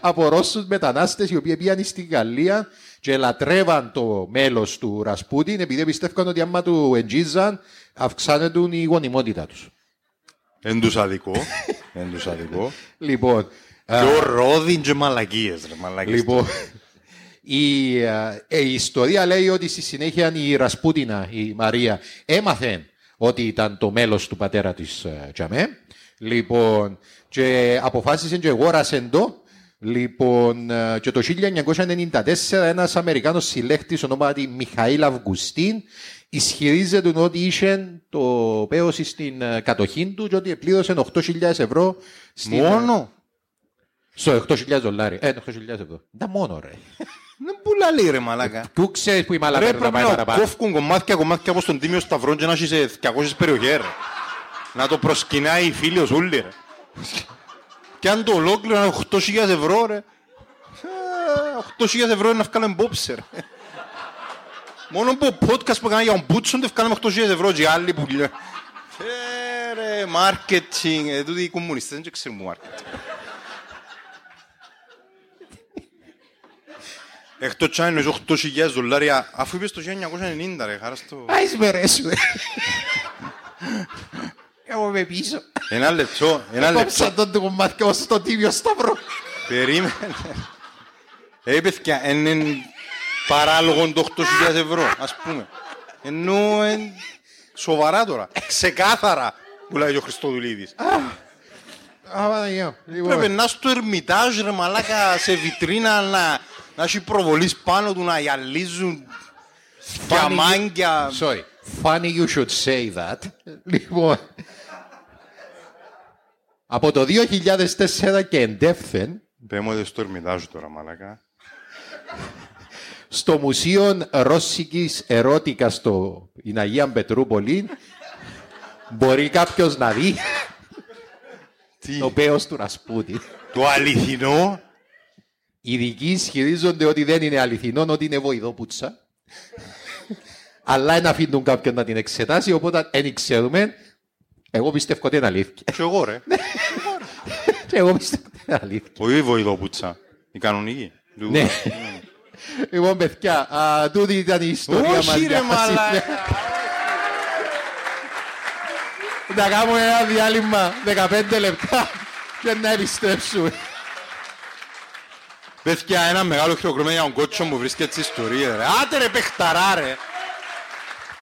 από Ρώσους μετανάστες οι οποίοι πήγαν στη Γαλλία και λατρεύαν το μέλος του Ρασπούτιν επειδή πιστεύαν ότι άμα του εντζίζαν αυξάνεται η γονιμότητα τους.
Εν τους αδικώ. Εν τους αδικώ.
Λοιπόν,
Και ο Ρόδιν και μαλακίες ρε μαλακίες.
λοιπόν η, ε, ε, η ιστορία λέει ότι στη συνέχεια η Ρασπούτινα, η Μαρία, έμαθε ότι ήταν το μέλος του πατέρα της ε, Τζαμέ. Λοιπόν, και αποφάσισε και αγόρασε το. Λοιπόν, ε, και το 1994 ένας Αμερικάνος συλλέκτης ονόματι Μιχαήλ Αυγουστίν ισχυρίζεται ότι είχε το πέος στην ε, κατοχή του και ότι πλήρωσε 8.000 ευρώ στην,
Μόνο;
στο 8.000 δολάρια. Ε, 8.000 ευρώ. Δεν μόνο ρε.
Δεν πουλά λέει ρε μαλάκα.
Πού ξέρεις που η
Ρε
μαλακά να
πρέπει
πάει
να
παραπάνω;
κόφκουν κομμάτια κομμάτια όπως τον Τίμιο Σταυρό και να έχει σε 200 περιοχές ρε. Να το προσκυνάει η φίλη ο Ζούλη ρε. Και αν το ολόκληρο είναι 8.000 ευρώ ρε. Ε, 8.000 ευρώ είναι να βγάλουμε μπόψε ρε. Μόνο που ο podcast που έκανα για τον Μπούτσον δεν βγάλουμε 8.000 ευρώ και οι άλλοι που λένε. Ε, ρε, marketing. Ε, τούτοι οι κομμουνιστές δεν ξέρουν που marketing. Εκτός κι αν εννοείς 8.000 δολάρια, αφού είπες το 1990 ρε, χαράς στο...
Άις με ρε σου. Εγώ με πίσω.
Ένα λεπτό, ένα λεπτό.
Κόψα τον το κομμάτι ως στο τίμιο σταυρό.
Περίμενε. Ε, παιδιά, είναι παράλογο το 8.000 ευρώ, ας πούμε. Ενώ εν, σοβαρά τώρα, ξεκάθαρα, που λέει ο Χριστοδουλίδης.
Α, Παναγία.
Πρέπει
Λοιπόν,
να στο ερμητάζ ρε μαλάκα σε βιτρίνα να, να έχει προβολής πάνω του να γυαλίζουν διαμάγκια.
Sorry. Funny you should say that. Λοιπόν. Από το 2004 και εντεύθεν
Πέμω στο ερμητάζ τώρα μαλάκα.
Στο Μουσείο Ρώσικης Ερώτικας στο in Αγία Πετρούπολη μπορεί κάποιος να δει
Τι,
το πέος του Ρασπούτη.
το αληθινό;
Οι ειδικοί ισχυρίζονται ότι δεν είναι αληθινό, ότι είναι βοηδόπουτσα. Αλλά να αφήνουν κάποιον να την εξετάσει, οπότε δεν ξέρουμε. Εγώ πιστεύω ότι είναι αλήθεια.
Και εγώ ρε.
Και εγώ πιστεύω. Αλήθεια.
Όχι η βοηδόπουτσα. Η κανονική. Του-
Ναι. Λοιπόν, παιδιά, α, τούτη ήταν η ιστορία μας.
Όχι ρε
για
μαλάκα.
σήμερα. Να κάνουμε ένα διάλειμμα 15 λεπτά και να επιστρέψουμε.
Παιδιά, ένα μεγάλο χειροκρότημα για τον κότσο μου βρίσκεται στις ιστορίες ρε. Άτε ρε παιχταρά ρε.